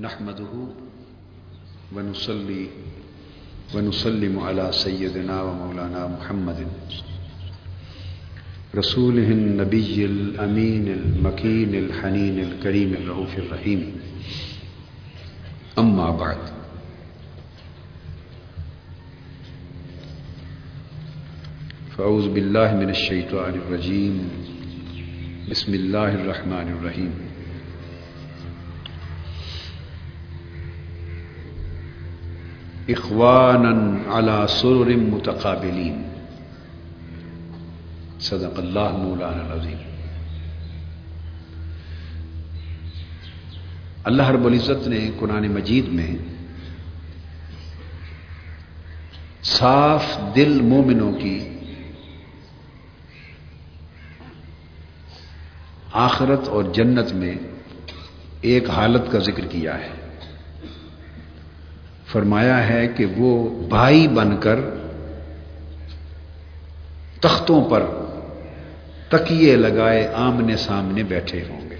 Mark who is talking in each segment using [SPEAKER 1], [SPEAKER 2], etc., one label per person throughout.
[SPEAKER 1] نحمده ونصلي ونسلم على سيدنا ومولانا محمد رسوله النبي الأمين المكين الحنين الكريم الرؤوف الرحيم. أما بعد. فأعوذ بالله من الشيطان الرجيم. بسم الله الرحمن الرحيم. اخوانا على سرر متقابلين صدق اللہ مولانا العظیم۔ اللہ رب العزت نے قرآن مجید میں صاف دل مومنوں کی آخرت اور جنت میں ایک حالت کا ذکر کیا ہے۔ فرمایا ہے کہ وہ بھائی بن کر تختوں پر تکیے لگائے آمنے سامنے بیٹھے ہوں گے۔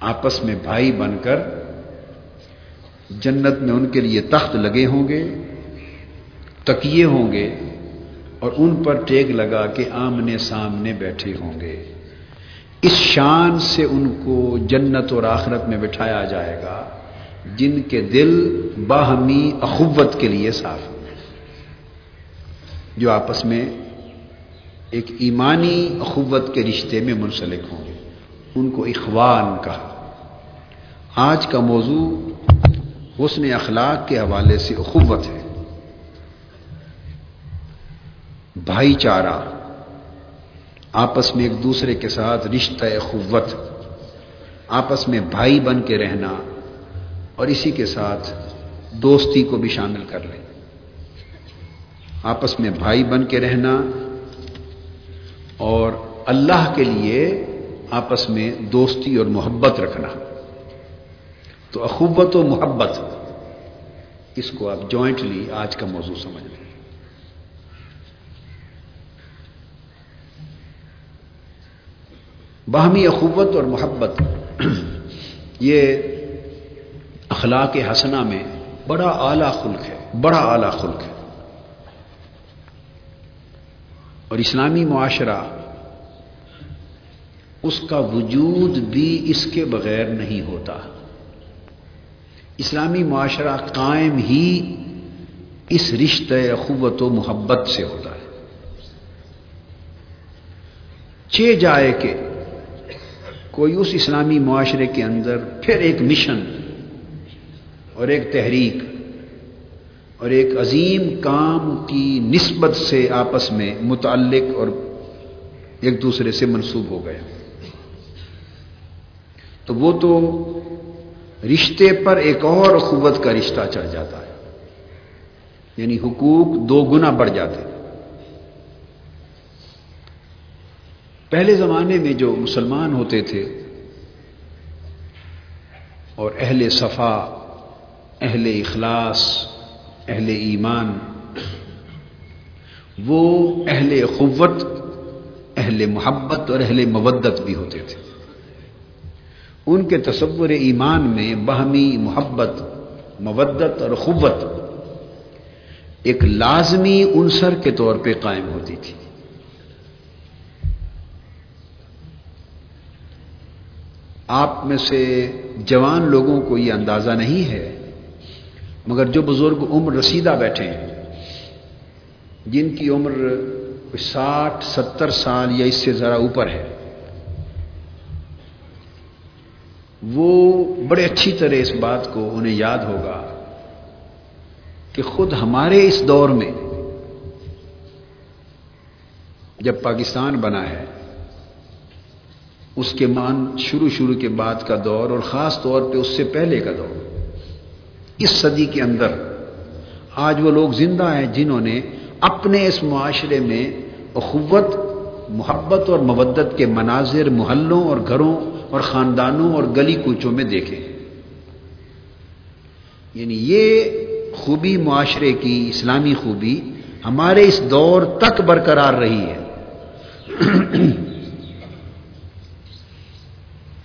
[SPEAKER 1] آپس میں بھائی بن کر جنت میں ان کے لیے تخت لگے ہوں گے، تکیے ہوں گے اور ان پر ٹیک لگا کے آمنے سامنے بیٹھے ہوں گے۔ اس شان سے ان کو جنت اور آخرت میں بٹھایا جائے گا۔ جن کے دل باہمی اخوت کے لیے صاف ہوں جو آپس میں ایک ایمانی اخوت کے رشتے میں منسلک ہوں گے۔ ان کو اخوان کہا۔ آج کا موضوع حسن اخلاق کے حوالے سے اخوت ہے۔ بھائی چارہ، آپس میں ایک دوسرے کے ساتھ رشتہ اخوت، آپس میں بھائی بن کے رہنا اور اسی کے ساتھ دوستی کو بھی شامل کر لیں۔ آپس میں بھائی بن کے رہنا اور اللہ کے لیے آپس میں دوستی اور محبت رکھنا۔ تو اخوت و محبت، اس کو آپ جوائنٹلی آج کا موضوع سمجھ لیں۔ باہمی اخوت اور محبت، یہ اخلاق حسنہ میں بڑا اعلیٰ خلق ہے، بڑا اعلیٰ خلق ہے۔ اور اسلامی معاشرہ اس کا وجود بھی اس کے بغیر نہیں ہوتا۔ اسلامی معاشرہ قائم ہی اس رشتہ اخوت و محبت سے ہوتا ہے۔ چے جائے کہ کوئی اس اسلامی معاشرے کے اندر پھر ایک مشن اور ایک تحریک اور ایک عظیم کام کی نسبت سے آپس میں متعلق اور ایک دوسرے سے منسوب ہو گئے۔ تو وہ تو رشتے پر ایک اور اخوت کا رشتہ چڑھ جاتا ہے۔ یعنی حقوق دو گنا بڑھ جاتے پہلے زمانے میں جو مسلمان ہوتے تھے اور اہل صفا اہل اخلاص، اہل ایمان، وہ اہل قوت اہل محبت اور اہل مودت بھی ہوتے تھے۔ ان کے تصور ایمان میں باہمی محبت، مودت اور قوت ایک لازمی عنصر کے طور پہ قائم ہوتی تھی۔ آپ میں سے جوان لوگوں کو یہ اندازہ نہیں ہے مگر جو بزرگ عمر رسیدہ بیٹھے ہیں، جن کی عمر ساٹھ، ستر سال یا اس سے ذرا اوپر ہے، وہ بڑے اچھی طرح اس بات کو انہیں یاد ہوگا کہ خود ہمارے اس دور میں جب پاکستان بنا ہے، اس کے مان شروع شروع کے بعد کا دور اور خاص طور پہ اس سے پہلے کا دور۔ اس صدی کے اندر آج وہ لوگ زندہ ہیں جنہوں نے اپنے اس معاشرے میں اخوت، محبت اور مودت کے مناظر محلوں اور گھروں اور خاندانوں اور گلی کوچوں میں دیکھے یعنی یہ خوبی معاشرے کی، اسلامی خوبی ہمارے اس دور تک برقرار رہی ہے۔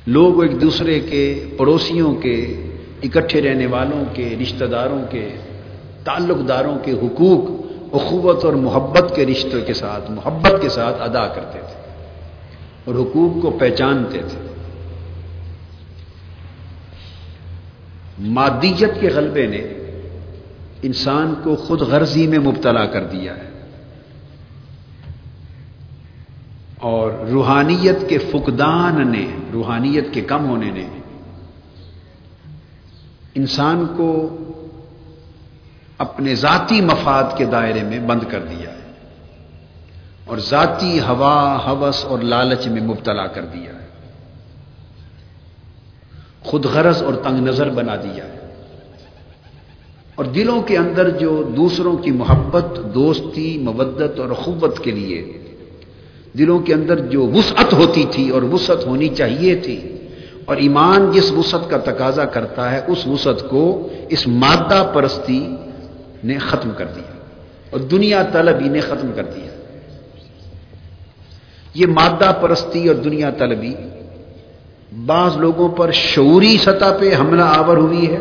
[SPEAKER 1] لوگ ایک دوسرے کے، پڑوسیوں کے اکٹھے رہنے والوں کے، رشتہ داروں کے، تعلق داروں کے حقوق اخوت اور محبت کے رشتوں کے ساتھ، محبت کے ساتھ ادا کرتے تھے اور حقوق کو پہچانتے تھے۔ مادیت کے غلبے نے انسان کو خود غرضی میں مبتلا کر دیا ہے اور روحانیت کے فقدان نے، روحانیت کے کم ہونے نے انسان کو اپنے ذاتی مفاد کے دائرے میں بند کر دیا ہے اور ذاتی ہوا ہوس اور لالچ میں مبتلا کر دیا ہے۔ خود غرض اور تنگ نظر بنا دیا ہے۔ اور دلوں کے اندر جو دوسروں کی محبت، دوستی، مودت اور قوت کے لیے دلوں کے اندر جو وسعت ہوتی تھی اور وسعت ہونی چاہیے تھی اور ایمان جس وسعت کا تقاضا کرتا ہے، اس وسعت کو اس مادہ پرستی نے ختم کر دیا اور دنیا طلبی نے ختم کر دیا۔ یہ مادہ پرستی اور دنیا طلبی بعض لوگوں پر شعوری سطح پہ حملہ آور ہوئی ہے۔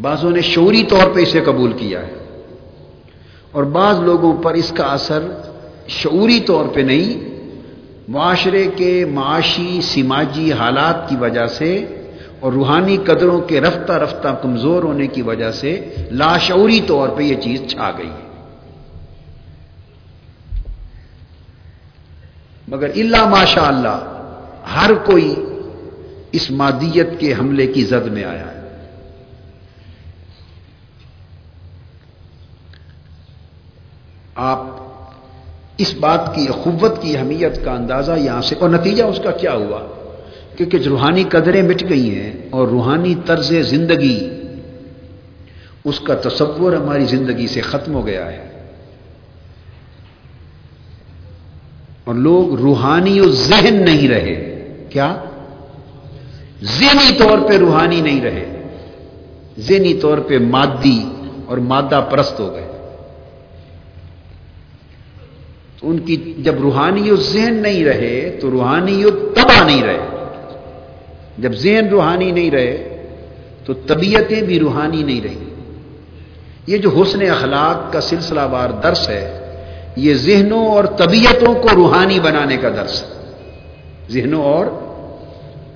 [SPEAKER 1] بعضوں نے شعوری طور پہ اسے قبول کیا ہے۔ اور بعض لوگوں پر اس کا اثر شعوری طور پہ نہیں معاشرے کے معاشی سماجی حالات کی وجہ سے اور روحانی قدروں کے رفتہ رفتہ کمزور ہونے کی وجہ سے لاشعوری طور پہ یہ چیز چھا گئی ہے۔ مگر اللہ ماشاء اللہ ہر کوئی اس مادیت کے حملے کی زد میں آیا ہے۔ آپ اس بات کی اخوت کی اہمیت کا اندازہ یہاں سے اور نتیجہ اس کا کیا ہوا؟ کیونکہ روحانی قدریں مٹ گئی ہیں اور روحانی طرز زندگی اس کا تصور ہماری زندگی سے ختم ہو گیا ہے۔ اور لوگ روحانی و ذہن نہیں رہے۔ کیا؟ ذہنی طور پہ روحانی نہیں رہے۔ ذہنی طور پہ مادی اور مادہ پرست ہو گئے تو ان کی جب روحانی و ذہن نہیں رہے تو روحانی تباہ نہیں رہے۔ جب ذہن روحانی نہیں رہے تو طبیعتیں بھی روحانی نہیں رہی یہ جو حسن اخلاق کا سلسلہ وار درس ہے، یہ ذہنوں اور طبیعتوں کو روحانی بنانے کا درس ہے۔ ذہنوں اور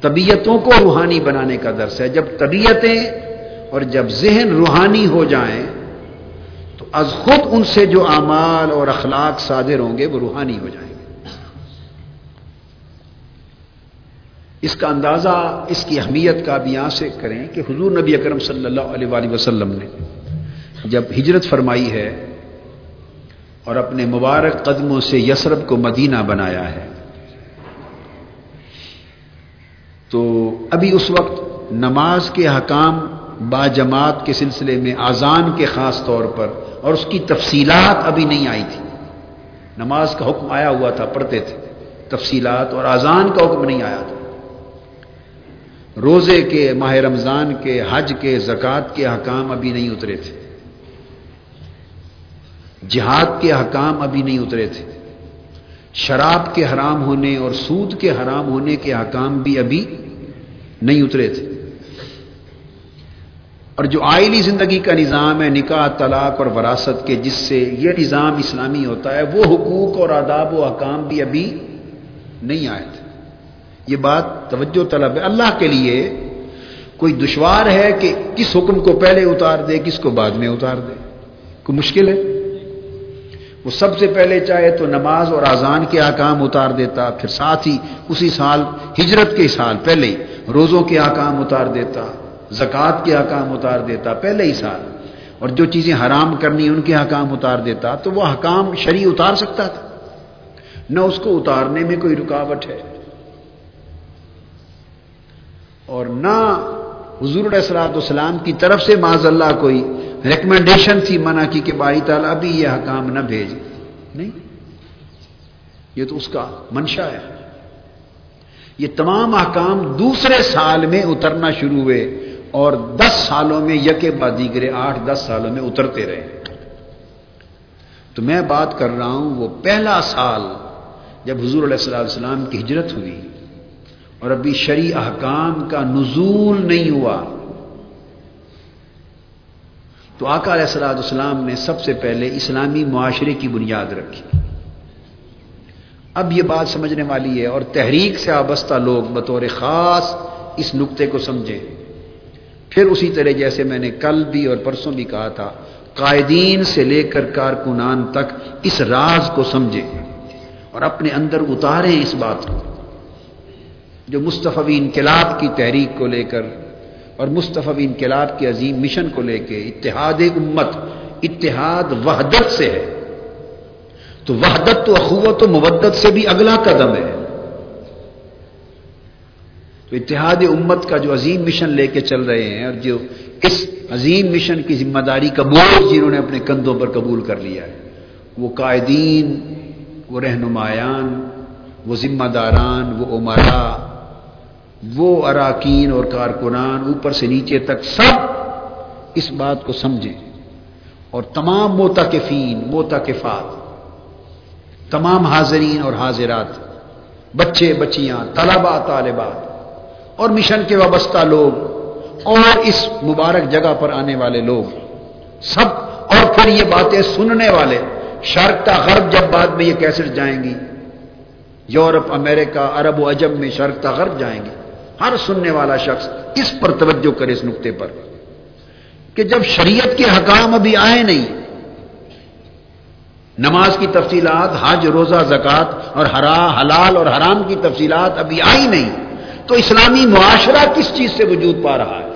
[SPEAKER 1] طبیعتوں کو روحانی بنانے کا درس ہے۔ جب طبیعتیں اور جب ذہن روحانی ہو جائیں از خود ان سے جو اعمال اور اخلاق صادر ہوں گے وہ روحانی ہو جائیں گے۔ اس کا اندازہ، اس کی اہمیت کا بھی یہاں سے کریں کہ حضور نبی اکرم صلی اللہ علیہ وآلہ وسلم نے جب ہجرت فرمائی ہے اور اپنے مبارک قدموں سے یسرب کو مدینہ بنایا ہے، تو ابھی اس وقت نماز کے حکام با جماعت کے سلسلے میں آزان کے خاص طور پر اور اس کی تفصیلات ابھی نہیں آئی تھی۔ نماز کا حکم آیا ہوا تھا، پڑھتے تھے۔ تفصیلات اور آزان کا حکم نہیں آیا تھا۔ روزے کے، ماہ رمضان کے، حج کے، زکوٰۃ کے حکام ابھی نہیں اترے تھے۔ جہاد کے حکام ابھی نہیں اترے تھے۔ شراب کے حرام ہونے اور سود کے حرام ہونے کے حکام بھی ابھی نہیں اترے تھے۔ اور جو آئلی زندگی کا نظام ہے، نکاح، طلاق اور وراثت کے، جس سے یہ نظام اسلامی ہوتا ہے، وہ حقوق اور آداب و حکام بھی ابھی نہیں آئے تھے۔ یہ بات توجہ طلب ہے۔ اللہ کے لیے کوئی دشوار ہے کہ کس حکم کو پہلے اتار دے، کس کو بعد میں اتار دے؟ کوئی مشکل ہے؟ وہ سب سے پہلے چاہے تو نماز اور آزان کے آکام اتار دیتا، پھر ساتھ ہی اسی سال، ہجرت کے سال پہلے روزوں کے آکام اتار دیتا۔ زکوٰۃ کے حکام اتار دیتا پہلے ہی سال۔ اور جو چیزیں حرام کرنی ان کے حکام اتار دیتا، تو وہ حکام شریع اتار سکتا تھا۔ نہ اس کو اتارنے میں کوئی رکاوٹ ہے۔ اور نہ حضور علیہ السلاۃ والسلام کی طرف سے معذ اللہ کوئی ریکمنڈیشن تھی منع کی کہ باری تعالیٰ ابھی یہ حکام نہ بھیج۔ نہیں۔ یہ تو اس کا منشا ہے۔ یہ تمام احکام دوسرے سال میں اترنا شروع ہوئے۔ اور دس سالوں میں یکے دیگرے آٹھ دس سالوں میں اترتے رہے تو میں بات کر رہا ہوں، وہ پہلا سال جب حضور علیہ السلام کی ہجرت ہوئی اور ابھی شریع احکام کا نزول نہیں ہوا۔ تو آقا علیہ السلام اسلام نے سب سے پہلے اسلامی معاشرے کی بنیاد رکھی۔ اب یہ بات سمجھنے والی ہے اور تحریک سے وابستہ لوگ بطور خاص اس نقطے کو سمجھیں۔ پھر اسی طرح جیسے میں نے کل بھی اور پرسوں بھی کہا تھا، قائدین سے لے کر کارکنان تک اس راز کو سمجھیں اور اپنے اندر اتاریں اس بات کو۔ جو مصطفی انقلاب کی تحریک کو لے کر اور مصطفی انقلاب کے عظیم مشن کو لے کے اتحاد امت، اتحاد وحدت سے ہے۔ تو وحدت تو اخوت و مبدت سے بھی اگلا قدم ہے۔ تو اتحاد امت کا جو عظیم مشن لے کے چل رہے ہیں اور جو اس عظیم مشن کی ذمہ داری کا بوجھ جنہوں نے اپنے کندھوں پر قبول کر لیا ہے، وہ قائدین، وہ رہنمایان، وہ ذمہ داران، وہ عمرا، وہ اراکین اور کارکنان اوپر سے نیچے تک سب اس بات کو سمجھیں۔ اور تمام موتا کے موتا کے فات تمام حاضرین اور حاضرات، بچے، بچیاں طلبا طالبات اور مشن کے وابستہ لوگ اور اس مبارک جگہ پر آنے والے لوگ، سب اور پھر یہ باتیں سننے والے شرکتا غرب جب بعد میں یہ کیسٹ جائیں گی، یورپ، امریکہ، عرب و عجب میں شرکتا غرب جائیں گی ہر سننے والا شخص اس پر توجہ کرے اس نقطے پر کہ جب شریعت کے حکام ابھی آئے نہیں، نماز کی تفصیلات، حج، روزہ زکات اور ہرا حلال اور حرام کی تفصیلات ابھی آئی نہیں۔ تو اسلامی معاشرہ کس چیز سے وجود پا رہا ہے؟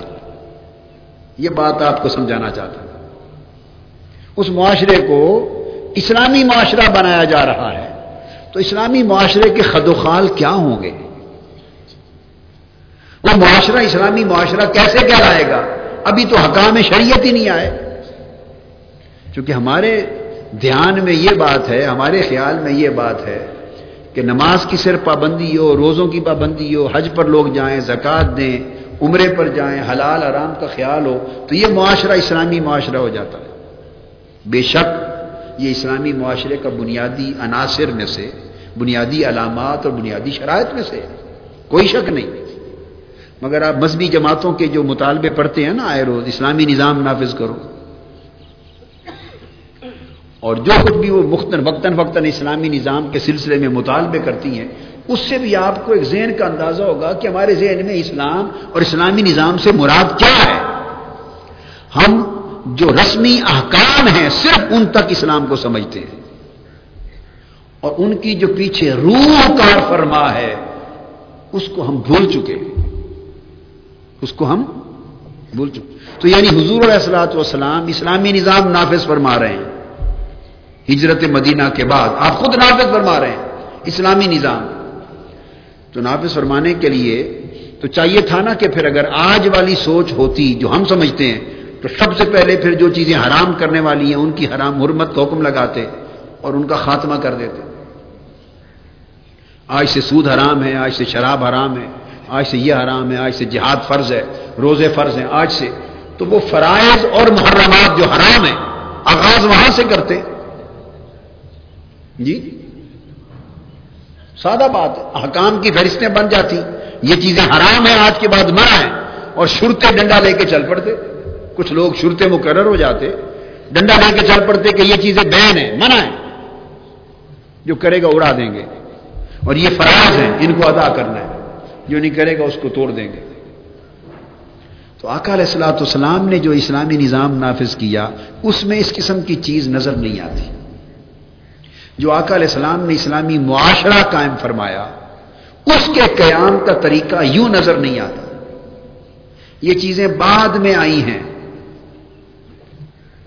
[SPEAKER 1] یہ بات آپ کو سمجھانا چاہتا ہوں۔ اس معاشرے کو اسلامی معاشرہ بنایا جا رہا ہے۔ تو اسلامی معاشرے کے خد و خال کیا ہوں گے؟ وہ معاشرہ اسلامی معاشرہ کیسے کہلائے گا؟ ابھی تو حکام شریعت ہی نہیں آئے۔ چونکہ ہمارے دھیان میں یہ بات ہے، ہمارے خیال میں یہ بات ہے کہ نماز کی صرف پابندی ہو، روزوں کی پابندی ہو، حج پر لوگ جائیں، زکوٰۃ دیں، عمرے پر جائیں، حلال آرام کا خیال ہو، تو یہ معاشرہ اسلامی معاشرہ ہو جاتا ہے۔ بے شک یہ اسلامی معاشرے کا بنیادی عناصر میں سے، بنیادی علامات اور بنیادی شرائط میں سے کوئی شک نہیں۔ مگر آپ مذہبی جماعتوں کے جو مطالبے پڑھتے ہیں نا، آئے روز اسلامی نظام نافذ کرو۔ اور جو کچھ بھی وہ مختن وقتاً وقتاً اسلامی نظام کے سلسلے میں مطالبے کرتی ہیں، اس سے بھی آپ کو ایک ذہن کا اندازہ ہوگا کہ ہمارے ذہن میں اسلام اور اسلامی نظام سے مراد کیا ہے۔ ہم جو رسمی احکام ہیں، صرف ان تک اسلام کو سمجھتے ہیں۔ اور ان کی جو پیچھے روح کار فرما ہے، اس کو ہم بھول چکے اس کو ہم بھول چکے تو یعنی حضور علیہ السلاۃ والسلام اسلامی نظام نافذ فرما رہے ہیں۔ ہجرت مدینہ کے بعد آپ خود نافذ فرما رہے ہیں، اسلامی نظام۔ تو نافذ فرمانے کے لیے تو چاہیے تھا نا کہ پھر اگر آج والی سوچ ہوتی جو ہم سمجھتے ہیں، تو سب سے پہلے پھر جو چیزیں حرام کرنے والی ہیں، ان کی حرام حرمت کا حکم لگاتے اور ان کا خاتمہ کر دیتے۔ آج سے سود حرام ہے، آج سے شراب حرام ہے، آج سے یہ حرام ہے، آج سے جہاد فرض ہے، روزے فرض ہیں، آج سے۔ تو وہ فرائض اور محرمات جو حرام ہیں، آغاز وہاں سے کرتے۔ جی؟ سادہ بات حکام کی فہرستیں بن جاتی، یہ چیزیں حرام ہیں، آج کے بعد منع ہیں، اور شرتے ڈنڈا لے کے چل پڑتے۔ کچھ لوگ شرتے مقرر ہو جاتے، ڈنڈا لے کے چل پڑتے کہ یہ چیزیں بین ہیں، منع ہیں، جو کرے گا اڑا دیں گے۔ اور یہ فراز ہیں، ان کو ادا کرنا ہے، جو نہیں کرے گا اس کو توڑ دیں گے۔ تو آقا علیہ السلاۃ السلام نے جو اسلامی نظام نافذ کیا، اس میں اس قسم کی چیز نظر نہیں آتی۔ جو آقا علیہ السلام نے اسلامی معاشرہ قائم فرمایا، اس کے قیام کا طریقہ یوں نظر نہیں آتا۔ یہ چیزیں بعد میں آئی ہیں۔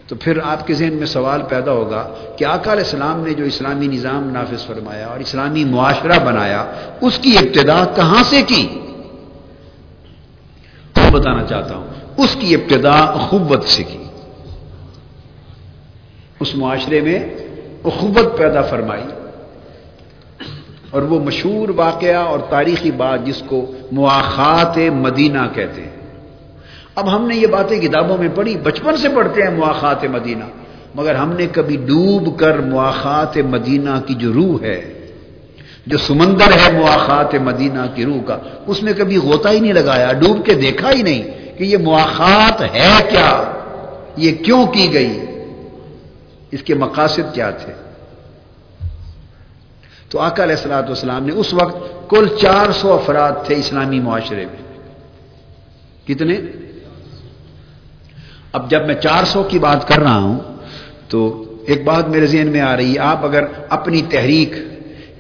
[SPEAKER 1] تو پھر آپ کے ذہن میں سوال پیدا ہوگا کہ آقا علیہ السلام نے جو اسلامی نظام نافذ فرمایا اور اسلامی معاشرہ بنایا، اس کی ابتدا کہاں سے کی؟ تو بتانا چاہتا ہوں، اس کی ابتدا اخوت سے کی۔ اس معاشرے میں اخوت پیدا فرمائی اور وہ مشہور واقعہ اور تاریخی بات جس کو مواخات مدینہ کہتے ہیں۔ اب ہم نے یہ باتیں کتابوں میں پڑھی، بچپن سے پڑھتے ہیں مواخات مدینہ، مگر ہم نے کبھی ڈوب کر مواخات مدینہ کی جو روح ہے، جو سمندر ہے مواخات مدینہ کی روح کا، اس میں کبھی غوطہ ہی نہیں لگایا، ڈوب کے دیکھا ہی نہیں کہ یہ مواخات ہے کیا، یہ کیوں کی گئی۔ اس کے مقاصد کیا تھے؟ تو آقا علیہ السلاۃ والسلام نے اس وقت کل چار سو افراد تھے اسلامی معاشرے میں۔ کتنے؟ اب جب میں چار سو کی بات کر رہا ہوں، تو ایک بات میرے ذہن میں آ رہی ہے، آپ اگر اپنی تحریک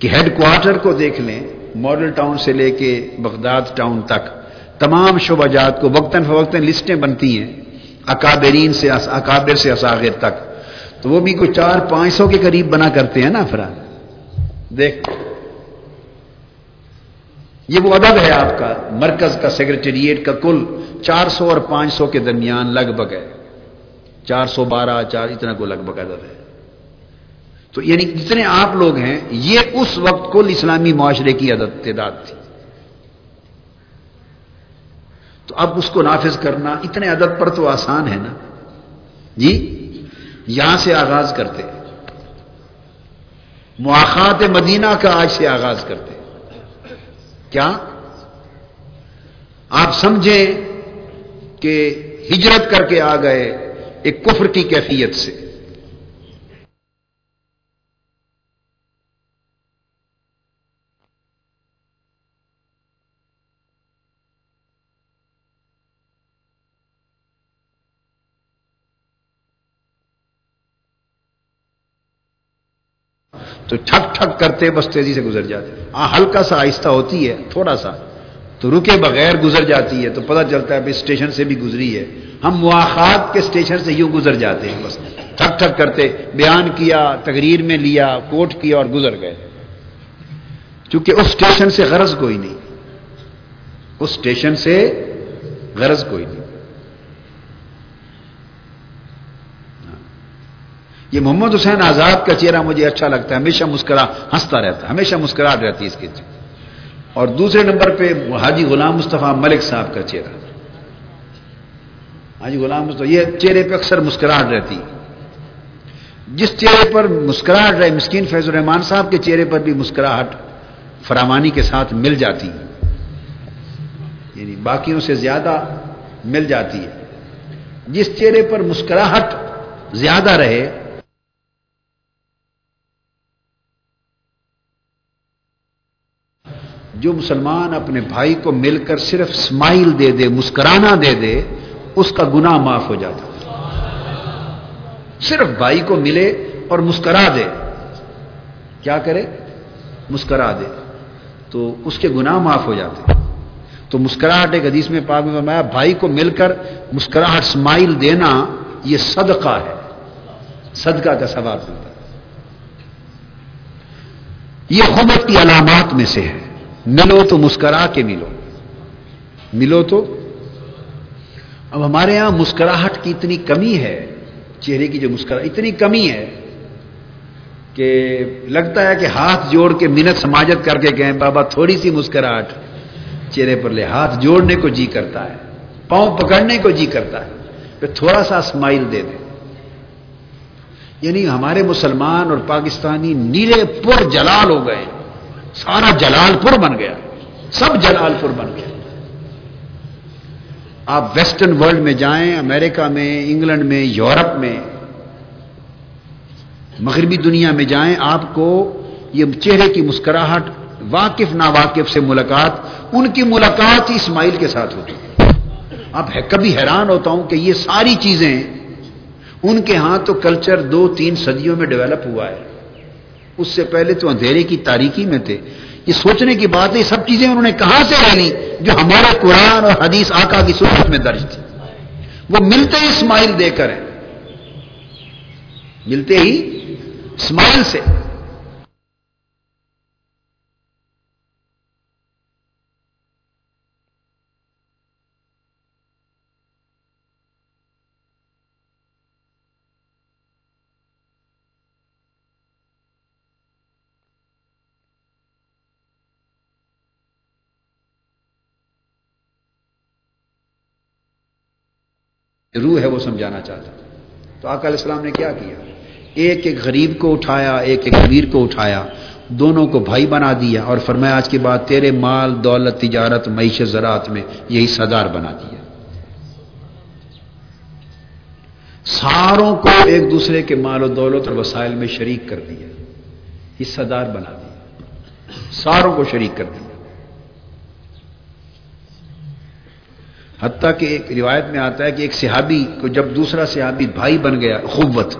[SPEAKER 1] کے ہیڈ کوارٹر کو دیکھ لیں، ماڈل ٹاؤن سے لے کے بغداد ٹاؤن تک، تمام شعبہ جات کو وقتاً فوقتاً لسٹیں بنتی ہیں، اکابرین سے اکابر سے اساغر تک۔ تو وہ بھی کوئی چار پانچ سو کے قریب بنا کرتے ہیں نا افراد۔ دیکھ، یہ وہ عدد ہے آپ کا، مرکز کا سیکرٹریٹ کا، کل چار سو اور پانچ سو کے درمیان لگ بھگ ہے۔ چار سو بارہ، چار، اتنا کو لگ بھگ عدد ہے۔ تو یعنی جتنے آپ لوگ ہیں، یہ اس وقت کل اسلامی معاشرے کی عدد تعداد تھی۔ تو اب اس کو نافذ کرنا اتنے عدد پر تو آسان ہے نا۔ جی؟ یہاں سے آغاز کرتے مواخات مدینہ کا آج سے آغاز کرتے کیا؟ آپ سمجھیں کہ ہجرت کر کے آ گئے ایک کفر کی کیفیت سے۔ تو ٹھک ٹھک کرتے بس تیزی سے گزر جاتے ہاں ہلکا سا آہستہ ہوتی ہے، تھوڑا سا۔ تو رکے بغیر گزر جاتی ہے، تو پتہ چلتا ہے اسٹیشن سے بھی گزری ہے۔ ہم مواخات کے اسٹیشن سے یوں گزر جاتے ہیں بس۔ ٹھک ٹھک کرتے، بیان کیا، تقریر میں لیا، کوٹ کیا اور گزر گئے۔ چونکہ اس اسٹیشن سے غرض کوئی نہیں۔ اس اسٹیشن سے غرض کوئی نہیں۔ یہ محمد حسین آزاد کا چہرہ مجھے اچھا لگتا ہے، ہمیشہ مسکرا، ہنستا رہتا ہے، ہمیشہ مسکراہٹ رہتی ہے اس کے اور دوسرے نمبر پہ حاجی غلام مصطفیٰ ملک صاحب کا چہرہ۔ حاجی غلام مصطفیٰ، یہ چہرے پہ اکثر مسکراہٹ رہتی۔ جس چہرے پر مسکراہٹ رہے، مسکین فیض الرحمان صاحب کے چہرے پر بھی مسکراہٹ فراوانی کے ساتھ مل جاتی۔ یعنی باقیوں سے زیادہ مل جاتی ہے۔ جس چہرے پر مسکراہٹ زیادہ رہے جو مسلمان اپنے بھائی کو مل کر صرف اسمائل دے دے، مسکرانا دے دے، اس کا گناہ معاف ہو جاتا۔ صرف بھائی کو ملے اور مسکرا دے۔ کیا کرے؟ مسکرا دے۔ تو اس کے گناہ معاف ہو جاتے۔ تو مسکراہٹ ایک حدیث میں پاک میں فرمایا، بھائی کو مل کر مسکراہٹ اسمائل دینا یہ صدقہ ہے۔ صدقہ کا سوال ملتا۔ ہے یہ حمت کی علامات میں سے ہے۔ ملو تو مسکرا کے ملو۔ ملو تو۔ اب ہمارے یہاں مسکراہٹ کی اتنی کمی ہے، چہرے کی جو مسکرا، اتنی کمی ہے کہ لگتا ہے کہ ہاتھ جوڑ کے منت سماجت کر کے گئے بابا تھوڑی سی مسکراہٹ چہرے پر لے، ہاتھ جوڑنے کو جی کرتا ہے، پاؤں پکڑنے کو جی کرتا ہے، پھر تھوڑا سا اسمائل دے دے۔ یعنی ہمارے مسلمان اور پاکستانی نیلے پر جلال ہو گئے۔ سارا جلال پور بن گیا۔ سب جلال پور بن گیا۔ آپ ویسٹرن ورلڈ میں جائیں، امریکہ میں، انگلینڈ میں، یورپ میں، مغربی دنیا میں جائیں، آپ کو یہ چہرے کی مسکراہٹ، واقف نا واقف سے ملاقات، ان کی ملاقات ہی اسماعیل کے ساتھ ہوتی۔ اب کبھی حیران ہوتا ہوں کہ یہ ساری چیزیں، ان کے ہاں تو کلچر دو تین صدیوں میں ڈیولپ ہوا ہے۔ اس سے پہلے تو اندھیرے کی تاریخی میں تھے۔ یہ سوچنے کی بات ہے سب چیزیں انہوں نے کہاں سے لے لی جو ہمارے قرآن اور حدیث آقا کی صورت میں درج تھی۔ وہ ملتے ہی اسماعیل دے کر ہیں۔ ملتے ہی اسماعیل سے۔ روح ہے وہ سمجھانا چاہتا تو آقا علیہ السلام نے کیا کیا؟ ایک ایک غریب کو اٹھایا، ایک ایک امیر کو اٹھایا، دونوں کو بھائی بنا دیا اور فرمایا، آج کے بعد تیرے مال، دولت، تجارت، معیشت، زراعت میں یہی صدار بنا دیا۔ ساروں کو ایک دوسرے کے مال و دولت اور وسائل میں شریک کر دیا۔ حصہ دار بنا دیا۔ ساروں کو شریک کر دیا۔ حتیٰ کہ ایک روایت میں آتا ہے کہ ایک صحابی کو جب دوسرا صحابی بھائی بن گیا خوبت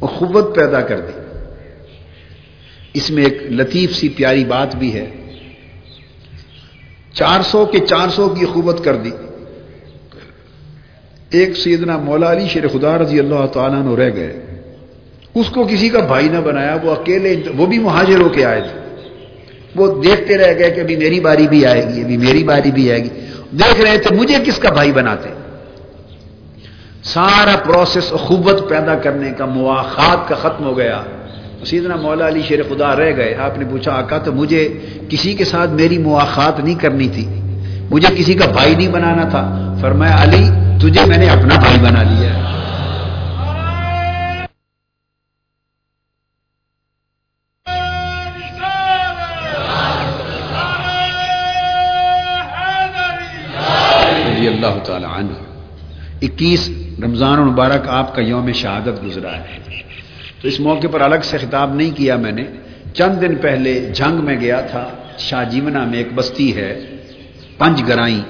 [SPEAKER 1] وہ خوبت پیدا کر دی۔ اس میں ایک لطیف سی پیاری بات بھی ہے۔ چار سو کے چار سو کی خوبت کر دی۔ ایک سیدنا مولا علی شیر خدا رضی اللہ تعالیٰ نے رہ گئے۔ اس کو کسی کا بھائی نہ بنایا، وہ اکیلے، وہ بھی مہاجر ہو کے آئے تھے۔ وہ دیکھتے رہ گئے کہ ابھی میری باری بھی آئے گی، ابھی میری باری بھی آئے گی۔ دیکھ رہے تھے مجھے کس کا بھائی بناتے سارا پروسیس اخوت پیدا کرنے کا مواخات کا ختم ہو گیا سیدنا مولا علی شیر خدا رہ گئے آپ نے پوچھا، آقا تو مجھے کسی کے ساتھ میری مواخات نہیں کرنی تھی، مجھے کسی کا بھائی نہیں بنانا تھا۔ فرمایا، علی، تجھے میں نے اپنا بھائی بنا لیا۔ ہے تعالی عنہ۔ اکیس رمضان المبارک آپ کا یوم شہادت گزرا ہے۔ تو اس موقع پر الگ سے خطاب نہیں کیا میں نے۔ چند دن پہلے جنگ میں گیا تھا۔ شاہ جیونا میں ایک بستی ہے۔ پنج گرائی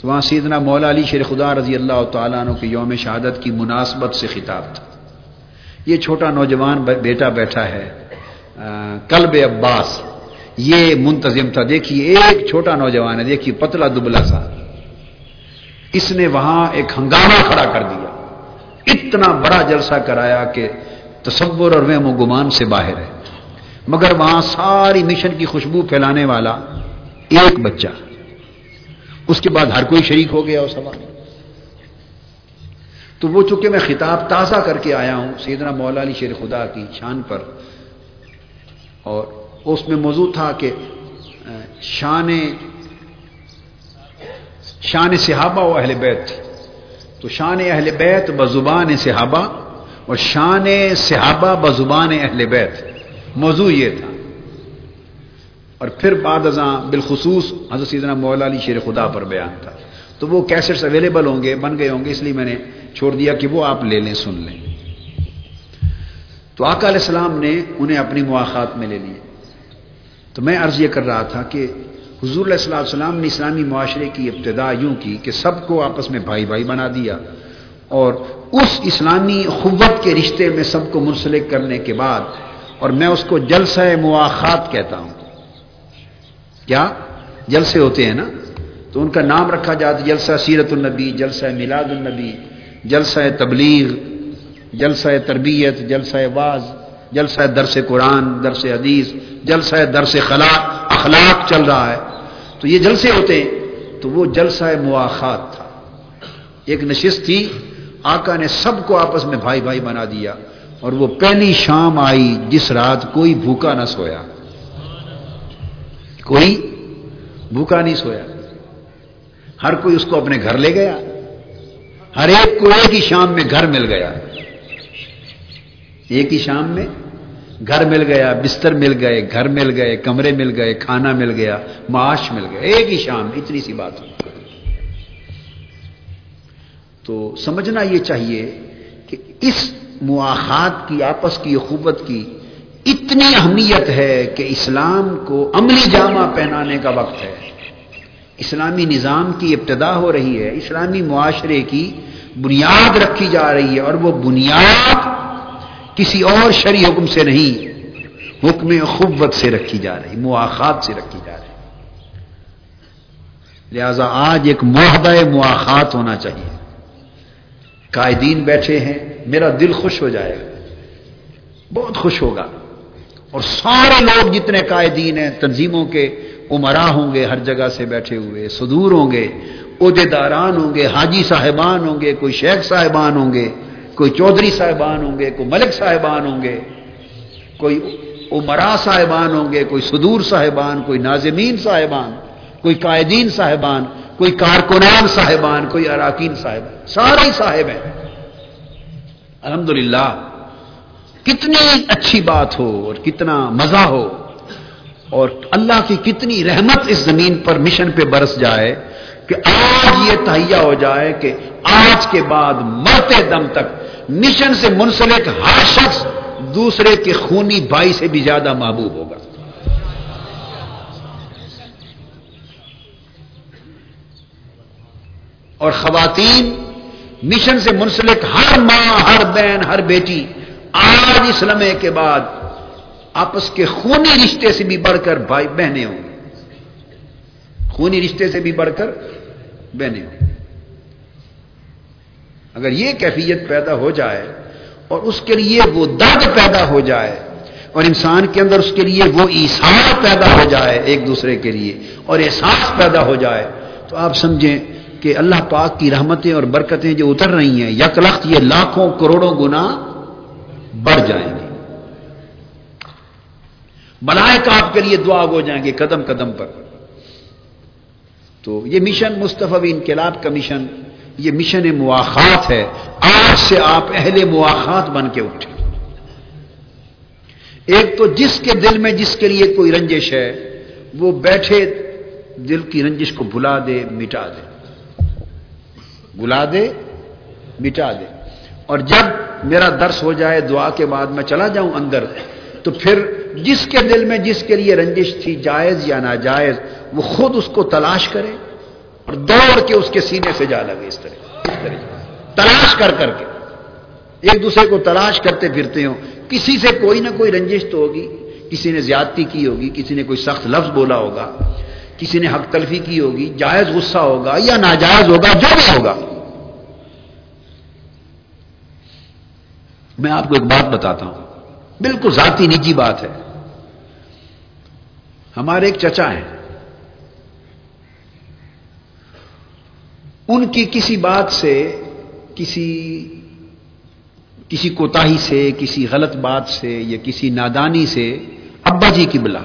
[SPEAKER 1] تو وہاں سیدنا مولا علی شیر خدا رضی اللہ تعالیٰ عنہ کے یوم شہادت کی مناسبت سے خطاب تھا۔ یہ چھوٹا نوجوان بیٹا بیٹھا ہے۔ کلب عباس۔ یہ منتظم تھا۔ دیکھیے، ایک چھوٹا نوجوان ہے۔ دیکھیے، پتلا دبلا سا۔ اس نے وہاں ایک ہنگامہ کھڑا کر دیا۔ اتنا بڑا جلسہ کرایا کہ تصور اور وہم و گمان سے باہر ہے۔ مگر وہاں ساری مشن کی خوشبو پھیلانے والا ایک بچہ۔ اس کے بعد ہر کوئی شریک ہو گیا اس سوال تو وہ چونکہ میں خطاب تازہ کر کے آیا ہوں، سیدنا مولا علی شیر خدا کی شان پر۔ اور اس میں موضوع تھا کہ شان شان صحابہ و اہل بیت۔ تھی تو شان اہل بیت بزبان صحابہ اور شان صحابہ بزبان اہل بیت۔ موضوع یہ تھا۔ اور پھر بعد ازاں بالخصوص حضرت سیدنا مولا علی شیر خدا پر بیان تھا۔ تو وہ کیسٹس اویلیبل ہوں گے، بن گئے ہوں گے، اس لیے میں نے چھوڑ دیا کہ وہ آپ لے لیں، سن لیں۔ تو آقا علیہ السلام نے انہیں اپنی مواقعات میں لے لیے۔ تو میں عرض یہ کر رہا تھا کہ حضور علیہ السلام السلام نے اسلامی معاشرے کی ابتدا یوں کی کہ سب کو آپس میں بھائی بھائی بنا دیا اور اس اسلامی قوت کے رشتے میں سب کو منسلک کرنے کے بعد، اور میں اس کو جلسہ مواخات کہتا ہوں۔ کیا؟ جلسے ہوتے ہیں نا؟ تو ان کا نام رکھا جاتا جلسہ سیرت النبی، جلسہ میلاد النبی، جلسہ تبلیغ، جلسہ تربیت، جلسہ واز، جلسہ درس قرآن، درس حدیث، جلسہ درس خلا اخلاق چل رہا ہے، تو یہ جلسے ہوتے ہیں تو وہ جلسہ مواخات تھا۔ ایک نشست تھی، آقا نے سب کو آپس میں بھائی بھائی بنا دیا، اور وہ پہلی شام آئی جس رات کوئی بھوکا نہ سویا۔ کوئی بھوکا نہیں سویا۔ ہر کوئی اس کو اپنے گھر لے گیا۔ ہر ایک کو ایک ہی شام میں گھر مل گیا۔ ایک ہی شام میں گھر مل گیا، بستر مل گئے، گھر مل گئے، کمرے مل گئے، کھانا مل گیا، معاش مل گیا، ایک ہی شام اتنی سی بات۔ تو سمجھنا یہ چاہیے کہ اس مواخات کی، آپس کی اخوبت کی اتنی اہمیت ہے کہ اسلام کو عملی جامہ پہنانے کا وقت ہے۔ اسلامی نظام کی ابتدا ہو رہی ہے، اسلامی معاشرے کی بنیاد رکھی جا رہی ہے اور وہ بنیاد کسی اور شرع حکم سے نہیں، حکم اخوت سے رکھی جا رہی، مواخات سے رکھی جا رہی۔ لہذا آج ایک معاہدہ مواخات ہونا چاہیے۔ قائدین بیٹھے ہیں، میرا دل خوش ہو جائے گا، بہت خوش ہوگا۔ اور سارے لوگ جتنے قائدین ہیں، تنظیموں کے عمرا ہوں گے، ہر جگہ سے بیٹھے ہوئے، صدور ہوں گے عہدے داران ہوں گے، حاجی صاحبان ہوں گے، کوئی شیخ صاحبان ہوں گے۔ کوئی چودھری صاحبان ہوں گے، کوئی ملک صاحبان ہوں گے، کوئی عمرا صاحبان ہوں گے، کوئی صدور صاحبان، کوئی ناظمین صاحبان، کوئی قائدین صاحبان، کوئی کارکنان صاحبان، کوئی اراکین صاحب سارے صاحب ہیں۔ الحمدللہ، کتنی اچھی بات ہو اور کتنا مزہ ہو۔ اور اللہ کی کتنی رحمت اس زمین پر مشن پہ برس جائے کہ آج یہ تہیا ہو جائے کہ آج کے بعد مرتے دم تک مشن سے منسلک ہر شخص دوسرے کے خونی بھائی سے بھی زیادہ محبوب ہوگا۔ اور خواتین مشن سے منسلک ہر ماں، ہر بہن، ہر بیٹی آج اس لمحے کے بعد آپس کے خونی رشتے سے بھی بڑھ کر بھائی بہنیں ہوں خونی رشتے سے بھی بڑھ کر بہنیں ہوں اگر یہ کیفیت پیدا ہو جائے اور اس کے لیے وہ درد پیدا ہو جائے اور انسان کے اندر اس کے لیے وہ ایسار پیدا ہو جائے ایک دوسرے کے لیے اور احساس پیدا ہو جائے، تو آپ سمجھیں کہ اللہ پاک کی رحمتیں اور برکتیں جو اتر رہی ہیں، یک لخت یہ لاکھوں کروڑوں گنا بڑھ جائیں گے۔ بلائے آپ کے لیے دعا ہو جائیں گے قدم قدم پر۔ تو یہ مشن مصطفی انقلاب کا مشن یہ مشن مواخات ہے۔ آج سے آپ اہل مواخات بن کے اٹھے ایک تو جس کے دل میں جس کے لیے کوئی رنجش ہے، وہ بیٹھے دل کی رنجش کو بلا دے، مٹا دے۔ بلا دے، مٹا دے۔ اور جب میرا درس ہو جائے، دعا کے بعد میں چلا جاؤں اندر، تو پھر جس کے دل میں جس کے لیے رنجش تھی، جائز یا ناجائز، وہ خود اس کو تلاش کرے۔ اور دوڑ کے اس کے سینے سے جا لگے اس طرح اس طرح تلاش کر کر کے۔ ایک دوسرے کو تلاش کرتے پھرتے ہوں۔ کسی سے کوئی نہ کوئی رنجش تو ہوگی۔ کسی نے زیادتی کی ہوگی۔ کسی نے کوئی سخت لفظ بولا ہوگا۔ کسی نے حق تلفی کی ہوگی۔ جائز غصہ ہوگا یا ناجائز ہوگا، جو بھی ہوگا۔ میں آپ کو ایک بات بتاتا ہوں۔ بالکل ذاتی نجی بات ہے۔ ہمارے ایک چچا ہیں۔ ان کی کسی بات سے، کسی کسی کوتاہی سے، کسی غلط بات سے یا کسی نادانی سے ابا جی کی بلا۔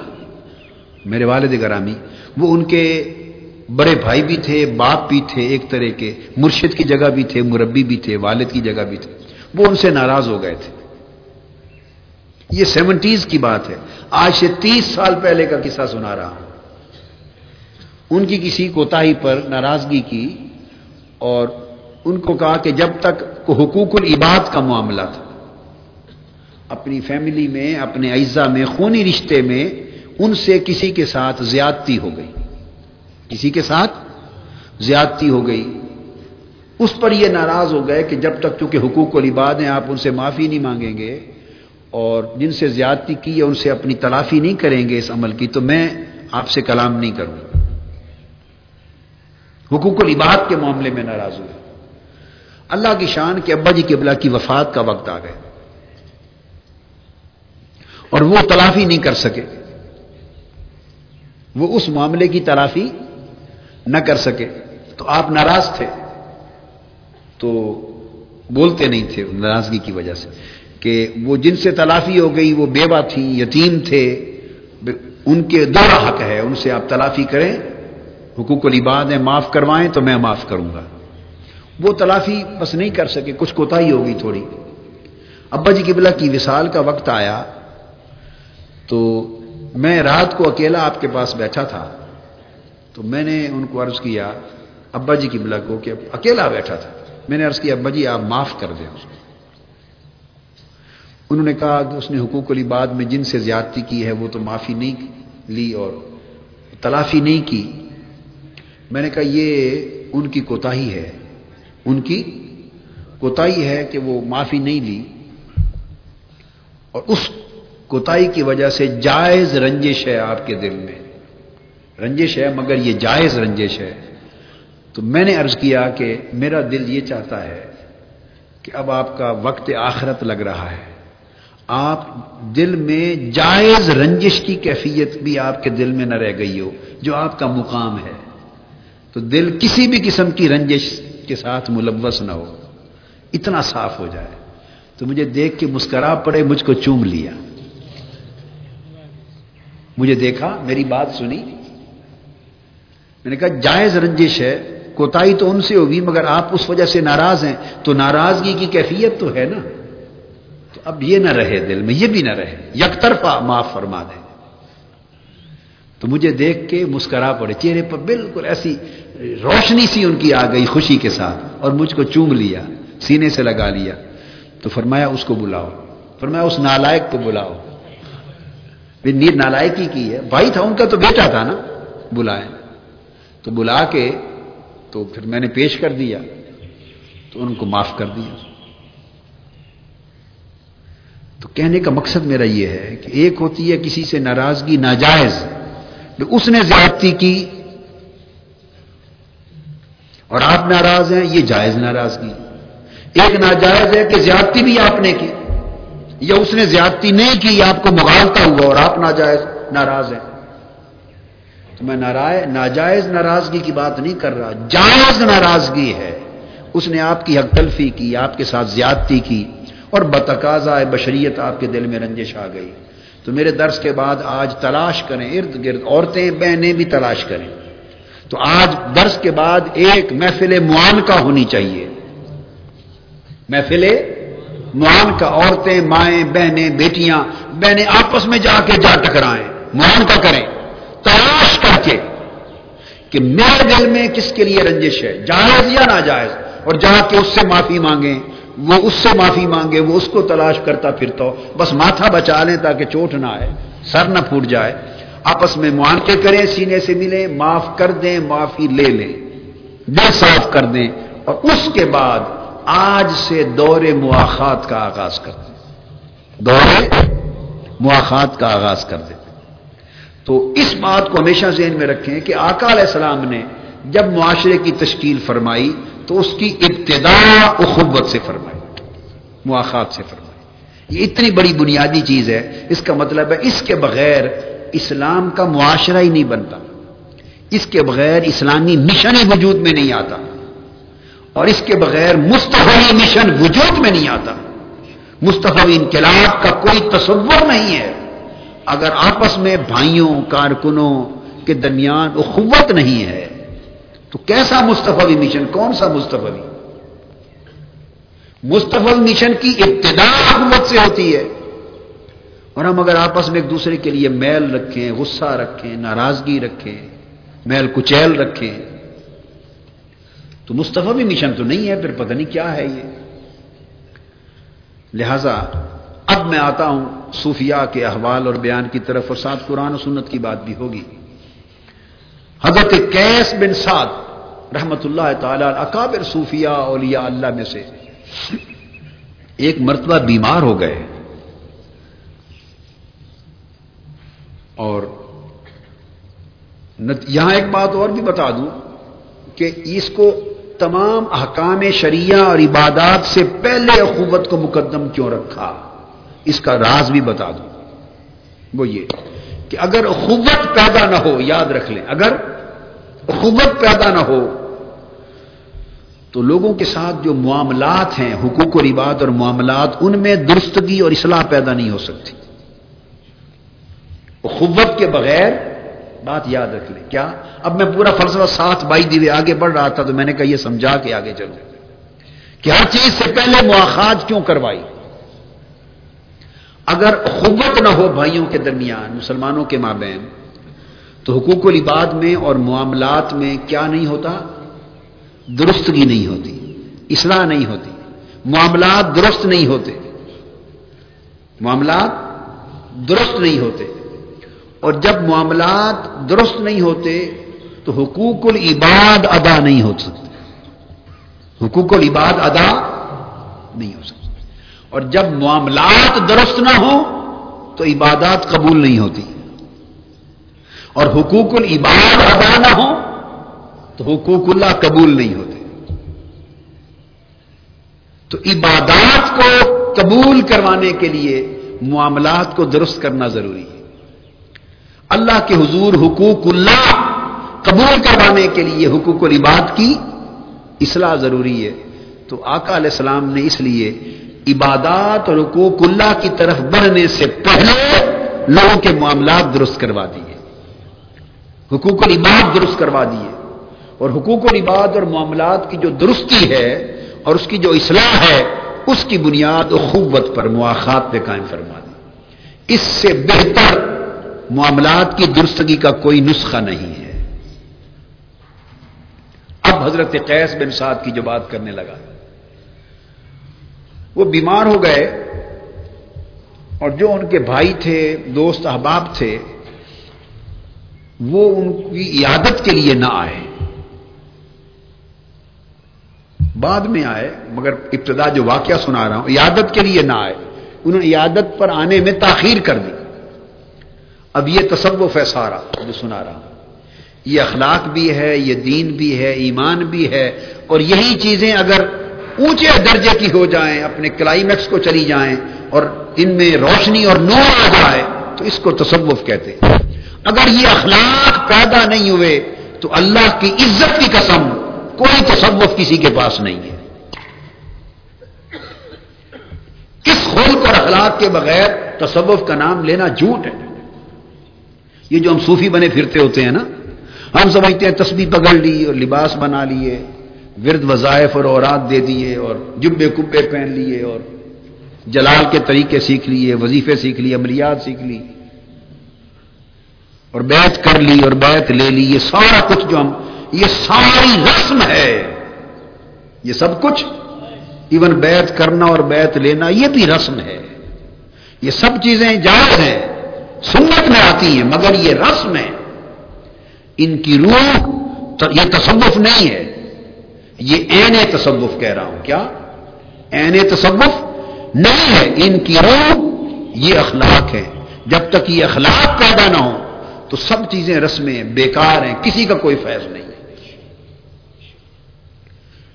[SPEAKER 1] میرے والد گرامی، وہ ان کے بڑے بھائی بھی تھے، باپ بھی تھے ایک طرح کے، مرشد کی جگہ بھی تھے، مربی بھی تھے، والد کی جگہ بھی تھے۔ وہ ان سے ناراض ہو گئے تھے۔ یہ سیونٹیز کی بات ہے۔ آج سے تیس سال پہلے کا قصہ سنا رہا ہوں۔ ان کی کسی کوتا پر ناراضگی کی اور ان کو کہا کہ جب تک حقوق العباد کا معاملہ تھا، اپنی فیملی میں، اپنے اعزا میں، خونی رشتے میں ان سے کسی کے ساتھ زیادتی ہو گئی۔ کسی کے ساتھ زیادتی ہو گئی۔ اس پر یہ ناراض ہو گئے کہ جب تک چونکہ حقوق العباد ہیں، آپ ان سے معافی نہیں مانگیں گے اور جن سے زیادتی کی ہے ان سے اپنی تلافی نہیں کریں گے اس عمل کی، تو میں آپ سے کلام نہیں کروں۔ حقوق العباد کے معاملے میں ناراض ہوئے۔ اللہ کی شان کے ابا جی قبلہ کی وفات کا وقت آ گئے اور وہ تلافی نہیں کر سکے۔ وہ اس معاملے کی تلافی نہ کر سکے۔ تو آپ ناراض تھے۔ تو بولتے نہیں تھے ناراضگی کی وجہ سے کہ وہ جن سے تلافی ہو گئی، وہ بیوہ تھی، یتیم تھے۔ ان کے دو حق ہے، ان سے آپ تلافی کریں۔ حقوق العباد ہے معاف کروائیں تو میں معاف کروں گا۔ وہ تلافی بس نہیں کر سکے، کچھ کوتا ہی ہوگی تھوڑی۔ ابا جی قبلہ کی وصال کا وقت آیا، تو میں رات کو اکیلا آپ کے پاس بیٹھا تھا۔ تو میں نے ان کو عرض کیا، ابا جی قبلہ کو کہ اکیلا بیٹھا تھا۔ میں نے عرض کیا، ابا جی آپ معاف کر دیں۔ اس کو انہوں نے کہا کہ اس نے حقوق علی بعد میں جن سے زیادتی کی ہے، وہ تو معافی نہیں لی اور تلافی نہیں کی۔ میں نے کہا یہ ان کی کوتاہی ہے۔ ان کی کوتاہی ہے کہ وہ معافی نہیں لی۔ اور اس کوتاہی کی وجہ سے جائز رنجش ہے آپ کے دل میں۔ رنجش ہے مگر یہ جائز رنجش ہے۔ تو میں نے عرض کیا کہ میرا دل یہ چاہتا ہے کہ اب آپ کا وقت آخرت لگ رہا ہے۔ آپ دل میں جائز رنجش کی کیفیت بھی آپ کے دل میں نہ رہ گئی ہو، جو آپ کا مقام ہے۔ تو دل کسی بھی قسم کی رنجش کے ساتھ ملوث نہ ہو، اتنا صاف ہو جائے۔ تو مجھے دیکھ کے مسکرا پڑے، مجھ کو چوم لیا۔ مجھے دیکھا، میری بات سنی۔ میں نے کہا، جائز رنجش ہے، کوتاہی تو ان سے ہوگی، مگر آپ اس وجہ سے ناراض ہیں۔ تو ناراضگی کی کیفیت تو ہے نا۔ تو اب یہ نہ رہے دل میں، یہ بھی نہ رہے۔ یک طرفہ معاف فرما دیں تو مجھے دیکھ کے مسکرا پڑے، چہرے پر بالکل ایسی روشنی سی ان کی آ گئی خوشی کے ساتھ اور مجھ کو چوم لیا، سینے سے لگا لیا۔ تو فرمایا، اس کو بلاؤ۔ فرمایا، اس نالائق کو بلاؤ۔ نیر نالائکی کی ہے۔ بھائی تھا، ان کا تو بیٹا تھا نا۔ بلائے تو بلا کے تو پھر میں نے پیش کر دیا۔ تو ان کو معاف کر دیا۔ تو کہنے کا مقصد میرا یہ ہے کہ ایک ہوتی ہے کسی سے ناراضگی، ناجائز۔ اس نے زیادتی کی اور آپ ناراض ہیں، یہ جائز ناراضگی۔ ایک ناجائز ہے کہ زیادتی بھی آپ نے کی، یا اس نے زیادتی نہیں کی آپ کو مغالتا ہوا اور آپ ناجائز، ناراض ہیں۔ تو میں ناجائز ناراضگی کی بات نہیں کر رہا، جائز ناراضگی ہے۔ اس نے آپ کی حق تلفی کی، آپ کے ساتھ زیادتی کی اور بتقاضا بشریت آپ کے دل میں رنجش آ گئی۔ تو میرے درس کے بعد آج تلاش کریں، ارد گرد، عورتیں، بہنیں بھی تلاش کریں۔ تو آج درس کے بعد ایک محفل معان کا ہونی چاہیے۔ محفل معان کا عورتیں، مائیں، بہنیں، بیٹیاں، بہنیں آپس میں جا کے جا ٹکرائیں۔ معان کا کریں، تلاش کر کے کہ میرے دل میں کس کے لیے رنجش ہے؟ جائز یا ناجائز؟ اور جا کے اس سے معافی مانگیں۔ وہ اس سے معافی مانگے، وہ اس کو تلاش کرتا پھرتا ہو۔ بس ماتھا بچا لیں تاکہ چوٹ نہ آئے، سر نہ پھوٹ جائے۔ آپس میں معانقے کریں، سینے سے ملیں، معاف کر دیں، معافی لے لیں۔ دل صاف کر دیں۔ اور اس کے بعد آج سے دور مواخات کا آغاز کر دیں۔ دور مواخات کا آغاز کر دیں۔ تو اس بات کو ہمیشہ ذہن میں رکھیں کہ آقا علیہ السلام نے جب معاشرے کی تشکیل فرمائی تو اس کی ابتدا اخبت سے فرمائی، مواخات سے فرمائی۔ یہ اتنی بڑی بنیادی چیز ہے۔ اس کا مطلب ہے اس کے بغیر اسلام کا معاشرہ ہی نہیں بنتا۔ اس کے بغیر اسلامی مشن ہی وجود میں نہیں آتا۔ اور اس کے بغیر مستفی مشن وجود میں نہیں آتا۔ مستفی انقلاب کا کوئی تصور نہیں ہے۔ اگر آپس میں بھائیوں، کارکنوں کے درمیان اخوت نہیں ہے، تو کیسا مستفی مشن؟ کون سا مستفی مستفی مشن کی ابتدا حکومت سے ہوتی ہے۔ اور ہم اگر آپس میں ایک دوسرے کے لیے میل رکھیں، غصہ رکھیں، ناراضگی رکھیں، میل کچیل رکھیں، تو مستفی مشن تو نہیں ہے، پھر پتہ نہیں کیا ہے یہ۔ لہذا اب میں آتا ہوں صوفیاء کے احوال اور بیان کی طرف، اور ساتھ قرآن و سنت کی بات بھی ہوگی۔ حضرت کیس بن سعد رحمت اللہ تعالی اکابر صوفیاء اولیاء اللہ میں سے ایک مرتبہ بیمار ہو گئے۔ اور یہاں ایک بات اور بھی بتا دوں کہ اس کو تمام احکام شریعہ اور عبادات سے پہلے اخوت کو مقدم کیوں رکھا؟ اس کا راز بھی بتا دوں۔ وہ یہ کہ اگر اخوت پیدا نہ ہو، یاد رکھ لیں، اگر اخوت پیدا نہ ہو، تو لوگوں کے ساتھ جو معاملات ہیں، حقوق و رباد اور معاملات، ان میں درستگی اور اصلاح پیدا نہیں ہو سکتی۔ اخوت کے بغیر بات یاد رکھ لیں۔ کیا؟ اب میں پورا فلسفہ ساتھ بائی دیوے آگے بڑھ رہا تھا تو میں نے کہا یہ سمجھا کے آگے چلو۔ کہ ہر چیز سے پہلے مواخات کیوں کروائی؟ اگر اخوت نہ ہو بھائیوں کے درمیان، مسلمانوں کے مابین، تو حقوق العباد میں اور معاملات میں کیا نہیں ہوتا؟ درستگی نہیں ہوتی، اصلاح نہیں ہوتی، معاملات درست نہیں ہوتے۔ معاملات درست نہیں ہوتے۔ اور جب معاملات درست نہیں ہوتے تو حقوق العباد ادا نہیں ہو سکتے۔ حقوق العباد ادا نہیں ہو سکتے۔ اور جب معاملات درست نہ ہو تو عبادات قبول نہیں ہوتی۔ اور حقوق العباد ادا نہ ہو تو حقوق اللہ قبول نہیں ہوتے۔ تو عبادات کو قبول کروانے کے لیے معاملات کو درست کرنا ضروری ہے۔ اللہ کے حضور حقوق اللہ قبول کروانے کے لیے حقوق العباد کی اصلاح ضروری ہے۔ تو آقا علیہ السلام نے اس لیے عبادات اور حقوق اللہ کی طرف بڑھنے سے پہلے لوگوں کے معاملات درست کروا دیے۔ حقوق العباد درست کروا دیے۔ اور حقوق العباد اور معاملات کی جو درستی ہے اور اس کی جو اصلاح ہے، اس کی بنیاد اخوت پر مواخات پہ قائم فرما دی۔ اس سے بہتر معاملات کی درستگی کا کوئی نسخہ نہیں ہے۔ اب حضرت قیس بن سعد کی جو بات کرنے لگا۔ وہ بیمار ہو گئے اور جو ان کے بھائی تھے، دوست احباب تھے، وہ ان کی عیادت کے لیے نہ آئے۔ بعد میں آئے، مگر ابتدا جو واقعہ سنا رہا ہوں، عیادت کے لیے نہ آئے۔ انہوں نے عیادت پر آنے میں تاخیر کر دی۔ اب یہ تصوف ہے سارا جو سنا رہا ہوں۔ یہ اخلاق بھی ہے، یہ دین بھی ہے، ایمان بھی ہے۔ اور یہی چیزیں اگر اونچے درجے کی ہو جائیں، اپنے کلائمیکس کو چلی جائیں اور ان میں روشنی اور نور آ جائے، تو اس کو تصوف کہتے ہیں۔ اگر یہ اخلاق پیدا نہیں ہوئے، تو اللہ کی عزت کی قسم کوئی تصوف کسی کے پاس نہیں ہے۔ کس خلق اور اخلاق کے بغیر تصوف کا نام لینا جھوٹ ہے؟ یہ جو ہم صوفی بنے پھرتے ہوتے ہیں نا، ہم سمجھتے ہیں تسبیح پکڑ لی اور لباس بنا لیے، ورد وظائف اور اورات دے دیے اور جبے کبے پہن لیے اور جلال کے طریقے سیکھ لیے، وظیفے سیکھ لیے، عملیات سیکھ لی اور بیت کر لی اور بیت لے لی، یہ سارا کچھ جو ہم، یہ ساری رسم ہے۔ یہ سب کچھ، ایون بیت کرنا اور بیت لینا، یہ بھی رسم ہے۔ یہ سب چیزیں جائز ہیں۔ سنت میں آتی ہیں، مگر یہ رسم ہے ان کی روح یہ تصوف نہیں ہے۔ یہ این تصوف کہہ رہا ہوں۔ کیا؟ این تصوف نہیں ہے۔ ان کی روح یہ اخلاق ہے۔ جب تک یہ اخلاق پیدا نہ ہو، تو سب چیزیں رسمیں بیکار ہیں۔ کسی کا کوئی فیض نہیں ہے۔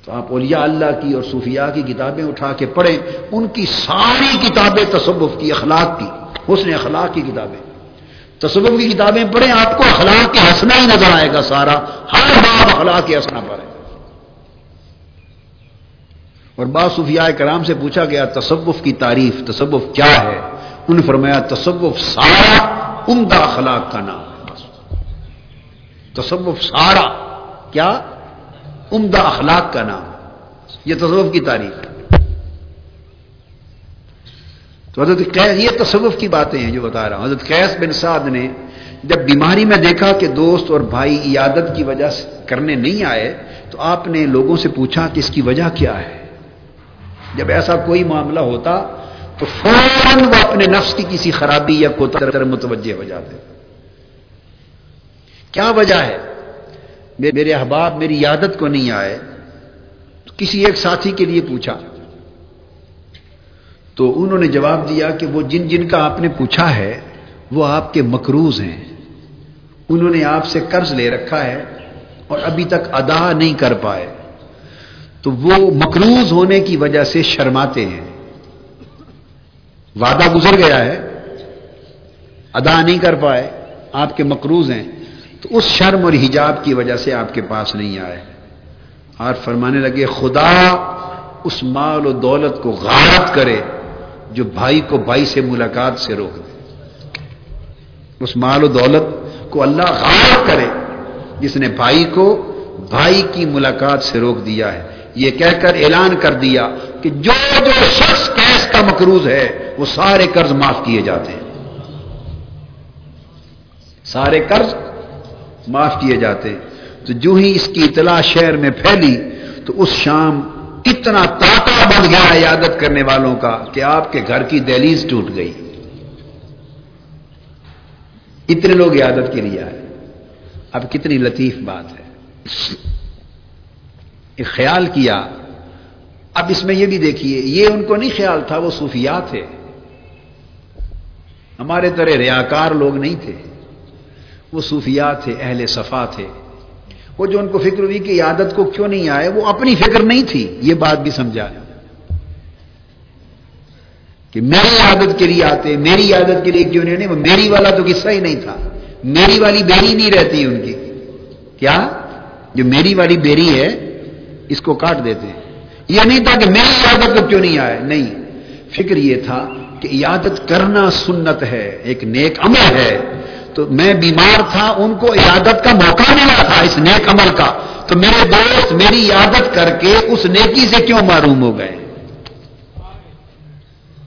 [SPEAKER 1] تو آپ اولیاء اللہ کی اور صوفیاء کی کتابیں اٹھا کے پڑھیں۔ ان کی ساری کتابیں تصوف کی، اخلاق کی۔ اس نے اخلاق کی کتابیں۔ تصوف کی کتابیں پڑھیں، آپ کو اخلاق کے ہنسنا ہی نظر آئے گا سارا۔ ہر باب اخلاق کے ہنسنا پڑے اور بعض صوفیاء کرام سے پوچھا گیا، تصوف کی تعریف، تصوف کیا ہے؟ انہوں نے فرمایا، تصوف سارا عمدہ اخلاق کا نام تصوف سارا کیا؟ عمدہ اخلاق کا نام یہ تصوف کی تاریخ تو حضرت قیس، یہ تصوف کی باتیں ہیں جو بتا رہا ہوں۔ حضرت قیس بن سعد نے جب بیماری میں دیکھا کہ دوست اور بھائی عیادت کی وجہ سے کرنے نہیں آئے، تو آپ نے لوگوں سے پوچھا کہ اس کی وجہ کیا ہے۔ جب ایسا کوئی معاملہ ہوتا، تو فوراً وہ اپنے نفس کی کسی خرابی یا کوتر متوجہ ہو جاتے۔ کیا وجہ ہے؟ میرے احباب، میری عادت کو نہیں آئے۔ تو کسی ایک ساتھی کے لیے پوچھا۔ تو انہوں نے جواب دیا کہ وہ جن جن کا آپ نے پوچھا ہے، وہ آپ کے مکروز ہیں۔ انہوں نے آپ سے قرض لے رکھا ہے اور ابھی تک ادا نہیں کر پائے۔ تو وہ مکروز ہونے کی وجہ سے شرماتے ہیں۔ وعدہ گزر گیا ہے۔ ادا نہیں کر پائے، آپ کے مکروز ہیں۔ تو اس شرم اور حجاب کی وجہ سے آپ کے پاس نہیں آئے۔ اور فرمانے لگے، خدا اس مال و دولت کو غارت کرے۔ جو بھائی کو بھائی سے ملاقات سے روک دے۔ اس مال و دولت کو اللہ غارت کرے۔ جس نے بھائی کو بھائی کی ملاقات سے روک دیا ہے۔ یہ کہہ کر اعلان کر دیا کہ جو جو شخص کیس کا مقروض ہے، وہ سارے قرض معاف کیے جاتے ہیں۔ سارے قرض معاف کیے جاتے تو جو ہی اس کی اطلاع شہر میں پھیلی، تو اس شام اتنا تاتا بن گیا عیادت کرنے والوں کا کہ آپ کے گھر کی دہلیز ٹوٹ گئی۔ اتنے لوگ عیادت کے لیے آئے۔ اب کتنی لطیف بات ہے۔ ایک خیال کیا۔ اب اس میں یہ بھی دیکھیے، یہ ان کو نہیں خیال تھا، وہ صوفیات تھے۔ ہمارے طرح ریاکار لوگ نہیں تھے۔ وہ صوفیات تھے، اہل صفا تھے۔ وہ جو ان کو فکر ہوئی کہ عادت کو کیوں نہیں آئے، وہ اپنی فکر نہیں تھی۔ یہ بات بھی سمجھا۔ کہ میری عادت کے لیے آتے، میری عادت کے لیے کیوں نہیں وہ میری والا تو قصہ ہی نہیں تھا۔ میری والی بیری نہیں رہتی ان کی۔ کیا؟ جو میری والی بیری ہے، اس کو کاٹ دیتے ہیں۔ یہ نہیں تھا کہ میری عادت کو کیوں نہیں آئے۔ نہیں، فکر یہ تھا کہ عیادت کرنا سنت ہے، ایک نیک عمل ہے۔ تو میں بیمار تھا، ان کو عیادت کا موقع ملا تھا اس نیک عمل کا۔ تو میرے دوست میری عادت کر کے اس نیکی سے کیوں معروم ہو گئے؟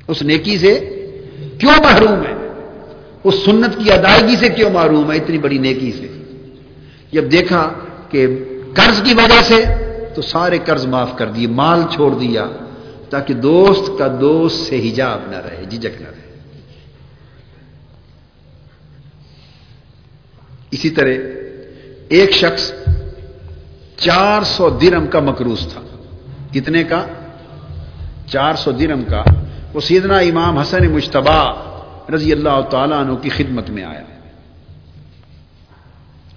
[SPEAKER 1] اس نیکی سے کیوں محروم ہے اس سنت کی ادائیگی سے کیوں محروم ہے اتنی بڑی نیکی سے۔ جب دیکھا کہ قرض کی وجہ سے تو سارے قرض معاف کر دیے، مال چھوڑ دیا تاکہ دوست کا دوست سے حجاب نہ رہے جھجک نہ رہے۔ اسی طرح ایک شخص چار سو درم کا مکروز تھا۔ کتنے کا؟ چار سو درم کا۔ وہ سیدنا امام حسن مشتبہ رضی اللہ تعالیٰ عنہ کی خدمت میں آیا۔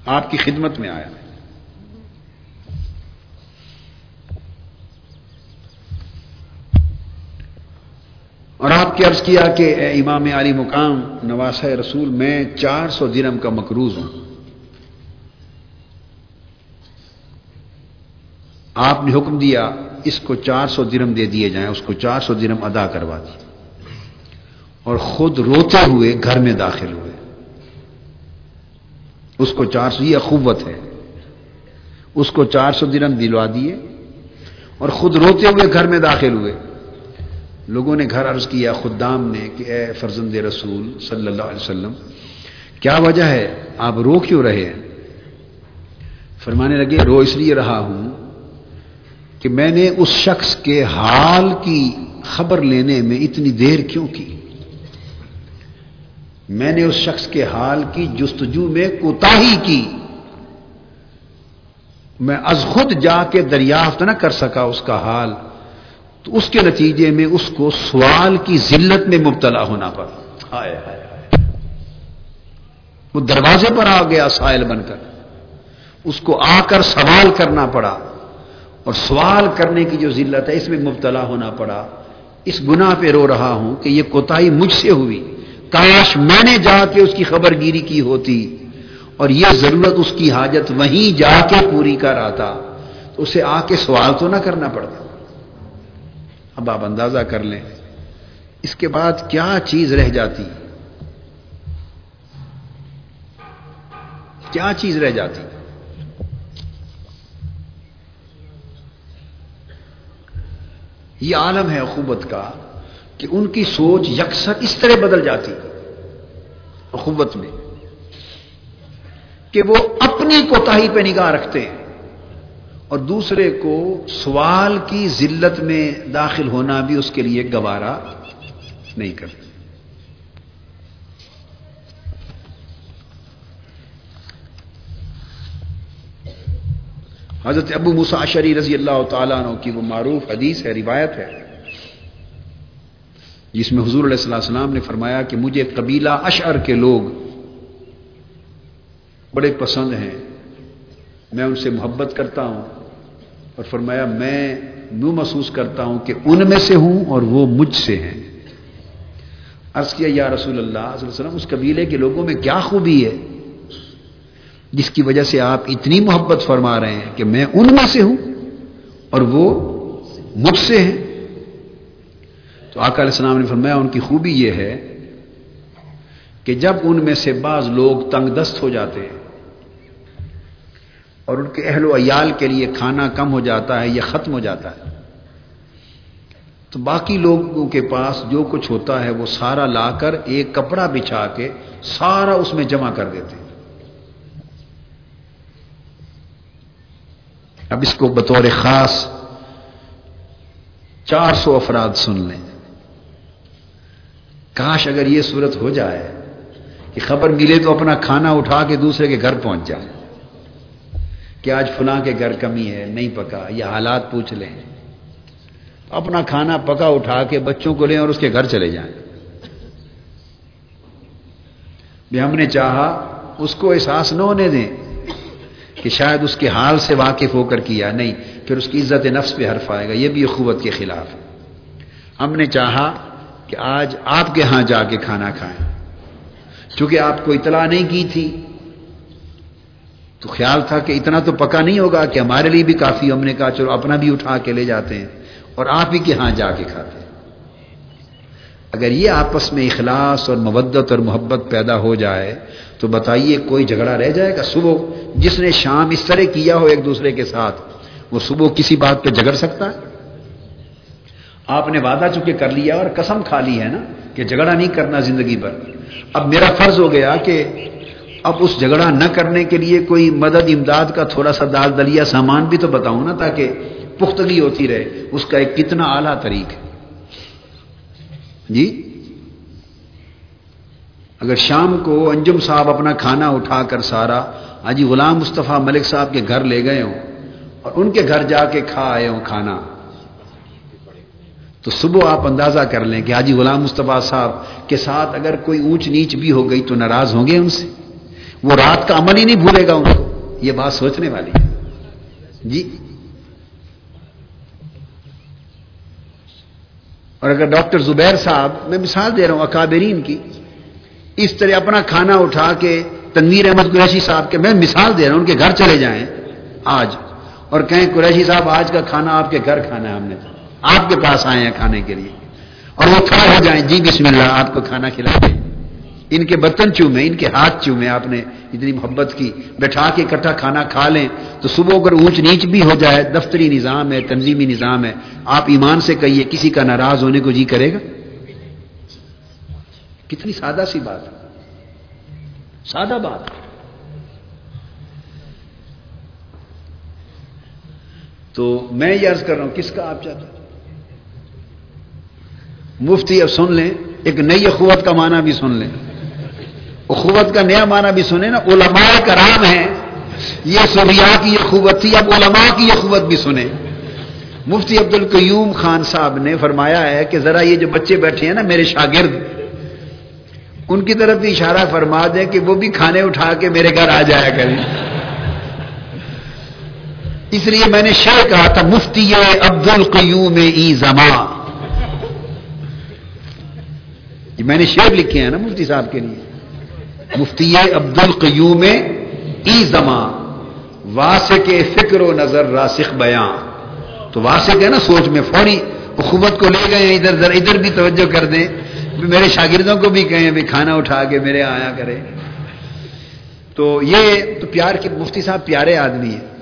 [SPEAKER 1] آپ کی خدمت میں آیا۔ اور آپ کی عرض کیا کہ اے امام علی مقام نواس رسول، میں چار سو درم کا مقروض ہوں۔ آپ نے حکم دیا، اس کو چار سو درم دے دیے جائیں، اس کو چار سو درم ادا کروا دی۔ اور خود روتے ہوئے گھر میں داخل ہوئے۔ اس کو چار سو، یہ اخوت ہے۔ اس کو چار سو درم دلوا دیے۔ اور خود روتے ہوئے گھر میں داخل ہوئے۔ لوگوں نے گھر عرض کیا خدام نے کہ اے فرزند رسول صلی اللہ علیہ وسلم، کیا وجہ ہے؟ آپ رو کیوں رہے ہیں؟ فرمانے لگے، رو اس لیے رہا ہوں کہ میں نے اس شخص کے حال کی خبر لینے میں اتنی دیر کیوں کی؟ میں نے اس شخص کے حال کی جستجو میں کوتا کی۔ میں از خود جا کے دریافت نہ کر سکا اس کا حال، تو اس کے نتیجے میں اس کو سوال کی ذلت میں مبتلا ہونا پڑا۔ وہ دروازے پر آ گیا، سائل بن کر۔ اس کو آ کر سوال کرنا پڑا۔ اور سوال کرنے کی جو ذلت ہے، اس میں مبتلا ہونا پڑا۔ اس گناہ پہ رو رہا ہوں کہ یہ کوتاہی مجھ سے ہوئی۔ کاش میں نے جا کے اس کی خبر گیری کی ہوتی اور یہ ضرورت اس کی حاجت وہیں جا کے پوری کر آتا تو اسے آ کے سوال تو نہ کرنا پڑتا۔ اب آپ اندازہ کر لیں۔ اس کے بعد کیا چیز رہ جاتی؟ کیا چیز رہ جاتی؟ یہ عالم ہے اخوبت کا کہ ان کی سوچ یکسر اس طرح بدل جاتی اخوبت میں کہ وہ اپنی کوتاہی پہ نگاہ رکھتے ہیں اور دوسرے کو سوال کی ذلت میں داخل ہونا بھی اس کے لیے گوارا نہیں کرتے حضرت ابو مساشری رضی اللہ تعالیٰ عنہ کی وہ معروف حدیث ہے، روایت ہے۔ جس میں حضور علیہ السلام السلام نے فرمایا کہ مجھے قبیلہ اشعر کے لوگ بڑے پسند ہیں۔ میں ان سے محبت کرتا ہوں اور فرمایا میں یوں محسوس کرتا ہوں کہ ان میں سے ہوں اور وہ مجھ سے ہیں۔ عرض کیا، یا رسول اللہ، صلی اللہ علیہ وسلم، اس قبیلے کے لوگوں میں کیا خوبی ہے؟ جس کی وجہ سے آپ اتنی محبت فرما رہے ہیں کہ میں ان میں سے ہوں اور وہ مجھ سے ہیں۔ تو آقا علیہ السلام نے فرمایا ان کی خوبی یہ ہے کہ جب ان میں سے بعض لوگ تنگ دست ہو جاتے ہیں اور ان کے اہل و عیال کے لیے کھانا کم ہو جاتا ہے یا ختم ہو جاتا ہے، تو باقی لوگوں کے پاس جو کچھ ہوتا ہے وہ سارا لا کر ایک کپڑا بچھا کے سارا اس میں جمع کر دیتے اب اس کو بطور خاص چار سو افراد سن لیں۔ کاش اگر یہ صورت ہو جائے کہ خبر ملے تو اپنا کھانا اٹھا کے دوسرے کے گھر پہنچ جائے کہ آج فلاں کے گھر کمی ہے، نہیں پکا، یہ حالات پوچھ لیں۔ اپنا کھانا پکا اٹھا کے بچوں کو لیں اور اس کے گھر چلے جائیں۔ بھی ہم نے چاہا اس کو احساس نہ ہونے دیں۔ کہ شاید اس کے حال سے واقف ہو کر کیا، نہیں، پھر اس کی عزت نفس پہ حرف آئے گا۔ یہ بھی اخوت کے خلاف ہے۔ ہم نے چاہا کہ آج آپ کے ہاں جا کے کھانا کھائیں۔ چونکہ آپ کو اطلاع نہیں کی تھی، تو خیال تھا کہ اتنا تو پکا نہیں ہوگا کہ ہمارے لیے بھی کافی ہم نے کہا، چلو اپنا بھی اٹھا کے لے جاتے ہیں اور آپ ہی کے ہاں جا کے کھاتے ہیں۔ اگر یہ آپس میں اخلاص اور مبت اور محبت پیدا ہو جائے تو بتائیے کوئی جھگڑا رہ جائے گا صبح؟ جس نے شام اس طرح کیا ہو ایک دوسرے کے ساتھ، وہ صبح کسی بات پہ جھگڑ سکتا ہے؟ آپ نے وعدہ چکے کر لیا اور قسم کھا لی ہے نا کہ جھگڑا نہیں کرنا زندگی پر اب میرا فرض ہو گیا کہ اب اس جھگڑا نہ کرنے کے لیے کوئی مدد امداد کا تھوڑا سا دال دلیا سامان بھی تو بتاؤں نا تاکہ پختگی ہوتی رہے۔ اس کا ایک کتنا اعلیٰ طریق ہے۔ جی؟ اگر شام کو انجم صاحب اپنا کھانا اٹھا کر سارا حاجی غلام مصطفیٰ ملک صاحب کے گھر لے گئے ہوں اور ان کے گھر جا کے کھا آئے ہوں کھانا، تو صبح آپ اندازہ کر لیں کہ حاجی غلام مصطفیٰ صاحب کے ساتھ اگر کوئی اونچ نیچ بھی ہو گئی تو ناراض ہوں گے ان سے۔ وہ رات کا عمل ہی نہیں بھولے گا ان کو۔ یہ بات سوچنے والی ہے۔ جی۔ اور اگر ڈاکٹر زبیر صاحب، میں مثال دے رہا ہوں، اکابرین کی۔ اس طرح اپنا کھانا اٹھا کے تنویر احمد قریشی صاحب کے میں مثال دے رہا ہوں، ان کے گھر چلے جائیں آج۔ اور کہیں قریشی صاحب، آج کا کھانا آپ کے گھر کھانا ہے ہم نے۔ آپ کے پاس آئے ہیں کھانے کے لیے۔ اور وہ کھڑا ہو جائیں جی بسم اللہ، آپ کو کھانا کھلا دیں ان کے برتن چومے ان کے ہاتھ چومے آپ نے اتنی محبت کی۔ بیٹھا کے اکٹھا کھانا کھا لیں۔ تو صبح اگر اونچ نیچ بھی ہو جائے، دفتری نظام ہے، تنظیمی نظام ہے۔ آپ ایمان سے کہیے، کسی کا ناراض ہونے کو جی کرے گا؟ کتنی سادہ سی بات سادہ بات۔ تو میں یہ عرض کر رہا ہوں، کس کا آپ چاہتے مفتی اب سن لیں، ایک نئی اخوت کا معنی بھی سن لیں۔ اخوت کا نیا معنی بھی سنیں نا، علماء کرام ہیں۔ یہ سبیا کی اخوت تھی، اب علماء کی اخوت بھی سنیں۔ مفتی عبد القیوم خان صاحب نے فرمایا ہے کہ ذرا یہ جو بچے بیٹھے ہیں نا، میرے شاگرد ان کی طرف بھی اشارہ فرما دیں کہ وہ بھی کھانے اٹھا کے میرے گھر آ جایا کریں۔ اس لیے میں نے شعر کہا تھا، مفتی عبد القیوم ای زماں جی، میں نے شعر لکھے ہیں نا مفتی صاحب کے لیے۔ مفتی عبد القیوم ای زماں واسق فکر و نظر راسخ بیاں۔ تو واسق ہے نا سوچ میں، فوری حکومت کو لے گئے ادھر ادھر ادھر بھی توجہ کر دیں۔ میرے شاگردوں کو بھی کہیں بھی کھانا اٹھا کے میرے آیا کرے۔ تو یہ تو پیار کے مفتی صاحب پیارے آدمی ہیں۔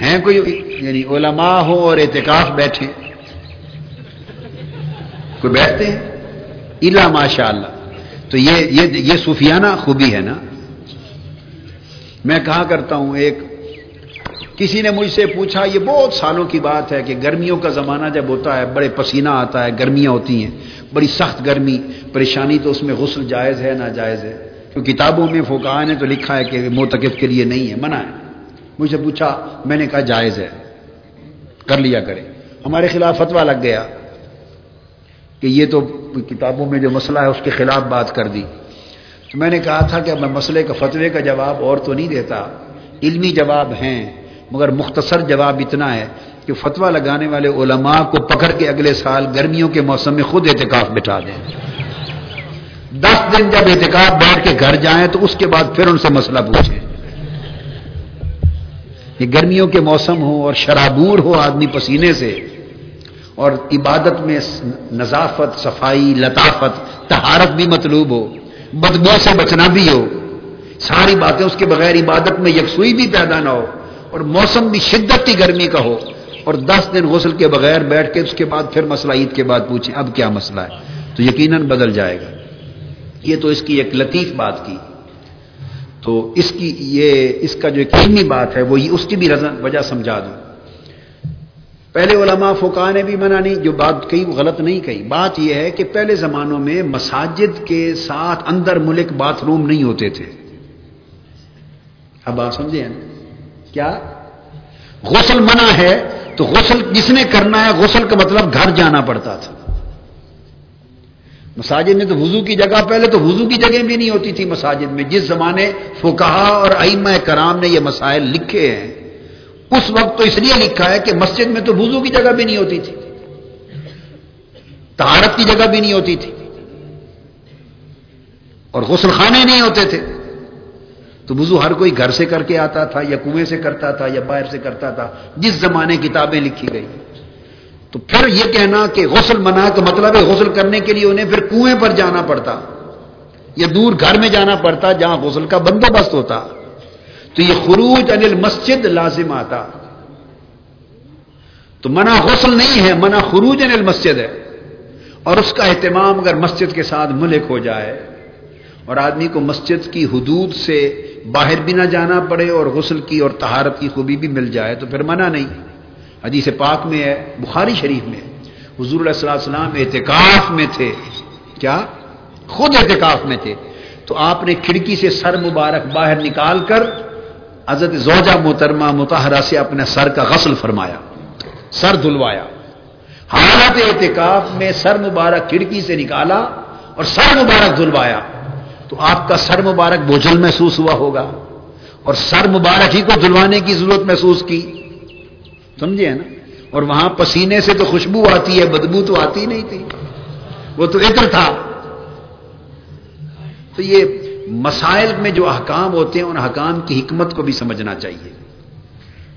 [SPEAKER 1] ہیں کوئی یعنی علماء ہو اور اعتکاف بیٹھے۔ کوئی بیٹھتے ہیں؟ الا ماشاء اللہ تو یہ یہ یہ صوفیانہ خوبی ہے نا۔ میں کہا کرتا ہوں؟ ایک کسی نے مجھ سے پوچھا، یہ بہت سالوں کی بات ہے کہ گرمیوں کا زمانہ جب ہوتا ہے، بڑے پسینہ آتا ہے، گرمیاں ہوتی ہیں، بڑی سخت گرمی، پریشانی تو اس میں غسل جائز ہے نہ جائز ہے؟ کیونکہ کتابوں میں فوکا نے تو لکھا ہے کہ موتقف کے لیے نہیں ہے، منع ہے۔ مجھ سے پوچھا، میں نے کہا جائز ہے، کر لیا کرے۔ ہمارے خلاف فتوا لگ گیا کہ یہ تو کتابوں میں جو مسئلہ ہے، اس کے خلاف بات کر دی۔ تو میں نے کہا تھا کہ میں مسئلے کا فتوے کا جواب اور تو نہیں دیتا۔ علمی جواب ہیں۔ مگر مختصر جواب اتنا ہے کہ فتوا لگانے والے علماء کو پکڑ کے اگلے سال گرمیوں کے موسم میں خود احتکاف بٹھا دیں۔ دس دن جب احتکاف بیٹھ کے گھر جائیں تو اس کے بعد پھر ان سے مسئلہ پوچھیں۔ یہ گرمیوں کے موسم ہو اور شرابور ہو آدمی پسینے سے اور عبادت میں نظافت، صفائی، لطافت تہارت بھی مطلوب ہو، بدبو سے بچنا بھی ہو، ساری باتیں اس کے بغیر عبادت میں یکسوئی بھی پیدا نہ ہو۔ اور موسم بھی شدت گرمی کا ہو اور دس دن غسل کے بغیر بیٹھ کے اس کے بعد پھر مسئلہ عید کے بعد پوچھیں اب کیا مسئلہ ہے؟ تو یقیناً بدل جائے گا۔ یہ تو اس کی ایک لطیف بات کی۔ تو اس کی یہ اس کا جو یقینی بات ہے وہ اس کی بھی وجہ سمجھا دوں۔ پہلے علماء فقہ نے بھی منع نہیں، جو بات کہی وہ غلط نہیں کہی۔ بات یہ ہے کہ پہلے زمانوں میں مساجد کے ساتھ اندر ملک باتھ روم نہیں ہوتے تھے۔ اب بات سمجھے ہیں؟ کیا؟ غسل منع ہے تو غسل جس نے کرنا ہے؟ غسل کا مطلب گھر جانا پڑتا تھا۔ مساجد میں تو وضو کی جگہ پہلے تو وضو کی جگہ بھی نہیں ہوتی تھی مساجد میں۔ جس زمانے فکہ اور ائمہ کرام نے یہ مسائل لکھے ہیں، اس وقت تو اس لیے لکھا ہے کہ مسجد میں تو وضو کی جگہ بھی نہیں ہوتی تھی۔ تہارت کی جگہ بھی نہیں ہوتی تھی۔ اور غسل خانے نہیں ہوتے تھے۔ تو وضو ہر کوئی گھر سے کر کے آتا تھا یا کنویں سے کرتا تھا یا باہر سے کرتا تھا، جس زمانے کتابیں لکھی گئی۔ تو پھر یہ کہنا کہ غسل منا کا مطلب ہے غسل کرنے کے لیے انہیں پھر کنویں پر جانا پڑتا یا دور گھر میں جانا پڑتا جہاں غسل کا بندوبست ہوتا۔ تو یہ خروج انل مسجد لازم آتا۔ تو منع غسل نہیں ہے، منع خروج المسجد ہے۔ اور اس کا اہتمام اگر مسجد کے ساتھ ملک ہو جائے اور آدمی کو مسجد کی حدود سے باہر بھی نہ جانا پڑے اور غسل کی اور تہارت کی خوبی بھی مل جائے تو پھر منع نہیں۔ حدیث پاک میں ہے، بخاری شریف میں۔ حضور علیہ السلام السلام اعتکاف میں تھے۔ کیا؟ خود اعتکاف میں تھے۔ تو آپ نے کھڑکی سے سر مبارک باہر نکال کر حضرت زوجہ محترمہ متحرہ سے اپنے سر کا غسل فرمایا، سر دھلوایا۔ حالت اعتکاف میں سر مبارک کھڑکی سے نکالا اور سر مبارک دھلوایا۔ تو آپ کا سر مبارک بوجھل محسوس ہوا ہوگا اور سر مبارک ہی کو دھلوانے کی ضرورت محسوس کی۔ سمجھے نا؟ اور وہاں پسینے سے تو خوشبو آتی ہے، بدبو تو آتی نہیں تھی۔ وہ تو عطر تھا۔ تو یہ مسائل میں جو احکام ہوتے ہیں، ان احکام کی حکمت کو بھی سمجھنا چاہیے۔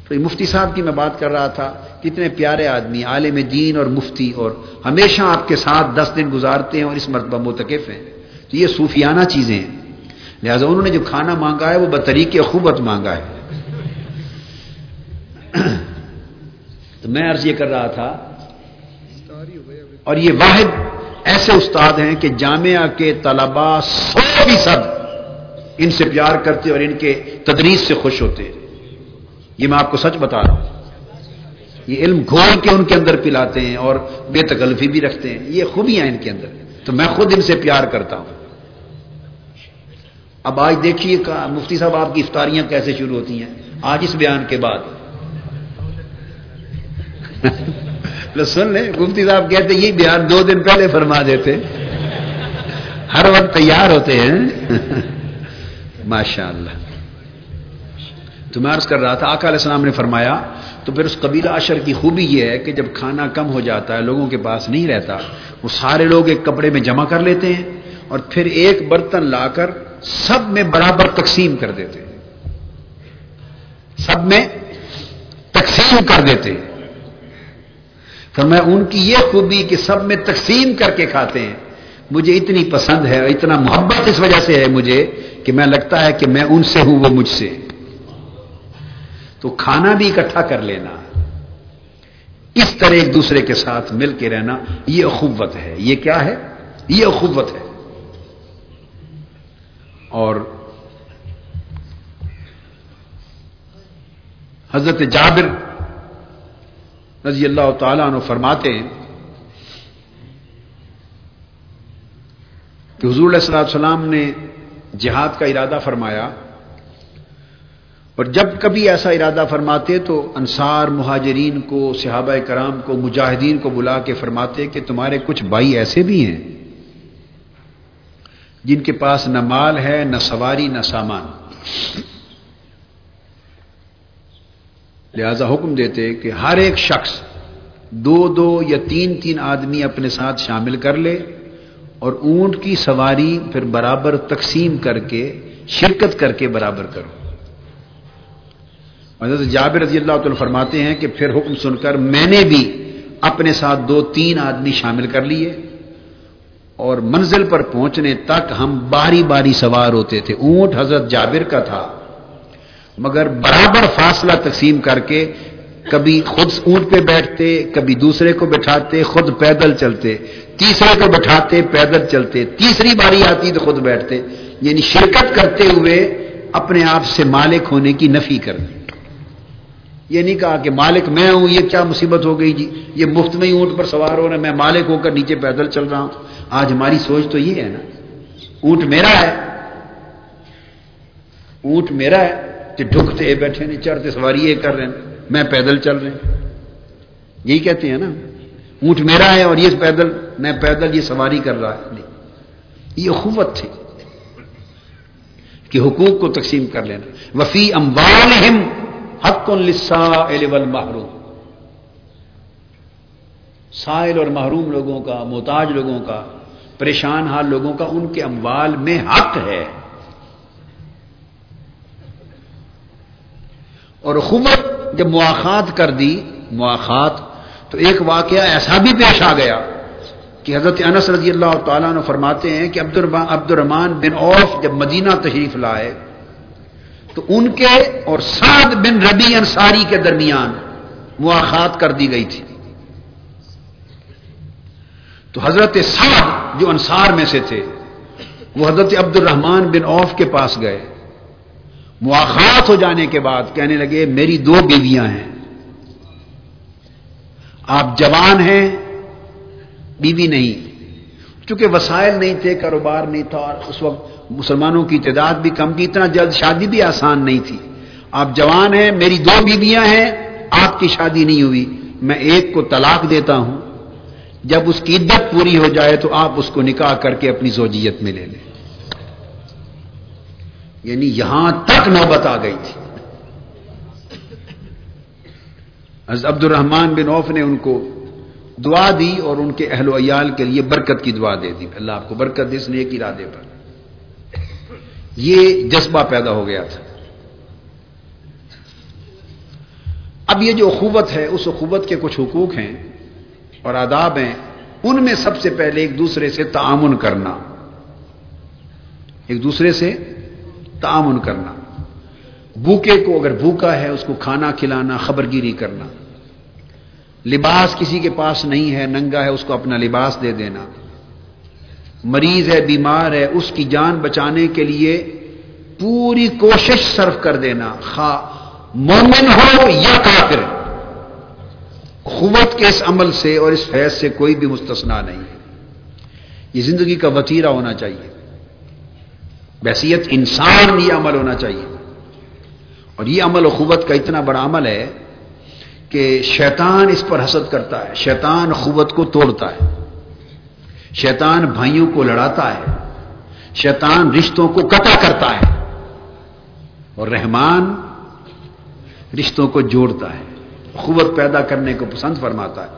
[SPEAKER 1] تو یہ مفتی صاحب کی میں بات کر رہا تھا، کتنے پیارے آدمی، عالم دین اور مفتی، اور ہمیشہ آپ کے ساتھ دس دن گزارتے ہیں اور اس مرتبہ متکف ہیں۔ تو یہ صوفیانہ چیزیں ہیں۔ لہذا انہوں نے جو کھانا مانگا ہے وہ بطریق خوبت مانگا ہے۔ تو میں عرض یہ کر رہا تھا، اور یہ واحد ایسے استاد ہیں کہ جامعہ کے طلبا سو فیصد ان سے پیار کرتے اور ان کے تدریس سے خوش ہوتے۔ یہ میں آپ کو سچ بتا رہا ہوں۔ یہ علم گھول کے ان کے اندر پلاتے ہیں اور بے تکلفی بھی رکھتے ہیں۔ یہ خوبیاں ان کے اندر۔ تو میں خود ان سے پیار کرتا ہوں۔ اب آج دیکھیے مفتی صاحب، آپ کی افطاریاں کیسے شروع ہوتی ہیں؟ آج اس بیان کے بعد۔ سن لیں، مفتی صاحب کہتے یہ بیان دو دن پہلے فرما دیتے۔ ہر وقت تیار ہوتے ہیں۔ ماشاء اللہ تو میں عرض کر رہا تھا، آقا علیہ السلام نے فرمایا، تو پھر اس قبیلہ اشر کی خوبی یہ ہے کہ جب کھانا کم ہو جاتا ہے، لوگوں کے پاس نہیں رہتا، وہ سارے لوگ ایک کپڑے میں جمع کر لیتے ہیں اور پھر ایک برتن لا کر سب میں برابر تقسیم کر دیتے ہیں۔ سب میں تقسیم کر دیتے ہیں۔ تو میں ان کی یہ خوبی کہ سب میں تقسیم کر کے کھاتے ہیں۔ مجھے اتنی پسند ہے، اتنا محبت اس وجہ سے ہے مجھے کہ میں لگتا ہے کہ میں ان سے ہوں، وہ مجھ سے۔ تو کھانا بھی اکٹھا کر لینا، اس طرح ایک دوسرے کے ساتھ مل کے رہنا، یہ اخوت ہے۔ یہ کیا ہے؟ یہ اخوت ہے۔ اور حضرت جابر رضی اللہ تعالیٰ عنہ فرماتے ہیں کہ حضور علیہ السلام نے جہاد کا ارادہ فرمایا اور جب کبھی ایسا ارادہ فرماتے تو انصار مہاجرین کو، صحابہ کرام کو، مجاہدین کو بلا کے فرماتے کہ تمہارے کچھ بھائی ایسے بھی ہیں۔ جن کے پاس نہ مال ہے، نہ سواری، نہ سامان۔ لہذا حکم دیتے کہ ہر ایک شخص دو دو یا تین تین آدمی اپنے ساتھ شامل کر لے اور اونٹ کی سواری پھر برابر تقسیم کر کے، شرکت کر کے برابر کرو۔ حضرت جابر رضی اللہ تعالی فرماتے ہیں کہ پھر حکم سن کر میں نے بھی اپنے ساتھ دو، تین آدمی شامل کر لیے۔ اور منزل پر پہنچنے تک ہم باری باری سوار ہوتے تھے۔ اونٹ حضرت جابر کا تھا۔ مگر برابر فاصلہ تقسیم کر کے کبھی خود اونٹ پہ بیٹھتے، کبھی دوسرے کو بٹھاتے، خود پیدل چلتے۔ تیسرے کو بٹھاتے، پیدل چلتے۔ تیسری باری آتی تو خود بیٹھتے۔ یعنی شرکت کرتے ہوئے اپنے آپ سے مالک ہونے کی نفی کر دی یہ نہیں کہا کہ مالک میں ہوں، یہ کیا مصیبت ہو گئی جی؟ یہ مفت میں ہی اونٹ پر سوار ہو رہا میں مالک ہو کر نیچے پیدل چل رہا ہوں۔ آج ہماری سوچ تو یہ ہے نا، اونٹ میرا ہے۔ اونٹ میرا ہے کہ ڈھکتے بیٹھے نہیں، چڑھتے سواری یہ کر رہے ہیں، میں پیدل چل رہے ہیں۔ یہی کہتے ہیں نا، اونٹ میرا ہے اور یہ پیدل، میں پیدل یہ سواری کر رہا ہے۔ یہ اخوت تھی کہ حقوق کو تقسیم کر لینا۔ وفی اموالہم حق محروم سائل اور محروم لوگوں کا، محتاج لوگوں کا، پریشان حال لوگوں کا ان کے اموال میں حق ہے۔ اور حکومت جب مواخات کر دی، مواخات، تو ایک واقعہ ایسا بھی پیش آ گیا کہ حضرت انس رضی اللہ تعالیٰ نے فرماتے ہیں کہ عبد الرحمان بن عوف جب مدینہ تشریف لائے تو ان کے اور سعد بن ربی انصاری کے درمیان مواخات کر دی گئی تھی۔ تو حضرت سعد جو انصار میں سے تھے، وہ حضرت عبد الرحمان بن اوف کے پاس گئے۔ مواخات ہو جانے کے بعد کہنے لگے، میری دو بیویاں ہیں۔ آپ جوان ہیں، بیوی نہیں۔ چونکہ وسائل نہیں تھے، کاروبار نہیں تھا، اور اس وقت مسلمانوں کی تعداد بھی کم کی اتنا جلد شادی بھی آسان نہیں تھی۔ آپ جوان ہیں، میری دو بیویاں ہیں، آپ کی شادی نہیں ہوئی۔ میں ایک کو طلاق دیتا ہوں۔ جب اس کی عدت پوری ہو جائے تو آپ اس کو نکاح کر کے اپنی زوجیت میں لے لیں۔ یعنی یہاں تک نوبت آ گئی تھی۔ عبد الرحمان بن اوف نے ان کو دعا دی اور ان کے اہل و عیال کے لیے برکت کی دعا دے دی۔ اللہ آپ کو برکت دے اس نیک ارادے پر۔ یہ جذبہ پیدا ہو گیا تھا۔ اب یہ جو اخوت ہے، اس اخوت کے کچھ حقوق ہیں اور آداب ہیں۔ ان میں سب سے پہلے ایک دوسرے سے تعامن کرنا۔ ایک دوسرے سے تعامن کرنا۔ بھوکے کو اگر بھوکا ہے، اس کو کھانا کھلانا خبر گیری کرنا۔ لباس کسی کے پاس نہیں ہے، ننگا ہے، اس کو اپنا لباس دے دینا۔ مریض ہے، بیمار ہے، اس کی جان بچانے کے لیے پوری کوشش صرف کر دینا۔ خواہ مومن ہو یا کافر، قوت کے اس عمل سے اور اس فیض سے کوئی بھی مستثنا نہیں ہے۔ یہ زندگی کا وطیرہ ہونا چاہیے۔ بحثیت انسان یہ عمل ہونا چاہیے۔ اور یہ عمل اخوت کا اتنا بڑا عمل ہے کہ شیطان اس پر حسد کرتا ہے۔ شیطان قوت کو توڑتا ہے۔ شیطان بھائیوں کو لڑاتا ہے، شیطان رشتوں کو قطع کرتا ہے اور رحمان رشتوں کو جوڑتا ہے قوت پیدا کرنے کو پسند فرماتا ہے۔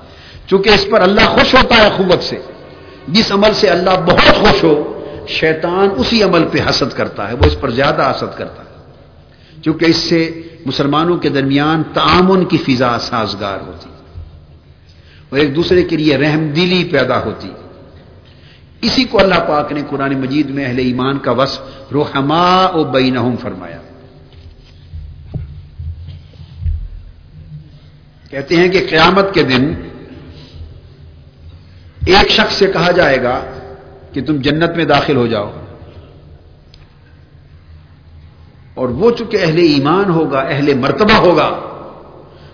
[SPEAKER 1] چونکہ اس پر اللہ خوش ہوتا ہے قوت سے، جس عمل سے اللہ بہت خوش ہو، شیطان اسی عمل پہ حسد کرتا ہے، وہ اس پر زیادہ حسد کرتا ہے۔ چونکہ اس سے مسلمانوں کے درمیان تعامن کی فضا سازگار ہوتی، اور ایک دوسرے کے لیے رحم دلی پیدا ہوتی۔ اسی کو اللہ پاک نے قرآن مجید میں اہل ایمان کا وصف روحما و بینہم فرمایا۔ کہتے ہیں کہ قیامت کے دن ایک شخص سے کہا جائے گا کہ تم جنت میں داخل ہو جاؤ۔ اور وہ چونکہ اہل ایمان ہوگا، اہل مرتبہ ہوگا،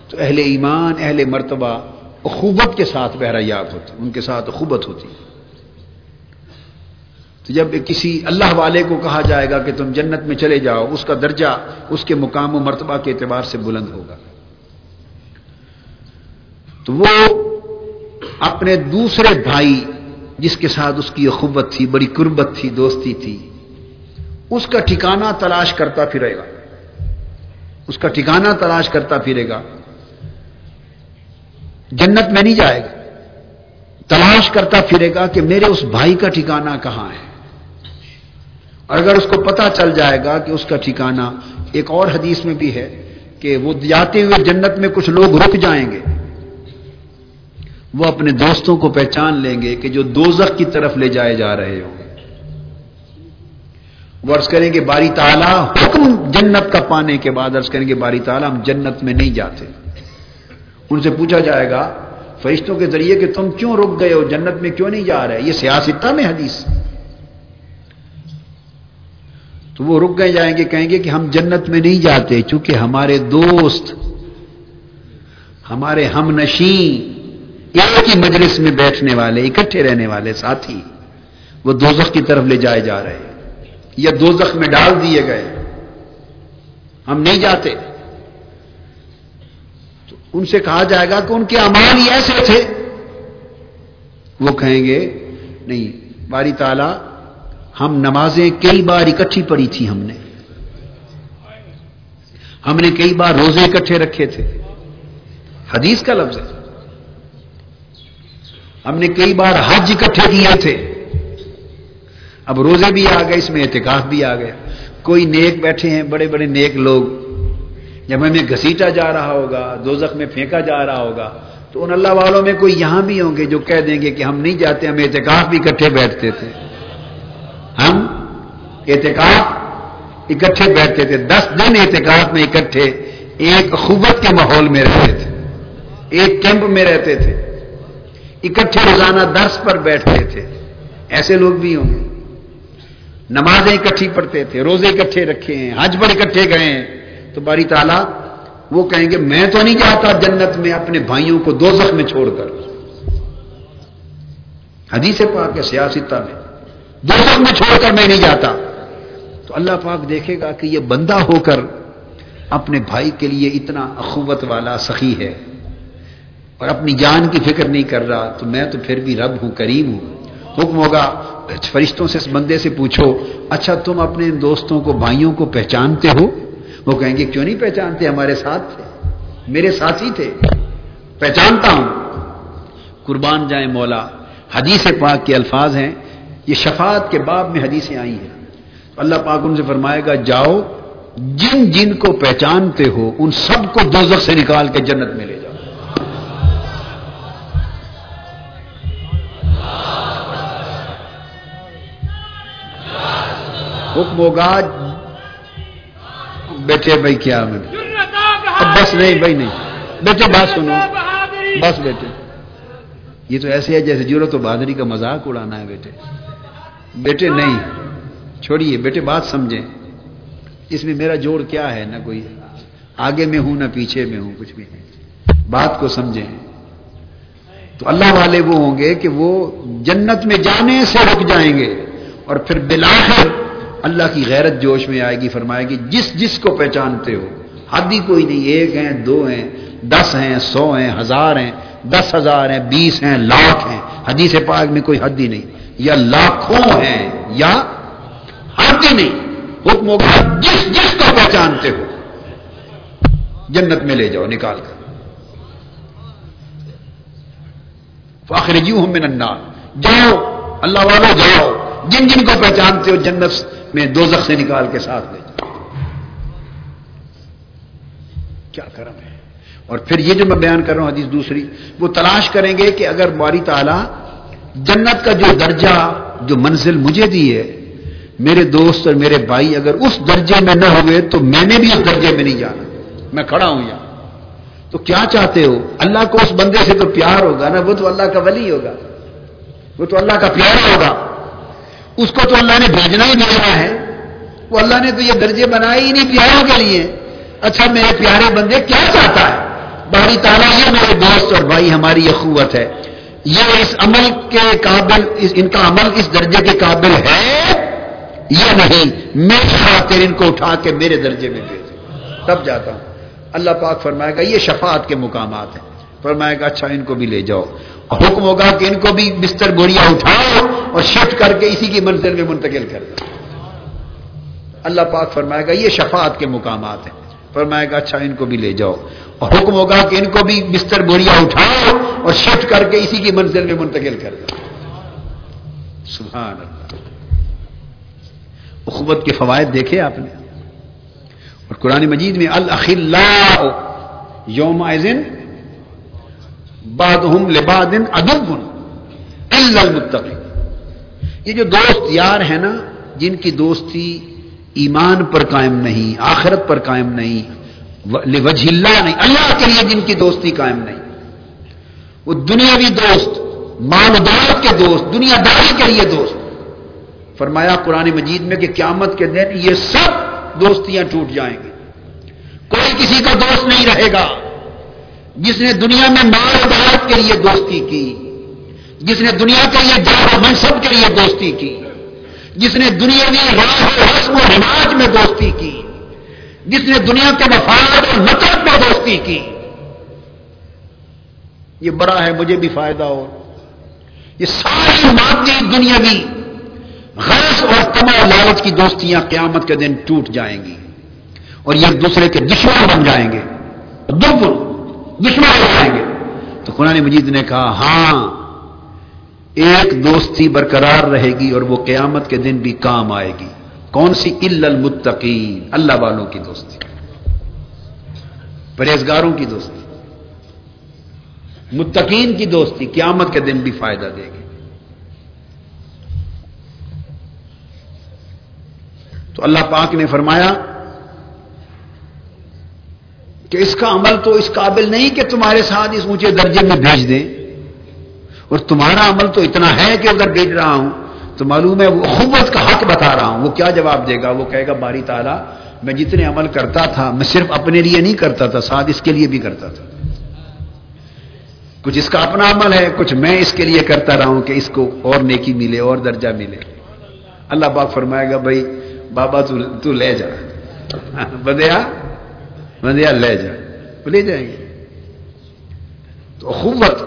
[SPEAKER 1] تو اہل ایمان، اہل مرتبہ اخوبت کے ساتھ بہرا یاب ہوتی، ان کے ساتھ اخوبت ہوتی۔ تو جب کسی اللہ والے کو کہا جائے گا کہ تم جنت میں چلے جاؤ، اس کا درجہ اس کے مقام و مرتبہ کے اعتبار سے بلند ہوگا۔ تو وہ اپنے دوسرے بھائی جس کے ساتھ اس کی اخوت تھی، بڑی قربت تھی، دوستی تھی، اس کا ٹھکانہ تلاش کرتا پھرے گا۔ اس کا ٹھکانہ تلاش کرتا پھرے گا۔ جنت میں نہیں جائے گا۔ تلاش کرتا پھرے گا کہ میرے اس بھائی کا ٹھکانہ کہاں ہے؟ اور اگر اس کو پتا چل جائے گا کہ اس کا ٹھکانہ ایک اور حدیث میں بھی ہے کہ وہ جاتے ہوئے جنت میں کچھ لوگ رک جائیں گے، وہ اپنے دوستوں کو پہچان لیں گے کہ جو دوزخ کی طرف لے جائے جا رہے ہوں وہ عرض کریں گے، باری تعالیٰ حکم جنت کا پانے کے بعد عرض کریں گے، باری تعالیٰ ہم جنت میں نہیں جاتے۔ ان سے پوچھا جائے گا، فرشتوں کے ذریعے کہ تم کیوں رک گئے ہو، جنت میں کیوں نہیں جا رہے؟ یہ سیاستہ میں حدیث۔ تو وہ رک گئے جائیں گے، کہیں گے کہ ہم جنت میں نہیں جاتے، چونکہ ہمارے دوست، ہمارے ہم نشیں ایک ہی مجلس میں بیٹھنے والے، اکٹھے رہنے والے ساتھی، وہ دوزخ کی طرف لے جائے جا رہے ہیں، یا دو زخم میں ڈال دیے گئے۔ ہم نہیں جاتے۔ تو ان سے کہا جائے گا کہ ان کے امان ہی ایسے تھے۔ وہ کہیں گے، نہیں، باری تالا ہم نمازیں کئی بار اکٹھی پڑی تھی ہم نے۔ ہم نے کئی بار روزے اکٹھے رکھے تھے۔ حدیث کا لفظ ہے۔ ہم نے کئی بار حج اکٹھے کیے تھے۔ اب روزے بھی آ گئے، اس میں اعتکاف بھی آ گیا۔ کوئی نیک بیٹھے ہیں، بڑے بڑے نیک لوگ۔ جب ہمیں گھسیٹا جا رہا ہوگا، دوزخ میں پھینکا جا رہا ہوگا، تو ان اللہ والوں میں کوئی یہاں بھی ہوں گے جو کہہ دیں گے کہ ہم نہیں جاتے ہم اعتکاف بھی اکٹھے بیٹھتے تھے۔ ہم اعتکاف اکٹھے بیٹھتے تھے، دس دن اعتکاف میں اکٹھے ایک خوبت کے ماحول میں رہتے تھے، ایک کیمپ میں رہتے تھے، اکٹھے روزانہ درس پر بیٹھتے تھے۔ ایسے لوگ بھی ہوں گے۔ نمازیں اکٹھی پڑھتے تھے، روزے اکٹھے رکھے ہیں، حج پر اکٹھے گئے ہیں۔ تو باری تعالیٰ وہ کہیں گے، میں تو نہیں جاتا جنت میں اپنے بھائیوں کو دو میں چھوڑ کر۔ حدیث پاک ہے سیاستہ میں دو میں چھوڑ کر میں نہیں جاتا۔ تو اللہ پاک دیکھے گا کہ یہ بندہ ہو کر اپنے بھائی کے لیے اتنا اخوت والا سخی ہے اور اپنی جان کی فکر نہیں کر رہا، تو میں تو پھر بھی رب ہوں، کریم ہوں۔ حکم ہوگا فرشتوں سے اس بندے سے پوچھو اچھا تم اپنے دوستوں کو، بھائیوں کو پہچانتے ہو؟ وہ کہیں گے، کیوں نہیں پہچانتے؟ ہمارے ساتھ تھے، میرے ساتھی تھے، پہچانتا ہوں۔ قربان جائیں مولا۔ حدیث پاک کے الفاظ ہیں یہ شفاعت کے باب میں حدیثیں آئی ہیں۔ اللہ پاک ان سے فرمائے گا، جاؤ، جن جن کو پہچانتے ہو، ان سب کو دوزخ سے نکال کے جنت میں لے جاؤ۔ حکم ہوگا بیٹھے بھائی کیا میں؟ بس نہیں، بھائی نہیں۔ بیٹے، بات سنو۔ بس بیٹے۔ یہ تو ایسے ہے جیسے ضرورت و بہادری کا مذاق اڑانا ہے بیٹے۔ بیٹے نہیں، چھوڑیے، بیٹے بات سمجھیں۔ اس میں میرا جوڑ کیا ہے؟ نہ کوئی آگے میں ہوں، نہ پیچھے میں ہوں، کچھ بھی نہیں۔ بات کو سمجھیں۔ تو اللہ والے وہ ہوں گے کہ وہ جنت میں جانے سے رک جائیں گے اور پھر بلاخر اللہ کی غیرت جوش میں آئے گی، فرمائے گی، جس جس کو پہچانتے ہو۔ حد ہی کوئی نہیں، ایک ہیں، دو ہیں، دس ہیں، سو ہیں، ہزار ہیں، دس ہزار ہیں، بیس ہیں، لاکھ ہیں۔ حدیث پاک میں کوئی حد ہی نہیں۔ یا لاکھوں ہیں یا حد ہی نہیں، حکم ہوگا جس جس کو پہچانتے ہو، جنت میں لے جاؤ، نکال کر۔ فاخر جیو ہوں میں ننا جاؤ، اللہ والو جاؤ، جن جن کو پہچانتے ہو، جنت میں دو سے نکال کے ساتھ لے جاؤ۔ کیا کرم ہے؟ اور پھر یہ جو میں بیان کر رہا ہوں حدیث دوسری، وہ تلاش کریں گے کہ اگر باری تعالی جنت کا جو درجہ جو منزل مجھے دی ہے، میرے دوست اور میرے بھائی اگر اس درجے میں نہ ہوئے تو میں نے بھی اس درجے میں نہیں جانا۔ میں کھڑا ہوں یہاں۔ تو کیا چاہتے ہو؟ اللہ کو اس بندے سے تو پیار ہوگا نا، وہ تو اللہ کا ولی ہوگا۔ وہ تو اللہ کا پیارا ہوگا۔ اس کو تو اللہ نے بھیجنا ہی بھیجنا ہے۔ وہ اللہ نے تو یہ درجے بنائے ہی نہیں پیاروں کے لیے۔ اچھا میرے پیارے بندے کیا چاہتا ہے؟ باری تعالیٰ یہ میرے دوست اور بھائی، ہماری اخوت ہے۔ یہ اس عمل کے قابل ان کا عمل اس درجے کے قابل ہے یا نہیں؟ میں خاطر ان کو اٹھا کے میرے درجے میں بھیج تب جاتا ہوں۔ اللہ پاک فرمائے گا، یہ شفاعت کے مقامات ہیں۔ فرمائے گا اچھا ان کو بھی لے جاؤ۔ اور حکم ہوگا کہ ان کو بھی بستر بوریاں اٹھاؤ اور شفٹ کر کے اسی کی منزل میں منتقل کر دو۔ اللہ پاک فرمائے گا، یہ شفاعت کے مقامات ہیں۔ فرمائے گا اچھا ان کو بھی لے جاؤ۔ اور حکم ہوگا کہ ان کو بھی بستر بوریاں اٹھاؤ اور شفٹ کر کے اسی کی منزل میں منتقل کر دو سبحان اللہ۔ اخبت کے فوائد دیکھے آپ نے؟ اور قرآن مجید میں الخلا یوم باد ہم لبادن ادب المتقی یہ جو دوست یار ہے نا، جن کی دوستی ایمان پر قائم نہیں، آخرت پر قائم نہیں وجہ اللہ نہیں، اللہ کے لیے جن کی دوستی قائم نہیں۔ وہ دنیاوی دوست مالدار کے دوست، دنیا داری کے لیے دوست۔ فرمایا قرآن مجید میں کہ قیامت کے دن یہ سب دوستیاں ٹوٹ جائیں گی۔ کوئی کسی کا دوست نہیں رہے گا جس نے دنیا میں مال دولت کے لیے دوستی کی، جس نے دنیا کے لیے جار و منصب کے لیے دوستی کی، جس نے دنیا میں راہ رسم و رواج میں دوستی کی، جس نے دنیا کے مفاد اور نقد مطلب میں دوستی کی۔ یہ بڑا ہے، مجھے بھی فائدہ ہو یہ ساری مادی دنیا بھی غرض اور تما لالچ کی دوستیاں قیامت کے دن ٹوٹ جائیں گی اور یہ ایک دوسرے کے دشمن بن جائیں گے۔ دشمن ہو جائیں گے۔ تو قرآن مجید نے کہا ہاں ایک دوستی برقرار رہے گی اور وہ قیامت کے دن بھی کام آئے گی۔ کون سی؟ ال المتقین، اللہ والوں کی دوستی۔ پرہیزگاروں کی دوستی۔ متقین کی دوستی قیامت کے دن بھی فائدہ دے گی۔ تو اللہ پاک نے فرمایا کہ اس کا عمل تو اس قابل نہیں کہ تمہارے ساتھ اس اونچے درجے میں بھیج دیں۔ اور تمہارا عمل تو اتنا ہے کہ ادھر بھیج رہا ہوں تو معلوم ہے وہ اخوت کا حق بتا رہا ہوں۔ وہ کیا جواب دے گا؟ وہ کہے گا، باری تعالیٰ، میں جتنے عمل کرتا تھا، میں صرف اپنے لیے نہیں کرتا تھا، ساتھ اس کے لیے بھی کرتا تھا۔ کچھ اس کا اپنا عمل ہے کچھ میں اس کے لیے کرتا رہا ہوں کہ اس کو اور نیکی ملے اور درجہ ملے۔ اللہ پاک فرمائے گا بھائی بابا تو, تو لے جا۔ بدیا بدیا لے جا۔ لے جائیں گے۔ تو اخوت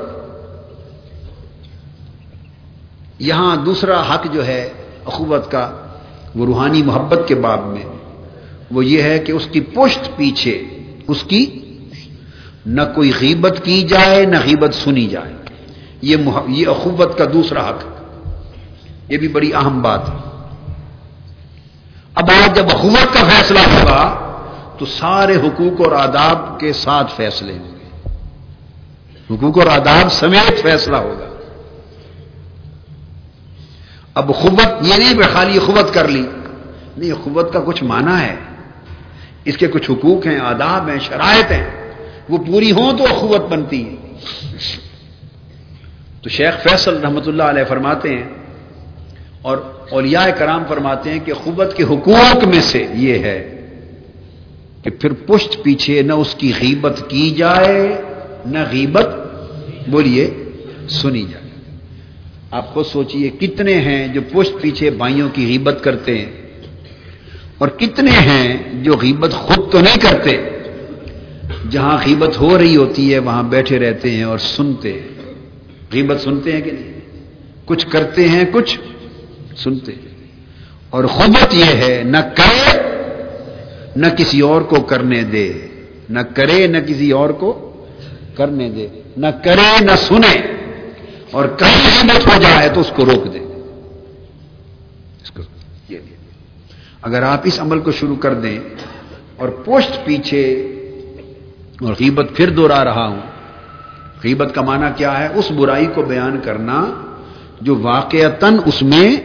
[SPEAKER 1] یہاں دوسرا حق جو ہے اخوت کا وہ روحانی محبت کے باب میں۔ وہ یہ ہے کہ اس کی پشت پیچھے اس کی نہ کوئی غیبت کی جائے، نہ غیبت سنی جائے۔ یہ یہ اخوت کا دوسرا حق یہ بھی بڑی اہم بات ہے۔ اب آج جب اخوت کا فیصلہ ہوگا، تو سارے حقوق اور آداب کے ساتھ فیصلے ہوں گے۔ حقوق اور آداب سمیت فیصلہ ہوگا۔ اب اخوت، یہ نہیں کہ خالی اخوت کر لی۔ نہیں، اخوت کا کچھ معنی ہے۔ اس کے کچھ حقوق ہیں، آداب ہیں، شرائط ہیں۔ وہ پوری ہوں تو اخوت بنتی ہے تو شیخ فیصل رحمت اللہ علیہ فرماتے ہیں اور اولیاء کرام فرماتے ہیں کہ اخوت کے حقوق میں سے یہ ہے کہ پھر پشت پیچھے نہ اس کی غیبت کی جائے، نہ غیبت بولیے، سنی جائے۔ آپ کو سوچئے کتنے ہیں جو پشت پیچھے بھائیوں کی غیبت کرتے ہیں اور کتنے ہیں جو غیبت خود تو نہیں کرتے۔ جہاں غیبت ہو رہی ہوتی ہے، وہاں بیٹھے رہتے ہیں اور سنتے ہیں۔ غیبت سنتے ہیں کہ نہیں؟ کچھ کرتے ہیں، کچھ سنتے ہیں۔ اور خبت یہ ہے، نہ کرے، نہ کسی اور کو کرنے دے۔ نہ کرے، نہ کسی اور کو کرنے دے۔ نہ کرے، نہ سنے۔ اور کہیں ہمت ہو جائے تو اس کو روک دے۔ اس کو یہ اگر آپ اس عمل کو شروع کر دیں اور پوسٹ پیچھے اور غیبت پھر دوہرا رہا ہوں۔ غیبت کا معنی کیا ہے؟ اس برائی کو بیان کرنا جو واقعتاً اس میں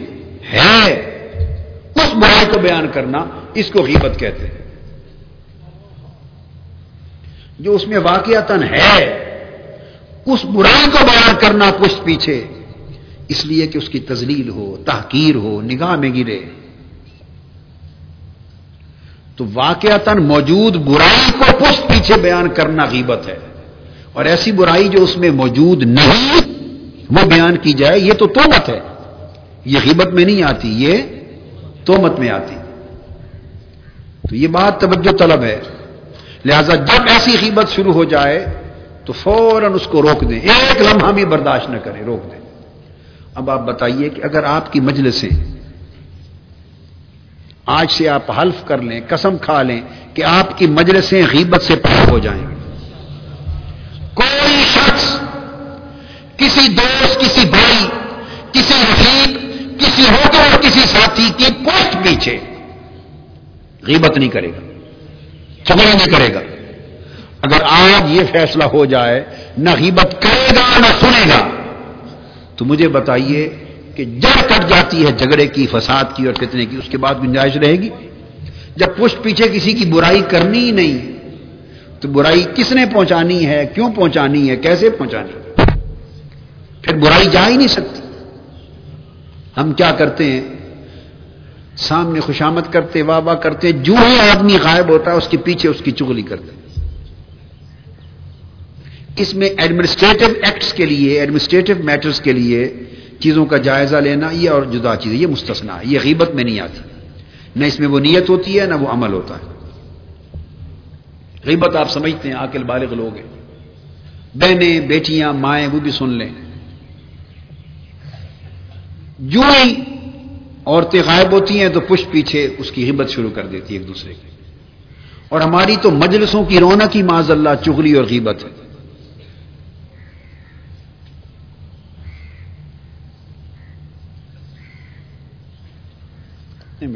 [SPEAKER 1] ہے۔ اس برائی کو بیان کرنا اس کو غیبت کہتے ہیں۔ جو اس میں واقعتاً ہے، اس برائی کو بیان کرنا پشت پیچھے، اس لیے کہ اس کی تزلیل ہو، تحقیر ہو، نگاہ میں گرے۔ تو واقعتا موجود برائی کو پشت پیچھے بیان کرنا غیبت ہے۔ اور ایسی برائی جو اس میں موجود نہیں، وہ بیان کی جائے، یہ تو تومت ہے۔ یہ غیبت میں نہیں آتی، یہ تومت میں آتی۔ تو یہ بات توجہ طلب ہے۔ لہذا جب ایسی غیبت شروع ہو جائے، تو فوراً اس کو روک دیں۔ ایک لمحہ بھی برداشت نہ کریں، روک دیں۔ اب آپ بتائیے کہ اگر آپ کی مجلسیں آج سے آپ حلف کر لیں، قسم کھا لیں کہ آپ کی مجلسیں غیبت سے پاک ہو جائیں کوئی شخص، کسی دوست، کسی بھائی، کسی رفیق، کسی ہوٹل اور کسی ساتھی کی پوٹ پیچھے غیبت نہیں کرے گا چگڑا نہیں کرے گا۔ اگر آج یہ فیصلہ ہو جائے، نہ غیبت کرے گا، نہ سنے گا، تو مجھے بتائیے کہ جڑ کٹ جاتی ہے جھگڑے کی، فساد کی اور فتنے کی، اس کے بعد گنجائش رہے گی۔ جب پشت پیچھے کسی کی برائی کرنی ہی نہیں، تو برائی کس نے پہنچانی ہے؟ کیوں پہنچانی ہے؟ کیسے پہنچانی پھر برائی جا ہی نہیں سکتی۔ ہم کیا کرتے ہیں؟ سامنے خوشامد کرتے، واہ واہ کرتے، جو ہی آدمی غائب ہوتا ہے، اس کے پیچھے اس کی چگلی کرتے۔ اس میں ایڈمنسٹریٹو ایکٹس کے لیے ایڈمنسٹریٹو میٹرز کے لیے چیزوں کا جائزہ لینا، یہ اور جدا چیز یہ مستثنا ہے، یہ غیبت میں نہیں آتی نہ اس میں وہ نیت ہوتی ہے، نہ وہ عمل ہوتا ہے۔ غیبت آپ سمجھتے ہیں آکل بالغ لوگ ہیں۔ بہنیں، بیٹیاں، مائیں، وہ بھی سن لیں۔ جو ہی عورتیں غائب ہوتی ہیں تو پشت پیچھے اس کی غیبت شروع کر دیتی ایک دوسرے کی۔ اور ہماری تو مجلسوں کی رونق ہی معذ اللہ، چغلی اور غیبت ہے۔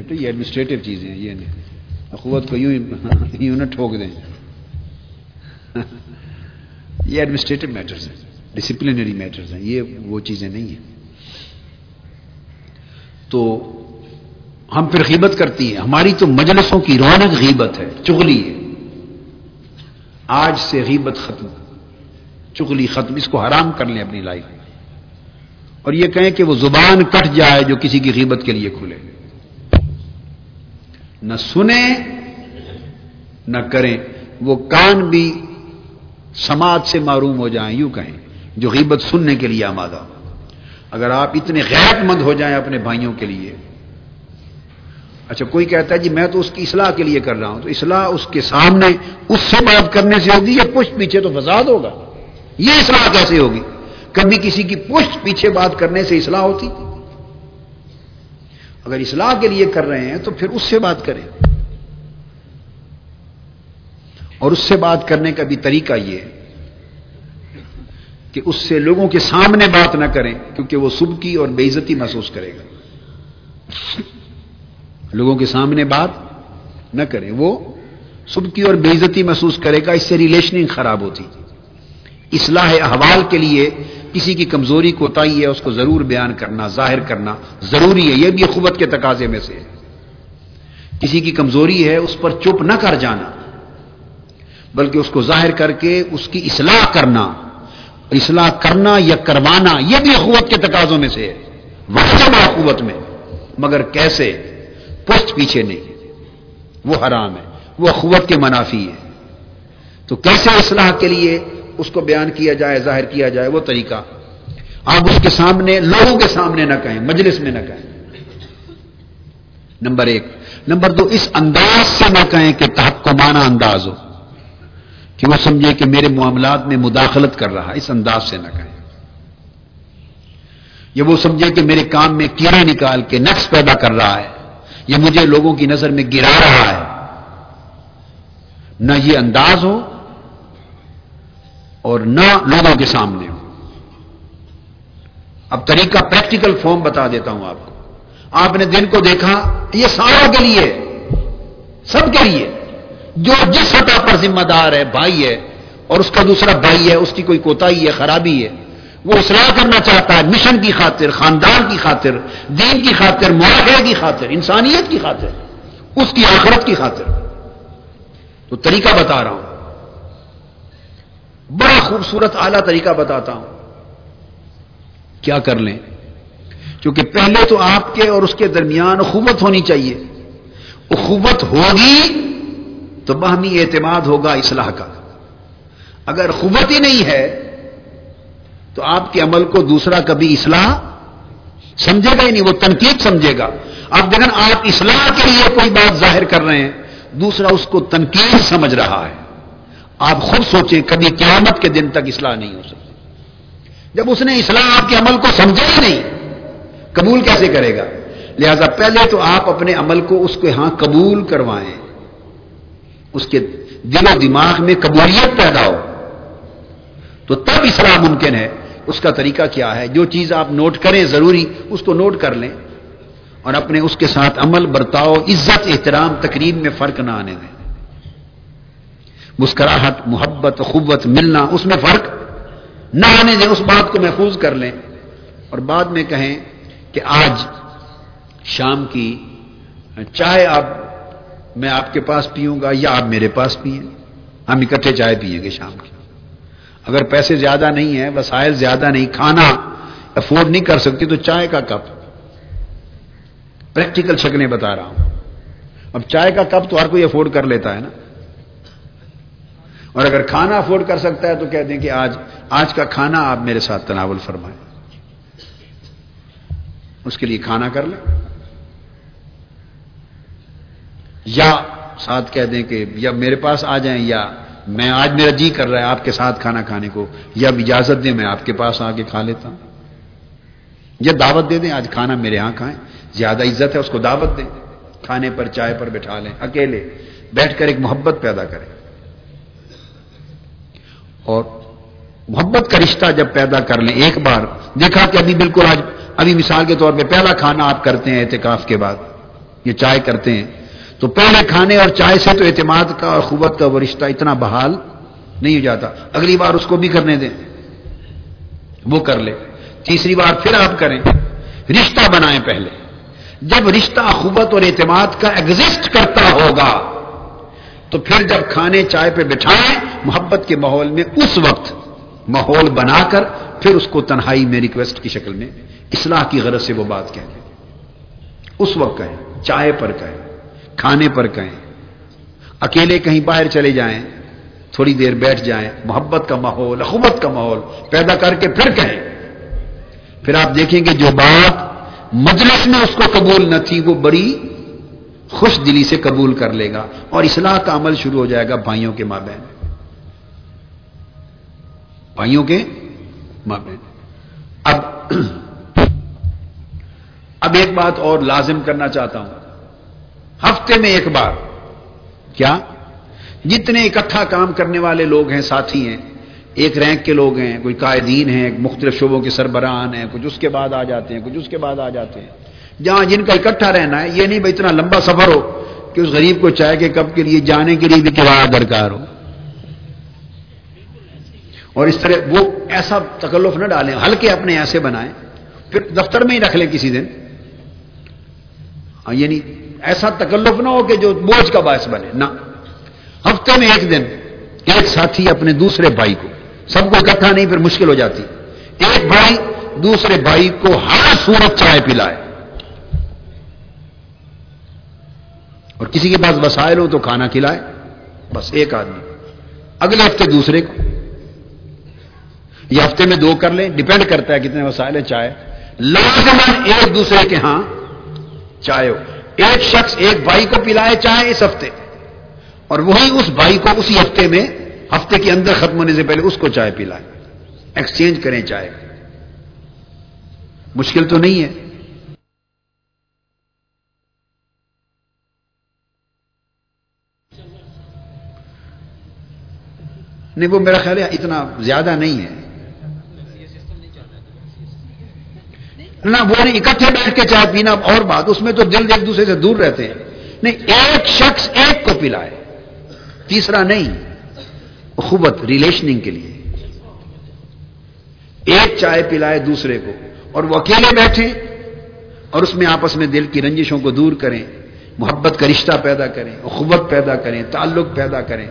[SPEAKER 1] نہیں بیٹا یہ ایڈمنسٹریٹو چیزیں ہیں، یہ نہیں۔ اخوت کو یوں یوں نہ ٹھوک دیں۔ یہ ایڈمنسٹریٹو میٹرز ہیں ڈسپلنری میٹرز ہیں، یہ وہ چیزیں نہیں ہیں۔ تو ہم پھر غیبت کرتی ہیں۔ ہماری تو مجلسوں کی رونق غیبت ہے، چغلی ہے۔ آج سے غیبت ختم۔ چگلی ختم، اس کو حرام کر لیں اپنی لائف۔ میں اور یہ کہیں کہ وہ زبان کٹ جائے جو کسی کی غیبت کے لیے کھلے۔ نہ سنیں، نہ کریں۔ وہ کان بھی سماج سے معروم ہو جائیں، یوں کہیں، جو غیبت سننے کے لیے آمادہ اگر آپ اتنے غیرت مند ہو جائیں اپنے بھائیوں کے لیے۔ اچھا کوئی کہتا ہے جی میں تو اس کی اصلاح کے لیے کر رہا ہوں، تو اصلاح اس کے سامنے، اس سے بات کرنے سے ہوگی یا پشت پیچھے تو فساد ہوگا؟ یہ اصلاح کیسے ہوگی؟ کبھی کسی کی پشت پیچھے بات کرنے سے اصلاح ہوتی اگر اصلاح کے لیے کر رہے ہیں تو پھر اس سے بات کریں۔ اور اس سے بات کرنے کا بھی طریقہ یہ ہے کہ اس سے لوگوں کے سامنے بات نہ کریں، کیونکہ وہ سب کی اور بے عزتی محسوس کرے گا۔ لوگوں کے سامنے بات نہ کریں، وہ سب کی اور بے عزتی محسوس کرے گا، اس سے ریلیشننگ خراب ہوتی۔ اصلاح احوال کے لیے کسی کی کمزوری کوتاہی ہے، اس کو ضرور بیان کرنا، ظاہر کرنا ضروری ہے، یہ بھی قوت کے تقاضے میں سے ہے۔ کسی کی کمزوری ہے، اس پر چپ نہ کر جانا، بلکہ اس کو ظاہر کر کے اس کی اصلاح کرنا اصلاح کرنا یا کروانا، یہ بھی اخوت کے تقاضوں میں سے ہے۔ واقع اخوت میں، مگر کیسے؟ پشت پیچھے نہیں، وہ حرام ہے، وہ اخوت کے منافی ہے۔ تو کیسے اصلاح کے لیے؟ اس کو بیان کیا جائے، ظاہر کیا جائے، وہ طریقہ۔ آپ اس کے سامنے، لوگوں کے سامنے نہ کہیں، مجلس میں نہ کہیں۔ نمبر ایک۔ نمبر دو، اس انداز سے نہ کہیں کہ تحت کو مانا انداز ہو، کہ وہ سمجھے کہ میرے معاملات میں مداخلت کر رہا اس انداز سے نہ کہیں۔ یہ وہ سمجھے کہ میرے کام میں کیڑے نکال کے نقص پیدا کر رہا ہے یہ مجھے لوگوں کی نظر میں گرا رہا ہے۔ نہ یہ انداز ہو اور نہ لوگوں کے سامنے ہو۔ اب طریقہ پریکٹیکل فارم بتا دیتا ہوں آپ کو۔ آپ نے دن کو دیکھا یہ سارا کے لیے، سب کے لیے جو جس سطح پر ذمہ دار ہے، بھائی ہے، اور اس کا دوسرا بھائی ہے، اس کی کوئی کوتا ہے، خرابی ہے، وہ اصلاح کرنا چاہتا ہے، مشن کی خاطر، خاندان کی خاطر، دین کی خاطر معاہدے کی خاطر، انسانیت کی خاطر، اس کی آخرت کی خاطر۔ تو طریقہ بتا رہا ہوں۔ بڑا خوبصورت اعلی طریقہ بتاتا ہوں۔ کیا کر لیں؟ کیونکہ پہلے تو آپ کے اور اس کے درمیان اخوت ہونی چاہیے۔ اخوت ہوگی تو باہمی اعتماد ہوگا اصلاح کا۔ اگر قوت ہی نہیں ہے تو آپ کے عمل کو دوسرا کبھی اصلاح سمجھے گا ہی نہیں، وہ تنقید سمجھے گا۔ آپ دیکھیں، آپ اصلاح کے لیے کوئی بات ظاہر کر رہے ہیں، دوسرا اس کو تنقید سمجھ رہا ہے۔ آپ خود سوچیں کبھی قیامت کے دن تک اصلاح نہیں ہو سکتی۔ جب اس نے اصلاح آپ کے عمل کو سمجھا ہی نہیں، قبول کیسے کرے گا؟ لہذا پہلے تو آپ اپنے عمل کو اس کے ہاں قبول کروائیں۔ اس کے دل و دماغ میں قبولیت پیدا ہو۔ تو تب اصلاح ممکن ہے۔ اس کا طریقہ کیا ہے؟ جو چیز آپ نوٹ کریں ضروری، اس کو نوٹ کر لیں اور اپنے اس کے ساتھ عمل برتاؤ، عزت، احترام، تقریب میں فرق نہ آنے دیں۔ مسکراہٹ، محبت، قوت، ملنا، اس میں فرق نہ آنے دیں، اس بات کو محفوظ کر لیں۔ اور بعد میں کہیں کہ آج شام کی چاہے آپ، میں آپ کے پاس پیوں گا یا آپ میرے پاس پیئیں۔ ہم اکٹھے چائے پیئیں گے شام کی۔ اگر پیسے زیادہ نہیں ہیں، وسائل زیادہ نہیں، کھانا افورڈ نہیں کر سکتی، تو چائے کا کپ۔ پریکٹیکل شکلیں بتا رہا ہوں۔ اب چائے کا کپ تو ہر کوئی افورڈ کر لیتا ہے نا۔ اور اگر کھانا افورڈ کر سکتا ہے تو کہہ دیں کہ آج آج کا کھانا آپ میرے ساتھ تناول فرمائیں۔ اس کے لیے کھانا کر لیں۔ یا ساتھ کہہ دیں کہ یا میرے پاس آ جائیں یا میں آج میرا جی کر رہا ہے آپ کے ساتھ کھانا کھانے کو، یا اجازت دیں میں آپ کے پاس آ کے کھا لیتا ہوں۔ یا دعوت دے دیں آج کھانا میرے یہاں کھائیں۔ زیادہ عزت ہے اس کو دعوت دیں۔ کھانے پر چائے پر بٹھا لیں، اکیلے بیٹھ کر ایک محبت پیدا کریں۔ اور محبت کا رشتہ جب پیدا کر لیں ایک بار، دیکھا کہ ابھی بالکل آج، ابھی مثال کے طور پہ پہلا کھانا آپ کرتے ہیں احتکاف کے بعد، یہ چائے کرتے ہیں، تو پہلے کھانے اور چائے سے تو اعتماد کا اور قوت کا وہ رشتہ اتنا بحال نہیں ہو جاتا۔ اگلی بار اس کو بھی کرنے دیں، وہ کر لے تیسری بار پھر آپ کریں، رشتہ بنائیں پہلے۔ جب رشتہ، قوت اور اعتماد کا ایگزسٹ کرتا ہوگا تو پھر جب کھانے چائے پہ بٹھائیں، محبت کے ماحول میں اس وقت ماحول بنا کر پھر اس کو تنہائی میں ریکویسٹ کی شکل میں اصلاح کی غرض سے وہ بات کہیں۔ اس وقت کہیں، چائے پر کہیں، کھانے پر کہیں۔ اکیلے کہیں باہر چلے جائیں، تھوڑی دیر بیٹھ جائیں، محبت کا ماحول اخوبت کا ماحول پیدا کر کے پھر کہیں۔ پھر آپ دیکھیں گے جو بات مجلس میں اس کو قبول نہ تھی، وہ بڑی خوش دلی سے قبول کر لے گا اور اصلاح کا عمل شروع ہو جائے گا بھائیوں کے ماں بہن بھائیوں کے ماں بہن اب اب ایک بات اور لازم کرنا چاہتا ہوں۔ ہفتے میں ایک بار۔ کیا؟ جتنے اکٹھا کام کرنے والے لوگ ہیں، ساتھی ہیں، ایک رینک کے لوگ ہیں، کوئی قائدین ہیں مختلف شعبوں کے سربراہان ہیں، کچھ اس کے بعد آ جاتے ہیں، کچھ اس کے بعد آ جاتے ہیں۔ جہاں جن کا اکٹھا رہنا ہے، یہ نہیں بھائی اتنا لمبا سفر ہو کہ اس غریب کو چاہے کہ کب کے لیے جانے کے لیے بھی کرایہ درکار ہو۔ اور اس طرح وہ ایسا تکلف نہ ڈالیں، ہلکے اپنے ایسے بنائیں، پھر دفتر میں ہی رکھ لیں کسی دن۔ ہاں، یعنی ایسا تکلف نہ ہو کہ جو بوجھ کا باعث بنے، نہ۔ ہفتے میں ایک دن ایک ساتھی اپنے دوسرے بھائی کو، سب کو اکٹھا نہیں، پھر مشکل ہو جاتی۔ ایک بھائی دوسرے بھائی کو ہر صورت چائے پلائے۔ اور کسی کے پاس وسائل ہو تو کھانا کھلائے، بس ایک آدمی۔ اگلے ہفتے دوسرے کو۔ یہ ہفتے میں دو کر لیں ڈپینڈ کرتا ہے کتنے وسائل ہیں، چائے۔ لازمن ایک دوسرے کے ہاں چائے ہو۔ ایک شخص ایک بھائی کو پلائے چائے اس ہفتے۔ اور وہی اس بھائی کو اسی ہفتے میں، ہفتے کے اندر ختم ہونے سے پہلے اس کو چائے پلائے۔ ایکسچینج کریں چائے۔ مشکل تو نہیں ہے۔ نہیں، وہ میرا خیال ہے اتنا زیادہ نہیں ہے۔ نہ وہ نہیں، اکٹھے بیٹھ کے چائے پینا، اور بات، اس میں تو دل ایک دوسرے سے دور رہتے ہیں۔ نہیں، ایک شخص ایک کو پلائے، تیسرا نہیں۔ خوبت ریلیشننگ کے لیے۔ ایک چائے پلائے دوسرے کو، اور وہ اکیلے بیٹھے، اور اس میں آپس میں دل کی رنجشوں کو دور کریں، محبت کا رشتہ پیدا کریں، اخوت پیدا کریں، تعلق پیدا کریں۔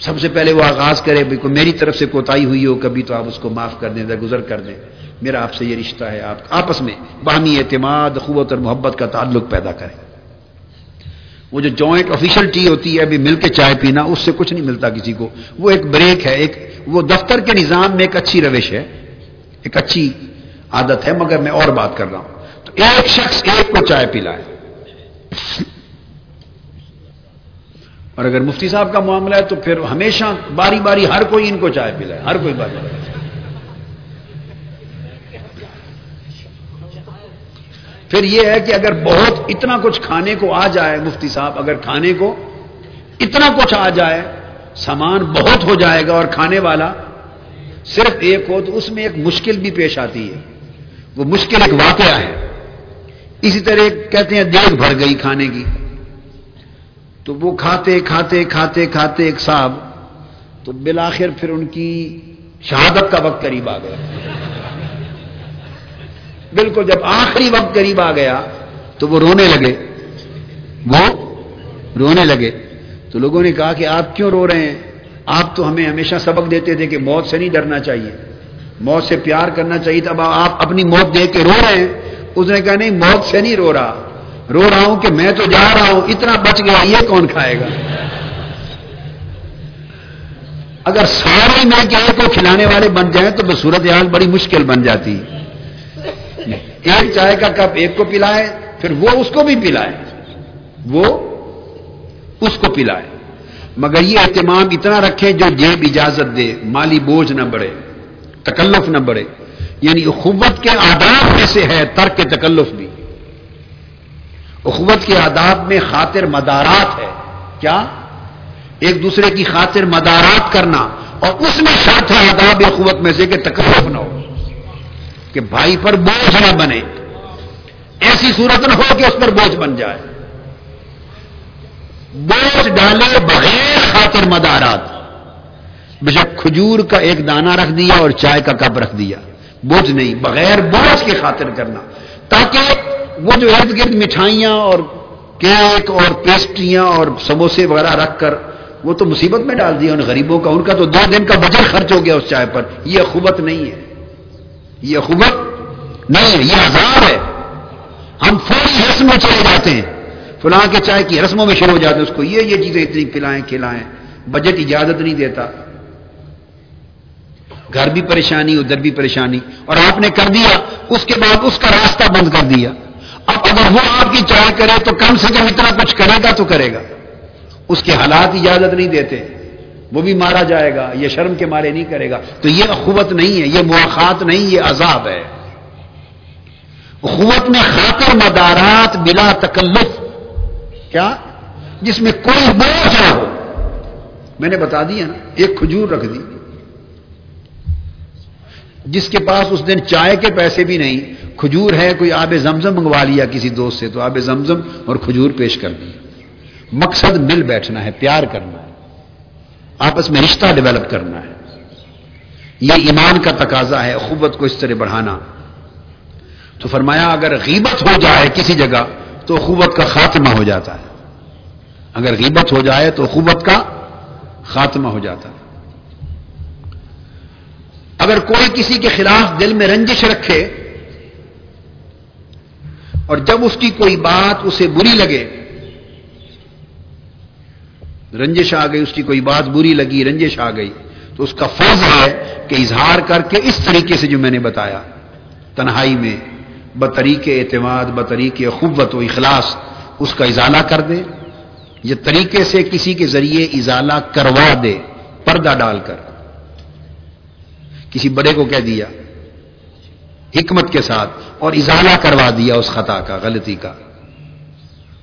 [SPEAKER 1] سب سے پہلے وہ آغاز کرے کوئی میری طرف سے کوتاہی ہوئی ہو، کبھی تو آپ اس کو معاف کر دیں، گزر کر دیں۔ میرا آپ سے یہ رشتہ ہے، آپ آپس میں باہمی اعتماد، قوت اور محبت کا تعلق پیدا کریں۔ وہ جو جوائنٹ آفیشل ٹی ہوتی ہے، ابھی مل کے چائے پینا، اس سے کچھ نہیں ملتا کسی کو۔ وہ ایک بریک ہے، ایک وہ دفتر کے نظام میں ایک اچھی روش ہے، ایک اچھی عادت ہے، مگر میں اور بات کر رہا ہوں۔ تو ایک شخص ایک کو چائے پلائے۔ اور اگر مفتی صاحب کا معاملہ ہے تو پھر ہمیشہ باری باری ہر کوئی ان کو چائے پلائے، ہر کوئی باری پھر یہ ہے کہ اگر بہت اتنا کچھ کھانے کو آ جائے مفتی صاحب، اگر کھانے کو اتنا کچھ آ جائے، سامان بہت ہو جائے گا اور کھانے والا صرف ایک ہو، تو اس میں ایک مشکل بھی پیش آتی ہے۔ وہ مشکل ایک واقعہ ہے۔ اسی طرح کہتے ہیں دیکھ بھر گئی کھانے کی۔ تو وہ کھاتے کھاتے کھاتے کھاتے ایک صاحب، تو بالآخر پھر ان کی شہادت کا وقت قریب آ گیا۔ بالکل جب آخری وقت قریب آ گیا تو وہ رونے لگے۔ وہ رونے لگے۔ تو لوگوں نے کہا کہ آپ کیوں رو رہے ہیں؟ آپ تو ہمیں ہمیشہ سبق دیتے تھے کہ موت سے نہیں ڈرنا چاہیے۔ موت سے پیار کرنا چاہیے۔ تب آپ اپنی موت دیکھ کے رو رہے ہیں۔ اس نے کہا نہیں، موت سے نہیں رو رہا۔ رو رہا ہوں کہ میں تو جا رہا ہوں، اتنا بچ گیا، یہ کون کھائے گا؟ اگر سارے میں کیا کو کھلانے والے بن جائیں تو صورت حال بڑی مشکل بن جاتی۔ ایک چائے کا کپ ایک کو پلائے پھر وہ اس کو بھی پلائے وہ اس کو پلائے مگر یہ اہتمام اتنا رکھے جو جیب اجازت دے، مالی بوجھ نہ بڑھے، تکلف نہ بڑھے۔ یعنی اخوت کے آداب میں سے ہے ترک تکلف بھی۔ اخوت کے آداب میں خاطر مدارات ہے۔ کیا؟ ایک دوسرے کی خاطر مدارات کرنا اور اس میں شرط ہے آداب اخوت میں سے کہ تکلف نہ ہو، کہ بھائی پر بوجھ نہ بنے۔ ایسی صورت نہ ہو کہ اس پر بوجھ بن جائے۔ بوجھ ڈالے بغیر خاطر مدارات۔ بے شک کھجور کا ایک دانہ رکھ دیا اور چائے کا کپ رکھ دیا۔ بوجھ نہیں، بغیر بوجھ کی خاطر کرنا۔ تاکہ وہ جو ارد گرد مٹھائیاں اور کیک اور پیسٹریاں اور سموسے وغیرہ رکھ کر وہ تو مصیبت میں ڈال دیا ان غریبوں کا، ان کا تو دو دن کا بجٹ خرچ ہو گیا اس چائے پر۔ یہ اخوت نہیں ہے۔ یہ اخوت نہیں ہے، یہ عذاب ہے۔ ہم فوری رسم میں چلے جاتے ہیں۔ فلاں کے چائے کی رسموں میں شروع ہو جاتے ہیں، اس کو یہ یہ چیزیں اتنی پلائیں، کھلائیں۔ بجٹ اجازت نہیں دیتا۔ گھر بھی پریشانی، ادھر بھی پریشانی۔ اور آپ نے کر دیا، اس کے بعد اس کا راستہ بند کر دیا۔ اب اگر وہ آپ کی چائے کرے تو کم سے کم اتنا کچھ کرے گا تو کرے گا۔ اس کے حالات اجازت نہیں دیتے۔ وہ بھی مارا جائے گا، یہ شرم کے مارے نہیں کرے گا۔ تو یہ اخوت نہیں ہے، یہ مواقع نہیں، یہ عذاب ہے۔ اخوت میں خاطر مدارات بلا تکلف۔ کیا؟ جس میں کوئی بوجھ نہ ہو۔ میں نے بتا دیا نا، ایک کھجور رکھ دی۔ جس کے پاس اس دن چائے کے پیسے بھی نہیں، کھجور ہے، کوئی آب زمزم منگوا لیا کسی دوست سے، تو آب زمزم اور کھجور پیش کر دی مقصد مل بیٹھنا ہے، پیار کرنا ہے۔ آپس میں رشتہ ڈیولپ کرنا ہے۔ یہ ایمان کا تقاضا ہے خوبت کو اس طرح بڑھانا۔ تو فرمایا، اگر غیبت ہو جائے کسی جگہ، تو خوبت کا خاتمہ ہو جاتا ہے۔ اگر غیبت ہو جائے، تو خوبت کا خاتمہ ہو جاتا ہے۔ اگر کوئی کسی کے خلاف دل میں رنجش رکھے اور جب اس کی کوئی بات اسے بری لگے، رنجش آ گئی، اس کی کوئی بات بری لگی، رنجش آ گئی، تو اس کا فرض ہے کہ اظہار کر کے اس طریقے سے جو میں نے بتایا، تنہائی میں بطریق اعتماد، بطریق خوبت و اخلاص، اس کا ازالہ کر دے، یہ طریقے سے کسی کے ذریعے ازالہ کروا دے، پردہ ڈال کر۔ کسی بڑے کو کہہ دیا، حکمت کے ساتھ، اور ازالہ کروا دیا اس خطا کا، غلطی کا۔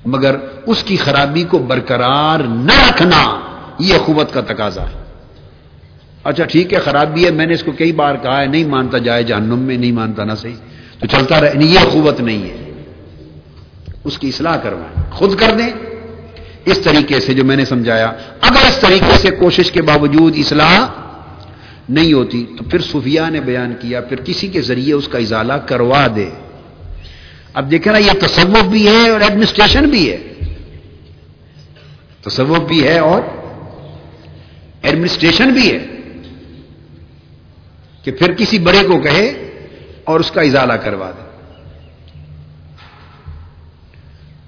[SPEAKER 1] مگر اس کی خرابی کو برقرار نہ رکھنا، یہ قوت کا تقاضا ہے۔ اچھا ٹھیک ہے، خرابی ہے، میں نے اس کو کئی بار کہا ہے، نہیں مانتا جائے جہنم میں، نہیں مانتا نہ صحیح۔ تو چلتا رہے یعنی یہ قوت نہیں ہے۔ اس کی اصلاح کروائیں، خود کر دیں۔ اس طریقے سے جو میں نے سمجھایا، اگر اس طریقے سے کوشش کے باوجود اصلاح نہیں ہوتی، تو پھر صوفیہ نے بیان کیا، پھر کسی کے ذریعے اس کا ازالہ کروا دے۔ اب دیکھیں نا، یہ تصوف بھی ہے اور ایڈمنسٹریشن بھی ہے۔ تصوف بھی ہے اور ایڈمنسٹریشن بھی ہے۔ کہ پھر کسی بڑے کو کہے اور اس کا ازالہ کروا دے۔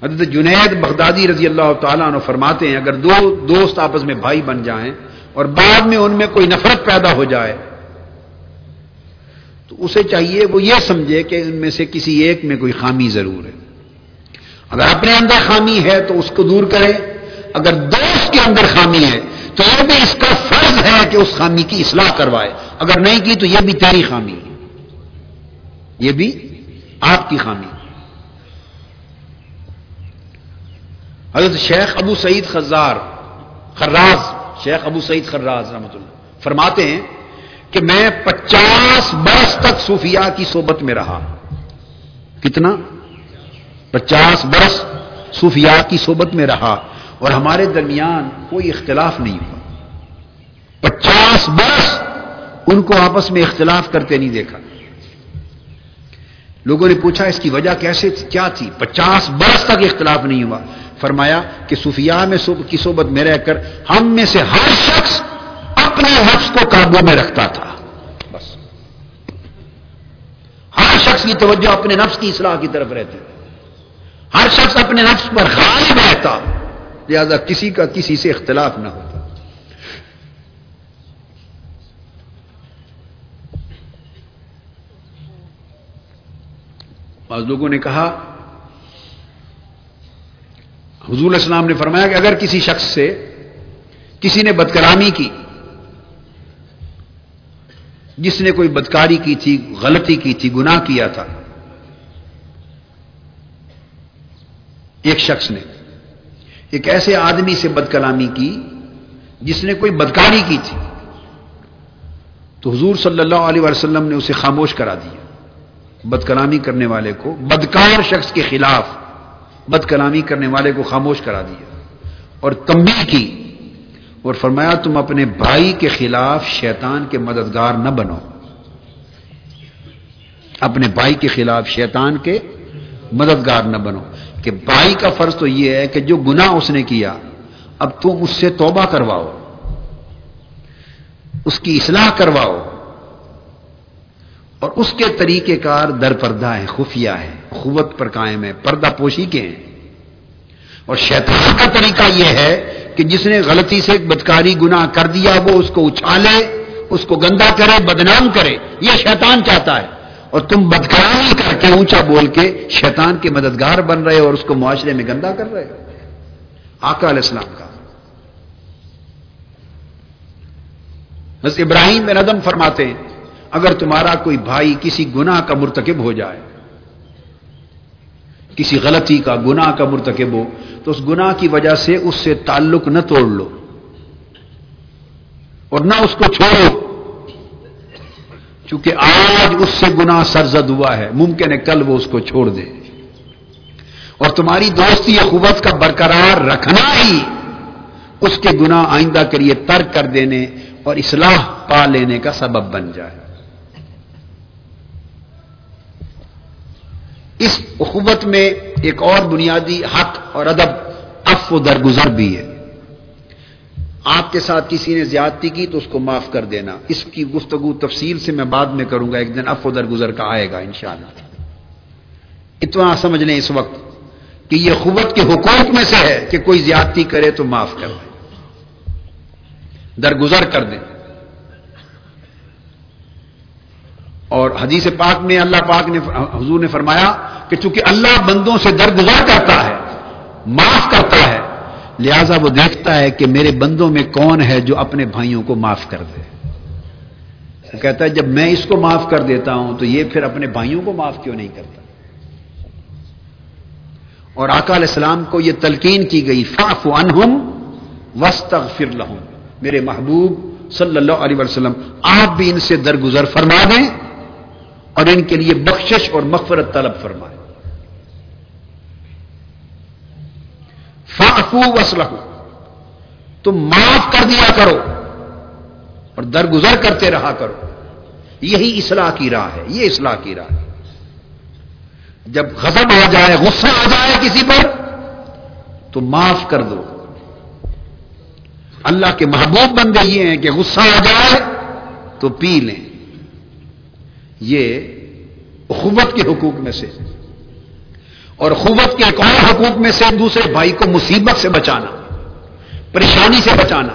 [SPEAKER 1] حضرت جنید بغدادی رضی اللہ تعالیٰ عنہ فرماتے ہیں، اگر دو دوست آپس میں بھائی بن جائیں اور بعد میں ان میں کوئی نفرت پیدا ہو جائے، تو اسے چاہیے وہ یہ سمجھے کہ ان میں سے کسی ایک میں کوئی خامی ضرور ہے۔ اگر اپنے اندر خامی ہے تو اس کو دور کرے اگر دوست کے اندر خامی ہے تو یہ بھی اس کا فرض ہے کہ اس خامی کی اصلاح کروائے۔ اگر نہیں کی تو یہ بھی تیری خامی ہے۔ یہ بھی آپ کی خامی حضرت شیخ ابو سعید خزار، خراز شیخ ابو سعید خراز رحمت اللہ فرماتے ہیں کہ میں پچاس برس تک صوفیاء کی صحبت میں رہا۔ کتنا؟ پچاس برس صوفیاء کی صحبت میں رہا اور ہمارے درمیان کوئی اختلاف نہیں ہوا۔ پچاس برس ان کو آپس میں اختلاف کرتے نہیں دیکھا۔ لوگوں نے پوچھا اس کی وجہ کیسے، کیا تھی؟ پچاس برس تک اختلاف نہیں ہوا۔ فرمایا کہ صوفیاء میں کی صحبت میں رہ کر ہم میں سے ہر شخص اپنے نفس کو قابو میں رکھتا تھا۔ بس۔ ہر شخص کی توجہ اپنے نفس کی اصلاح کی طرف رہتے ہر شخص اپنے نفس پر غالب رہتا۔ لہذا کسی کا کسی سے اختلاف نہ ہوتا۔ بعض لوگوں نے کہا حضور السلام نے فرمایا کہ اگر کسی شخص سے کسی نے بدکلامی کی، جس نے کوئی بدکاری کی تھی، غلطی کی تھی، گناہ کیا تھا، ایک شخص نے ایک ایسے آدمی سے بدکلامی کی جس نے کوئی بدکاری کی تھی، تو حضور صلی اللہ علیہ وسلم نے اسے خاموش کرا دیا، بدکلامی کرنے والے کو، بدکار شخص کے خلاف بد کلامی کرنے والے کو خاموش کرا دیا اور تمبی کی اور فرمایا تم اپنے بھائی کے خلاف شیطان کے مددگار نہ بنو۔ اپنے بھائی کے خلاف شیطان کے مددگار نہ بنو۔ کہ بھائی کا فرض تو یہ ہے کہ جو گناہ اس نے کیا، اب تم اس سے توبہ کرواؤ۔ اس کی اصلاح کرواؤ۔ اور اس کے طریقہ کار در پردہ ہے خفیہ ہے قوت پر قائم ہے، پردہ پوشی کے ہیں۔ اور شیطان کا طریقہ یہ ہے کہ جس نے غلطی سے بدکاری گناہ کر دیا، وہ اس کو اچھالے، اس کو گندا کرے، بدنام کرے، یہ شیطان چاہتا ہے۔ اور تم بدکاری کر کے اونچا بول کے شیطان کے مددگار بن رہے ہو اور اس کو معاشرے میں گندا کر رہے ہو۔ آقا علیہ السلام کا۔ بس ابراہیم میں ندم فرماتے ہیں، اگر تمہارا کوئی بھائی کسی گناہ کا مرتکب ہو جائے کسی غلطی کا، گناہ کا مرتکب ہو، تو اس گناہ کی وجہ سے اس سے تعلق نہ توڑ لو۔ اور نہ اس کو چھوڑو۔ چونکہ آج اس سے گناہ سرزد ہوا ہے، ممکن ہے کل وہ اس کو چھوڑ دے۔ اور تمہاری دوستی یا قوت کا برقرار رکھنا ہی اس کے گناہ آئندہ کے لیے ترک کر دینے اور اصلاح پا لینے کا سبب بن جائے۔ اس اخوت میں ایک اور بنیادی حق اور ادب اف و درگزر بھی ہے۔ آپ کے ساتھ کسی نے زیادتی کی تو اس کو معاف کر دینا۔ اس کی گفتگو تفصیل سے میں بعد میں کروں گا، ایک دن اف و درگزر کا آئے گا انشاءاللہ۔ اتنا سمجھ لیں اس وقت کہ یہ قوت کے حقوق میں سے ہے کہ کوئی زیادتی کرے تو معاف کر دیں درگزر کر دیں اور حدیث پاک میں اللہ پاک نے حضور نے فرمایا کہ چونکہ اللہ بندوں سے درگزر کرتا ہے، معاف کرتا ہے، لہذا وہ دیکھتا ہے کہ میرے بندوں میں کون ہے جو اپنے بھائیوں کو معاف کر دے۔ وہ کہتا ہے، جب میں اس کو معاف کر دیتا ہوں تو یہ پھر اپنے بھائیوں کو معاف کیوں نہیں کرتا؟ اور آقا علیہ السلام کو یہ تلقین کی گئی فاف انہم وسط لہم۔ میرے محبوب صلی اللہ علیہ وسلم، آپ بھی ان سے درگزر فرما دیں۔ اور ان کے لیے بخشش اور مغفرت طلب فرمائے۔ فاقو وسلح تم معاف کر دیا کرو اور درگزر کرتے رہا کرو۔ یہی اصلاح کی راہ ہے، یہ اصلاح کی راہ ہے۔ جب غضب آ جائے، غصہ آ جائے کسی پر، تو معاف کر دو۔ اللہ کے محبوب بندے یہ ہیں کہ غصہ آ جائے تو پی لیں۔ یہ اخوت کے حقوق میں سے اور اخوت کے ایک اور حقوق میں سے دوسرے بھائی کو مصیبت سے بچانا، پریشانی سے بچانا،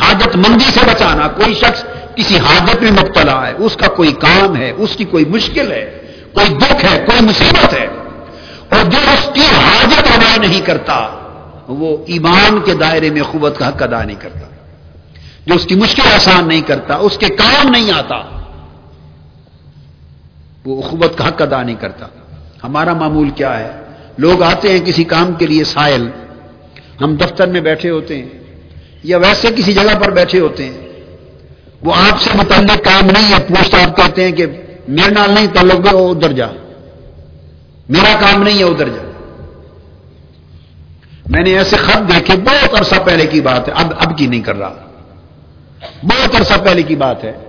[SPEAKER 1] حاجت مندی سے بچانا، کوئی شخص کسی حاجت میں مبتلا ہے، اس کا کوئی کام ہے، اس کی کوئی مشکل ہے، کوئی دکھ ہے، کوئی مصیبت ہے، اور جو اس کی حاجت ادا نہیں کرتا، وہ ایمان کے دائرے میں قوت کا حق ادا نہیں کرتا۔ جو اس کی مشکل آسان نہیں کرتا، اس کے کام نہیں آتا وہ اخوت کا حق ادا نہیں کرتا۔ ہمارا معمول کیا ہے؟ لوگ آتے ہیں کسی کام کے لیے سائل۔ ہم دفتر میں بیٹھے ہوتے ہیں یا ویسے کسی جگہ پر بیٹھے ہوتے ہیں۔ وہ آپ سے متعلق کام نہیں ہے۔ پوچھتا آپ کہتے ہیں کہ میرے نال نہیں تعلق ہے، وہ ادھر جا۔ میرا کام نہیں ہے ادھر جا۔ میں نے ایسے خط دیکھے، بہت عرصہ پہلے کی بات ہے۔ اب اب کی نہیں کر رہا۔ بہت عرصہ پہلے کی بات ہے۔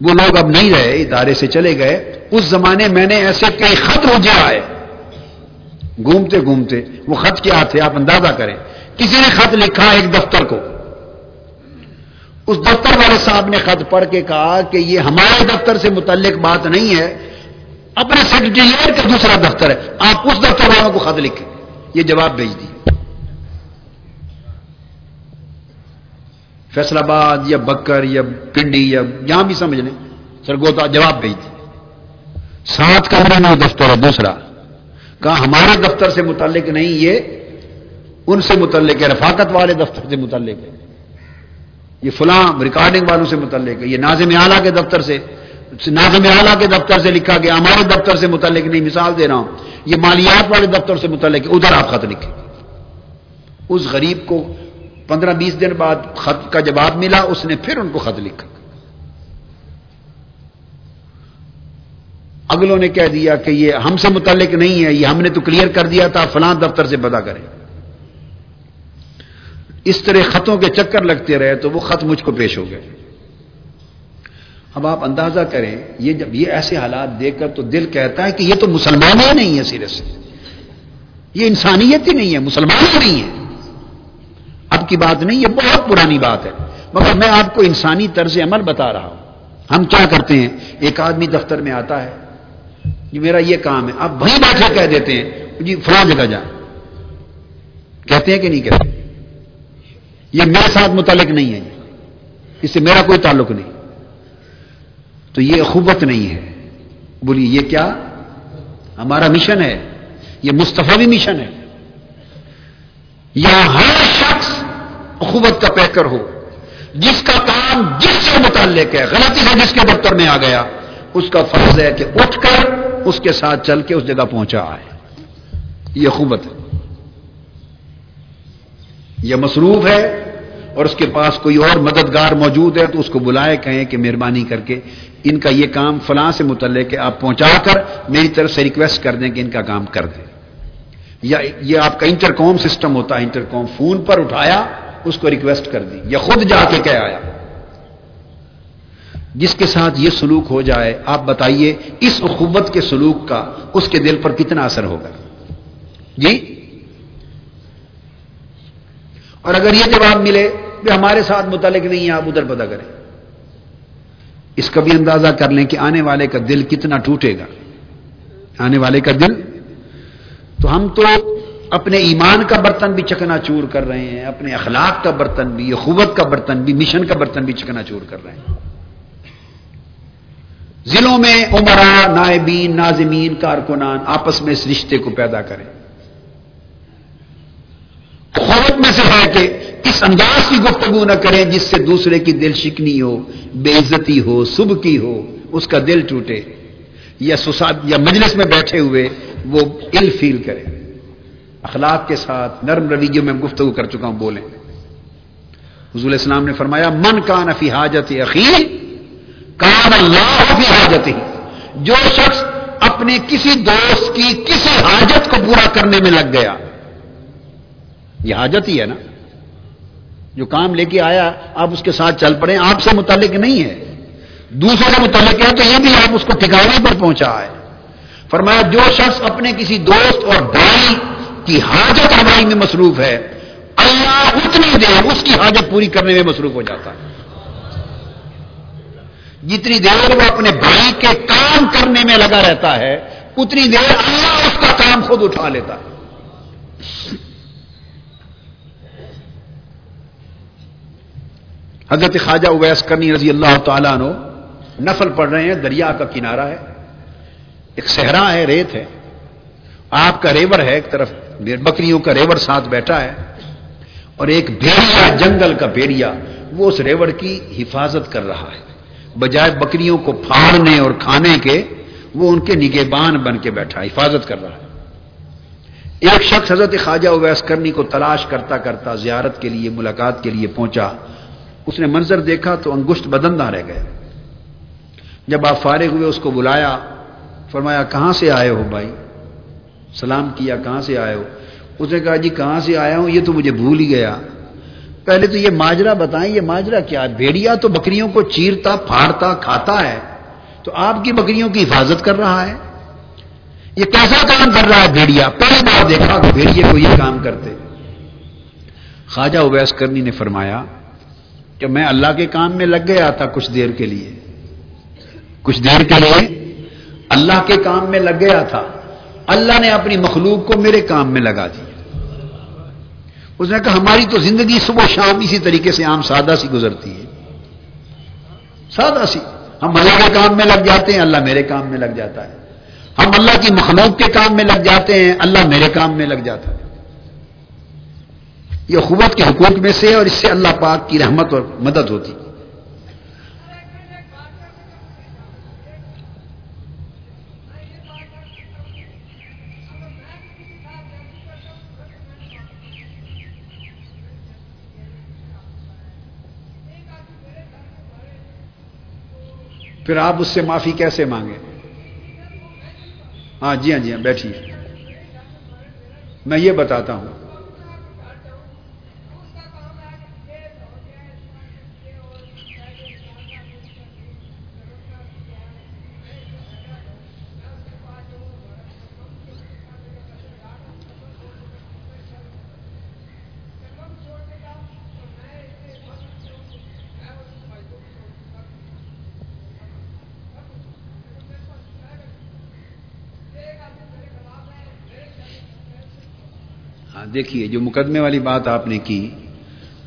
[SPEAKER 1] وہ لوگ اب نہیں رہے، ادارے سے چلے گئے۔ اس زمانے میں نے ایسے کئی خط روجے آئے۔ گھومتے گھومتے وہ خط کیا تھے؟ آپ اندازہ کریں۔ کسی نے خط لکھا ایک دفتر کو۔ اس دفتر والے صاحب نے خط پڑھ کے کہا کہ یہ ہمارے دفتر سے متعلق بات نہیں ہے، اپنے سیکرٹریٹ کا دوسرا دفتر ہے۔ آپ اس دفتر والوں کو خط لکھیں۔ یہ جواب بھیج دی۔ فیصلہ آباد یا بکر یا پنڈی یا جہاں بھی سمجھ لیں۔ سرگوتا جواب بھیج دی سات کمرے میں دفتر ہے، دوسرا۔ کہا ہمارے دفتر سے متعلق نہیں، یہ ان سے متعلق ہے، رفاقت والے دفتر سے متعلق ہے۔ یہ فلاں ریکارڈنگ والوں سے متعلق ہے، یہ نازم اعلیٰ کے دفتر سے۔ نازم اعلیٰ کے دفتر سے لکھا گیا، ہمارے دفتر سے متعلق نہیں، مثال دے رہا ہوں۔ یہ مالیات والے دفتر سے متعلق ہے، ادھر آپ خط لکھیں۔ اس غریب کو پندرہ بیس دن بعد خط کا جواب ملا، اس نے پھر ان کو خط لکھا۔ اگلوں نے کہہ دیا کہ یہ ہم سے متعلق نہیں ہے، یہ ہم نے تو کلیئر کر دیا تھا، فلاں دفتر سے پتا کریں۔ اس طرح خطوں کے چکر لگتے رہے تو وہ خط مجھ کو پیش ہو گئے۔ اب آپ اندازہ کریں، یہ جب یہ ایسے حالات دیکھ کر تو دل کہتا ہے کہ یہ تو مسلمان ہی نہیں ہے سیرے سے۔ یہ انسانیت ہی نہیں ہے مسلمان ہی نہیں ہے۔ اب کی بات نہیں، یہ بہت پرانی بات ہے۔ مگر میں آپ کو انسانی طرز عمل بتا رہا ہوں۔ ہم کیا کرتے ہیں؟ ایک آدمی دفتر میں آتا ہے۔ جی میرا یہ کام ہے۔ آپ وہیں بیٹھے کہہ دیتے ہیں جی فلاں جگہ جائیں کہتے ہیں کہ نہیں کہتے؟ یہ میرے ساتھ متعلق نہیں ہے۔ اس سے میرا کوئی تعلق نہیں۔ تو یہ اخوبت نہیں ہے۔ بولیے، یہ کیا؟ ہمارا مشن ہے۔ یہ مستفی مشن ہے۔ یا ہر شخص اخوبت کا پیکر ہو، جس کا کام جس سے متعلق ہے، غلطی سے جس کے دفتر میں آ گیا، اس کا فرض ہے کہ اٹھ کر اس کے ساتھ چل کے اس جگہ پہنچا آئے۔ یہ خوبت ہے۔ یہ مصروف ہے اور اس کے پاس کوئی اور مددگار موجود ہے تو اس کو بلائے کہیں کہ مہربانی کر کے ان کا یہ کام فلاں سے متعلق ہے، آپ پہنچا کر میری طرف سے ریکویسٹ کر دیں کہ ان کا کام کر دیں۔ یا یہ آپ کا انٹر کوم سسٹم ہوتا ہے انٹر کوم فون پر اٹھایا اس کو ریکویسٹ کر دی یا خود جا کے کہہ آیا۔ جس کے ساتھ یہ سلوک ہو جائے، آپ بتائیے اس اخوت کے سلوک کا اس کے دل پر کتنا اثر ہوگا؟ جی؟ اور اگر یہ جواب ملے کہ ہمارے ساتھ متعلق نہیں ہے، آپ ادھر پتہ کریں۔ اس کا بھی اندازہ کر لیں کہ آنے والے کا دل کتنا ٹوٹے گا۔ آنے والے کا دل، تو ہم تو اپنے ایمان کا برتن بھی چکنا چور کر رہے ہیں، اپنے اخلاق کا برتن بھی اخوت کا برتن بھی، مشن کا برتن بھی چکنا چور کر رہے ہیں۔ ضلعوں میں عمرا نائبین، ناظمین، کارکنان آپس میں اس رشتے کو پیدا کریں۔ خوف میں سے ہے کہ اس انداز کی گفتگو نہ کریں جس سے دوسرے کی دل شکنی ہو، بے عزتی ہو صبح کی ہو، اس کا دل ٹوٹے۔ یا سوساد یا مجلس میں بیٹھے ہوئے وہ ال فیل کرے اخلاق کے ساتھ، نرم رویوں میں گفتگو کر چکا ہوں، بولیں۔ حضور اسلام نے فرمایا، من کا نفی حاجت عقیل کان اللہ فی حاجت ہی جو شخص اپنے کسی دوست کی کسی حاجت کو پورا کرنے میں لگ گیا، یہ حاجت ہی ہے نا۔ جو کام لے کے آیا، آپ اس کے ساتھ چل پڑے، آپ سے متعلق نہیں ہے۔ دوسرے سے متعلق ہے تو یہ بھی آپ اس کو ٹھکانے پر پہنچا ہے۔ فرمایا، جو شخص اپنے کسی دوست اور بھائی کی حاجت ہماری میں مصروف ہے۔ اللہ اتنی دیر اس کی حاجت پوری کرنے میں مصروف ہو جاتا۔ ہے جتنی دیر وہ اپنے بھائی کے کام کرنے میں لگا رہتا ہے، اتنی دیر اللہ اس کا کام خود اٹھا لیتا۔ ہے حضرت خواجہ اویس کرنی رضی اللہ تعالیٰ نو نفل پڑھ رہے ہیں، دریا کا کنارہ ہے۔ ایک صحرا ہے، ریت ہے۔ آپ کا ریور ہے ایک طرف۔ بکریوں کا ریور ساتھ بیٹھا ہے اور ایک بھیڑیا جنگل کا بھیڑیا وہ اس ریور کی حفاظت کر رہا ہے۔ بجائے بکریوں کو پھاڑنے اور کھانے کے وہ ان کے نگہبان بن کے بیٹھا حفاظت کر رہا ہے۔ ایک شخص حضرت خواجہ اویس کرنی کو تلاش کرتا کرتا زیارت کے لیے، ملاقات کے لیے پہنچا۔ اس نے منظر دیکھا تو انگشت بدن نہ رہ گئے۔ جب آپ فارغ ہوئے، اس کو بلایا، فرمایا، کہاں سے آئے ہو بھائی؟ سلام کیا، کہاں سے آئے ہو؟ اس نے کہا جی کہاں سے آیا ہوں؟ یہ تو مجھے بھول ہی گیا۔ پہلے تو یہ ماجرا بتائیں، یہ ماجرا کیا ہے؟ بھیڑیا تو بکریوں کو چیرتا، پھاڑتا، کھاتا ہے۔ تو آپ کی بکریوں کی حفاظت کر رہا ہے؟ یہ کیسا کام کر رہا ہے بھیڑیا؟ پہلی بار دیکھا کہ بھیڑیے کو یہ کام کرتے۔ خواجہ اویس کرنی نے فرمایا، کہ میں اللہ کے کام میں لگ گیا تھا کچھ دیر کے لیے۔ کچھ دیر کے لیے؟ اللہ کے کام میں لگ گیا تھا۔ اللہ نے اپنی مخلوق کو میرے کام میں لگا دیا۔ اس نے کہا، ہماری تو زندگی صبح شام اسی طریقے سے عام سادہ سی گزرتی ہے۔ سادہ سی۔ ہم اللہ کے کام میں لگ جاتے ہیں، اللہ میرے کام میں لگ جاتا ہے۔ ہم اللہ کی مخلوق کے کام میں لگ جاتے ہیں، اللہ میرے کام میں لگ جاتا ہے۔ یہ قوت کے حقوق میں سے اور اس سے اللہ پاک کی رحمت اور مدد ہوتی۔ ہے پھر آپ اس سے معافی کیسے مانگے؟ ہاں جی ہاں جی ہاں بیٹھیے۔ میں یہ بتاتا ہوں دیکھیے، جو مقدمے والی بات آپ نے کی،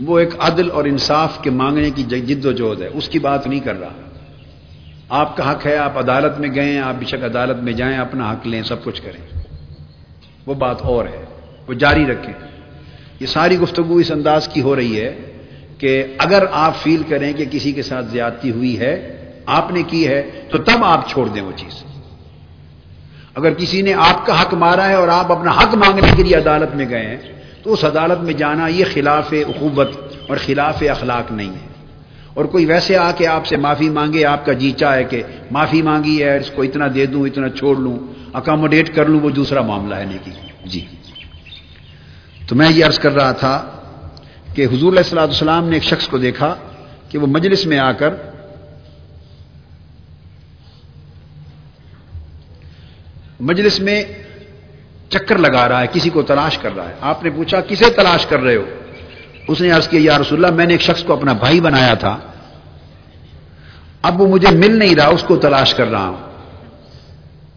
[SPEAKER 1] وہ ایک عدل اور انصاف کے مانگنے کی جد و جہد ہے۔ اس کی بات نہیں کر رہا۔ آپ کا حق ہے، آپ عدالت میں گئے آپ بشک عدالت میں جائیں، اپنا حق لیں، سب کچھ کریں۔ وہ بات اور ہے، وہ جاری رکھیں۔ یہ ساری گفتگو اس انداز کی ہو رہی ہے کہ اگر آپ فیل کریں کہ کسی کے ساتھ زیادتی ہوئی ہے، آپ نے کی ہے، تو تب آپ چھوڑ دیں وہ چیز۔ اگر کسی نے آپ کا حق مارا ہے اور آپ اپنا حق مانگنے کے لیے عدالت میں گئے ہیں، تو اس عدالت میں جانا یہ خلاف اخوبت اور خلاف اخلاق نہیں ہے۔ اور کوئی ویسے آ کے آپ سے معافی مانگے، آپ کا جی چاہ ہے کہ معافی مانگی ہے، اس کو اتنا دے دوں، اتنا چھوڑ لوں اکاموڈیٹ کر لوں، وہ دوسرا معاملہ ہے نیکی۔ جی۔ تو میں یہ عرض کر رہا تھا کہ حضور علیہ السلام نے ایک شخص کو دیکھا کہ وہ مجلس میں آ کر مجلس میں چکر لگا رہا ہے، کسی کو تلاش کر رہا ہے۔ آپ نے پوچھا، کسے تلاش کر رہے ہو؟ اس نے عرض کیا، یا رسول اللہ، میں نے ایک شخص کو اپنا بھائی بنایا تھا۔ اب وہ مجھے مل نہیں رہا، اس کو تلاش کر رہا ہوں۔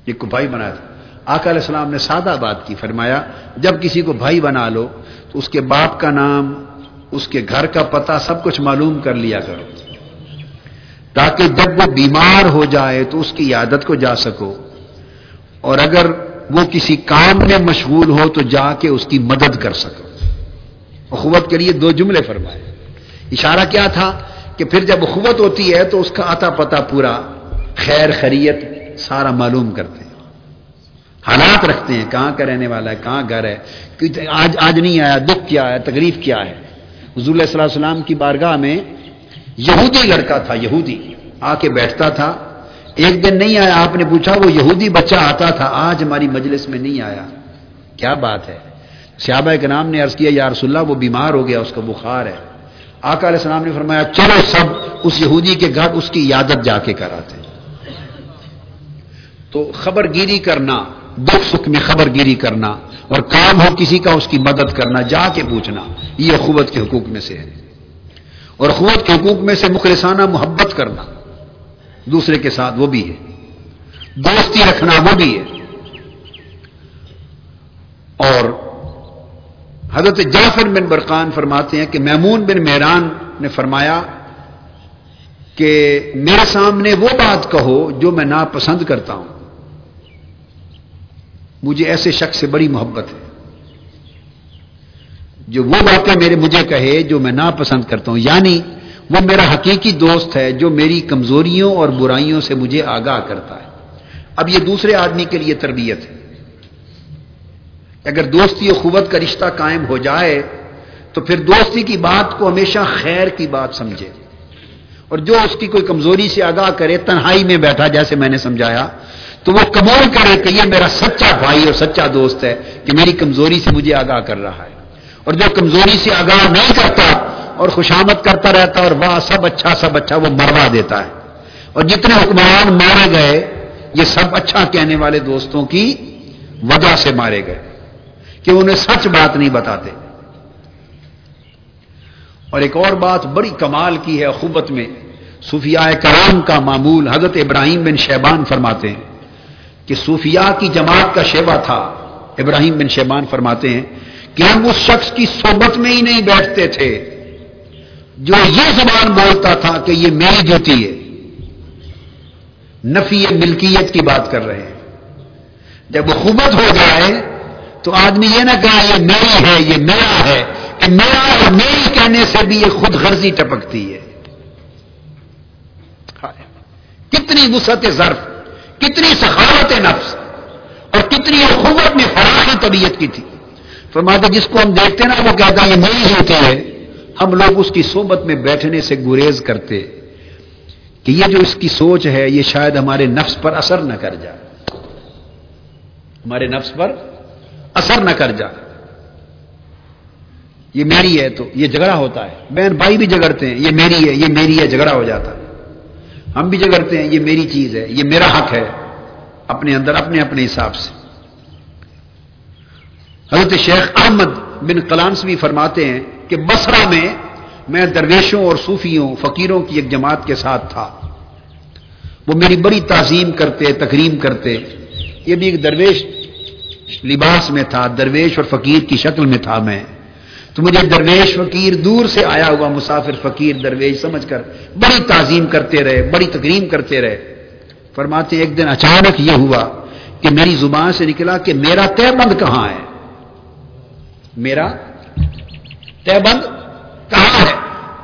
[SPEAKER 1] ایک کو بھائی بنایا تھا۔ آقا علیہ السلام نے سادہ بات کی، فرمایا، جب کسی کو بھائی بنا لو، تو اس کے باپ کا نام، اس کے گھر کا پتہ، سب کچھ معلوم کر لیا کرو۔ تاکہ جب وہ بیمار ہو جائے، تو اس کی عادت کو جا سکو۔ اور اگر وہ کسی کام میں مشغول ہو تو جا کے اس کی مدد کر سکو۔ اخوت کے لیے دو جملے فرمائے۔ اشارہ کیا تھا کہ پھر جب اخوت ہوتی ہے تو اس کا آتا پتا پورا خیر خریت سارا معلوم کرتے ہیں۔ حالات رکھتے ہیں، کہاں کا رہنے والا ہے، کہاں گھر ہے، آج آج نہیں آیا، دکھ کیا ہے، تکلیف کیا ہے۔ حضور علیہ السلام کی بارگاہ میں یہودی لڑکا تھا، یہودی، آ کے بیٹھتا تھا۔ ایک دن نہیں آیا، آپ نے پوچھا، وہ یہودی بچہ آتا تھا، آج ہماری مجلس میں نہیں آیا۔ کیا بات ہے؟ سیابہ کے نام نے عرض کیا، یا رسول اللہ، وہ بیمار ہو گیا، اس کا بخار ہے۔ آقا علیہ السلام نے فرمایا، چلو سب اس یہودی کے گھر، اس کی یادت جا کے کراتے۔ تو خبر گیری کرنا دکھ سکھ میں خبر گیری کرنا اور کام ہو کسی کا، اس کی مدد کرنا، جا کے پوچھنا، یہ اخوت کے حقوق میں سے ہے۔ اور اخوت کے حقوق میں سے مخلصانہ محبت کرنا۔ دوسرے کے ساتھ وہ بھی ہے۔ دوستی رکھنا وہ بھی ہے۔ اور حضرت جعفر بن برقان فرماتے ہیں کہ میمون بن مہران نے فرمایا کہ میرے سامنے وہ بات کہو جو میں ناپسند کرتا ہوں۔ مجھے ایسے شخص سے بڑی محبت ہے جو وہ باتیں میرے مجھے کہے جو میں ناپسند کرتا ہوں۔ یعنی وہ میرا حقیقی دوست ہے جو میری کمزوریوں اور برائیوں سے مجھے آگاہ کرتا ہے۔ اب یہ دوسرے آدمی کے لیے تربیت ہے۔ اگر دوستی و قوت کا رشتہ قائم ہو جائے، تو پھر دوستی کی بات کو ہمیشہ خیر کی بات سمجھے۔ اور جو اس کی کوئی کمزوری سے آگاہ کرے، تنہائی میں بیٹھا، جیسے میں نے سمجھایا، تو وہ قبول کرے کہ یہ میرا سچا بھائی اور سچا دوست ہے کہ میری کمزوری سے مجھے آگاہ کر رہا ہے۔ اور جو کمزوری سے آگاہ نہیں کرتا اور خوشامد کرتا رہتا اور واہ، سب اچھا سب اچھا وہ مروا دیتا ہے۔ اور جتنے حکمران مارے گئے، یہ سب اچھا کہنے والے دوستوں کی وجہ سے مارے گئے، کہ انہیں سچ بات نہیں بتاتے۔ اور ایک اور بات بڑی کمال کی ہے خوبت میں، صوفیاء کرام کا معمول حضرت ابراہیم بن شیبان فرماتے ہیں کہ صوفیاء کی جماعت کا شیبہ تھا۔ ابراہیم بن شیبان فرماتے ہیں کہ ہم اس شخص کی صحبت میں ہی نہیں بیٹھتے تھے۔ جو یہ زبان بولتا تھا کہ یہ میری جوتی ہے، نفی ملکیت کی بات کر رہے ہیں۔ جب خوبت ہو جائے، تو آدمی یہ نہ کہا یہ میری ہے، یہ میرا ہے، کہ میرا اور میری کہنے سے بھی یہ خود غرضی ٹپکتی ہے۔ کتنی وسعت ظرف، کتنی سخاوت نفس، اور کتنی خوبت میں فراخی طبیعت کی تھی۔ فرماتے جس کو ہم دیکھتے نا، وہ کہتا ہے یہ میری ہوتی ہے۔ ہم لوگ اس کی صحبت میں بیٹھنے سے گریز کرتے کہ یہ جو اس کی سوچ ہے، یہ شاید ہمارے نفس پر اثر نہ کر جائے۔ ہمارے نفس پر اثر نہ کر جائے۔ یہ میری ہے تو یہ جھگڑا ہوتا ہے۔ بہن بھائی بھی جگڑتے ہیں، یہ میری ہے، یہ میری ہے، جھگڑا ہو جاتا ہم بھی جگڑتے ہیں، یہ میری چیز ہے، یہ میرا حق ہے۔ اپنے اندر، اپنے اپنے حساب سے۔ حضرت شیخ احمد بن کلانس بھی فرماتے ہیں کہ بسرا میں میں درویشوں اور صوفیوں، فقیروں کی ایک جماعت کے ساتھ تھا۔ وہ میری بڑی تعظیم کرتے، تکریم کرتے۔ یہ بھی ایک درویش لباس میں تھا، درویش اور فقیر کی شکل میں تھا میں۔ تو مجھے درویش فقیر دور سے آیا ہوا، مسافر فقیر درویش سمجھ کر بڑی تعظیم کرتے رہے، بڑی تکریم کرتے رہے۔ فرماتے ایک دن اچانک یہ ہوا کہ میری زبان سے نکلا کہ میرا طے بند کہاں ہے؟ میرا طے بند کہاں ہے؟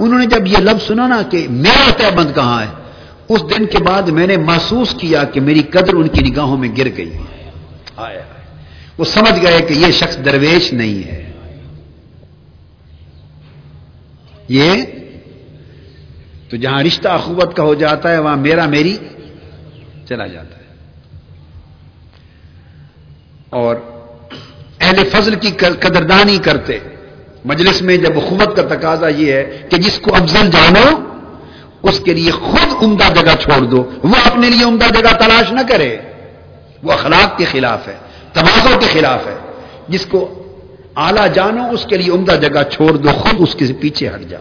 [SPEAKER 1] انہوں نے جب یہ لفظ سنا نا کہ میرا طے بند کہاں ہے، اس دن کے بعد میں نے محسوس کیا کہ میری قدر ان کی نگاہوں میں گر گئی۔ آیا وہ سمجھ گئے کہ یہ شخص درویش نہیں ہے۔ یہ تو جہاں رشتہ اخوت کا ہو جاتا ہے، وہاں میرا میری چلا جاتا ہے۔ اور اہل فضل کی قدردانی کرتے۔ مجلس میں جب اخوت کا تقاضا یہ ہے کہ جس کو افضل جانو، اس کے لیے خود عمدہ جگہ چھوڑ دو۔ وہ اپنے لیے عمدہ جگہ تلاش نہ کرے۔ وہ اخلاق کے خلاف ہے تمازوں کے خلاف ہے۔ جس کو اعلی جانو، اس کے لیے عمدہ جگہ چھوڑ دو، خود اس کے پیچھے ہٹ جاؤ۔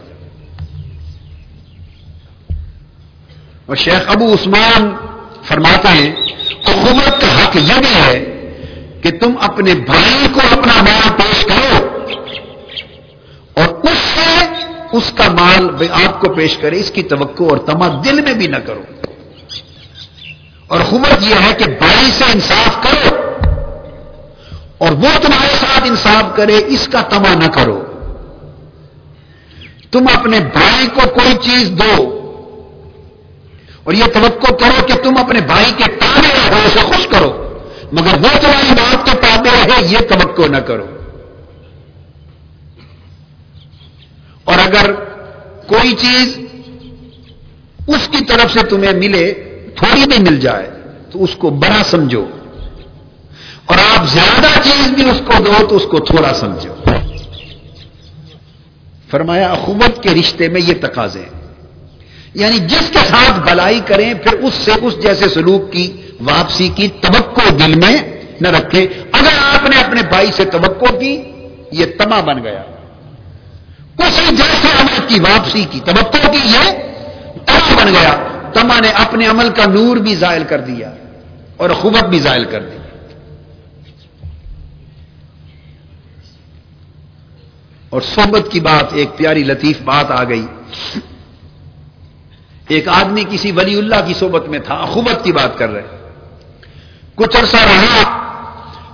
[SPEAKER 1] اور شیخ ابو عثمان فرماتے ہیں حکومت کا حق یہ بھی ہے کہ تم اپنے بھائی کو اپنا مال پیش کرو۔ اور اس سے اس کا مال آپ کو پیش کرے، اس کی توقع اور تما دل میں بھی نہ کرو۔ اور حکومت یہ ہے کہ بھائی سے انصاف کرو اور وہ تمہارے ساتھ انصاف کرے، اس کا تما نہ کرو۔ تم اپنے بھائی کو کوئی چیز دو اور یہ توقع کرو کہ تم اپنے بھائی کے تابے رہو، اسے خوش کرو۔ مگر وہ تمہاری بات کے تابے رہے، یہ توقع نہ کرو۔ اور اگر کوئی چیز اس کی طرف سے تمہیں ملے، تھوڑی بھی مل جائے، تو اس کو بڑا سمجھو۔ اور آپ زیادہ چیز بھی اس کو دو، تو اس کو تھوڑا سمجھو۔ فرمایا، اخوت کے رشتے میں یہ تقاضے یعنی جس کے ساتھ بلائی کریں، پھر اس سے اس جیسے سلوک کی، واپسی کی، توقع دل میں نہ رکھیں۔ اگر آپ نے اپنے بھائی سے توقع کی، یہ تما بن گیا۔ اسی جیسے عمل کی واپسی کی۔ توقع کی یہ تما بن گیا۔ تما نے اپنے عمل کا نور بھی زائل کر دیا اور خوبت بھی زائل کر دی۔ اور صحبت کی بات، ایک پیاری لطیف بات آ گئی۔ ایک آدمی کسی ولی اللہ کی صحبت میں تھا اخوبت کی بات کر رہے۔ کچھ عرصہ رہا،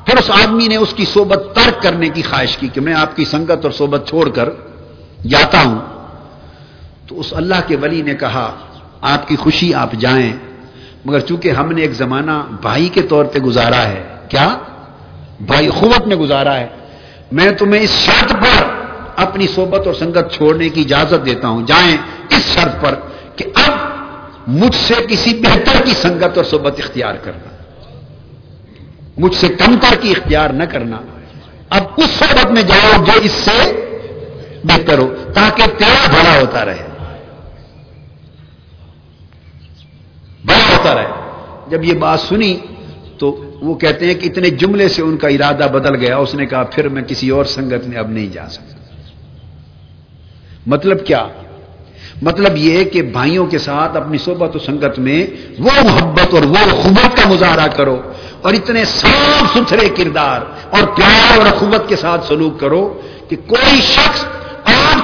[SPEAKER 1] پھر اس آدمی نے اس کی صحبت ترک کرنے کی خواہش کی کہ میں آپ کی سنگت اور صحبت چھوڑ کر جاتا ہوں۔ تو اس اللہ کے ولی نے کہا، آپ کی خوشی آپ جائیں۔ مگر چونکہ ہم نے ایک زمانہ بھائی کے طور پہ گزارا ہے، کیا؟ بھائی خوبت میں گزارا ہے۔ میں تمہیں اس شرط پر اپنی صحبت اور سنگت چھوڑنے کی اجازت دیتا ہوں۔ جائیں اس شرط پر کہ اب مجھ سے کسی بہتر کی سنگت اور صحبت اختیار کرنا۔ مجھ سے کم تر کی اختیار نہ کرنا۔ اب اس صحبت میں جاؤ جو اس سے بہتر ہو، تاکہ تیرا بڑا ہوتا رہے۔ بڑا ہوتا رہے۔ جب یہ بات سنی تو وہ کہتے ہیں کہ اتنے جملے سے ان کا ارادہ بدل گیا۔ اس نے کہا، پھر میں کسی اور سنگت میں اب نہیں جا سکتا۔ مطلب کیا؟ مطلب یہ کہ بھائیوں کے ساتھ اپنی صحبت و سنگت میں وہ محبت اور وہ خوبت کا مظاہرہ کرو اور اتنے صاف ستھرے کردار اور پیار اور اخوبت کے ساتھ سلوک کرو کہ کوئی شخص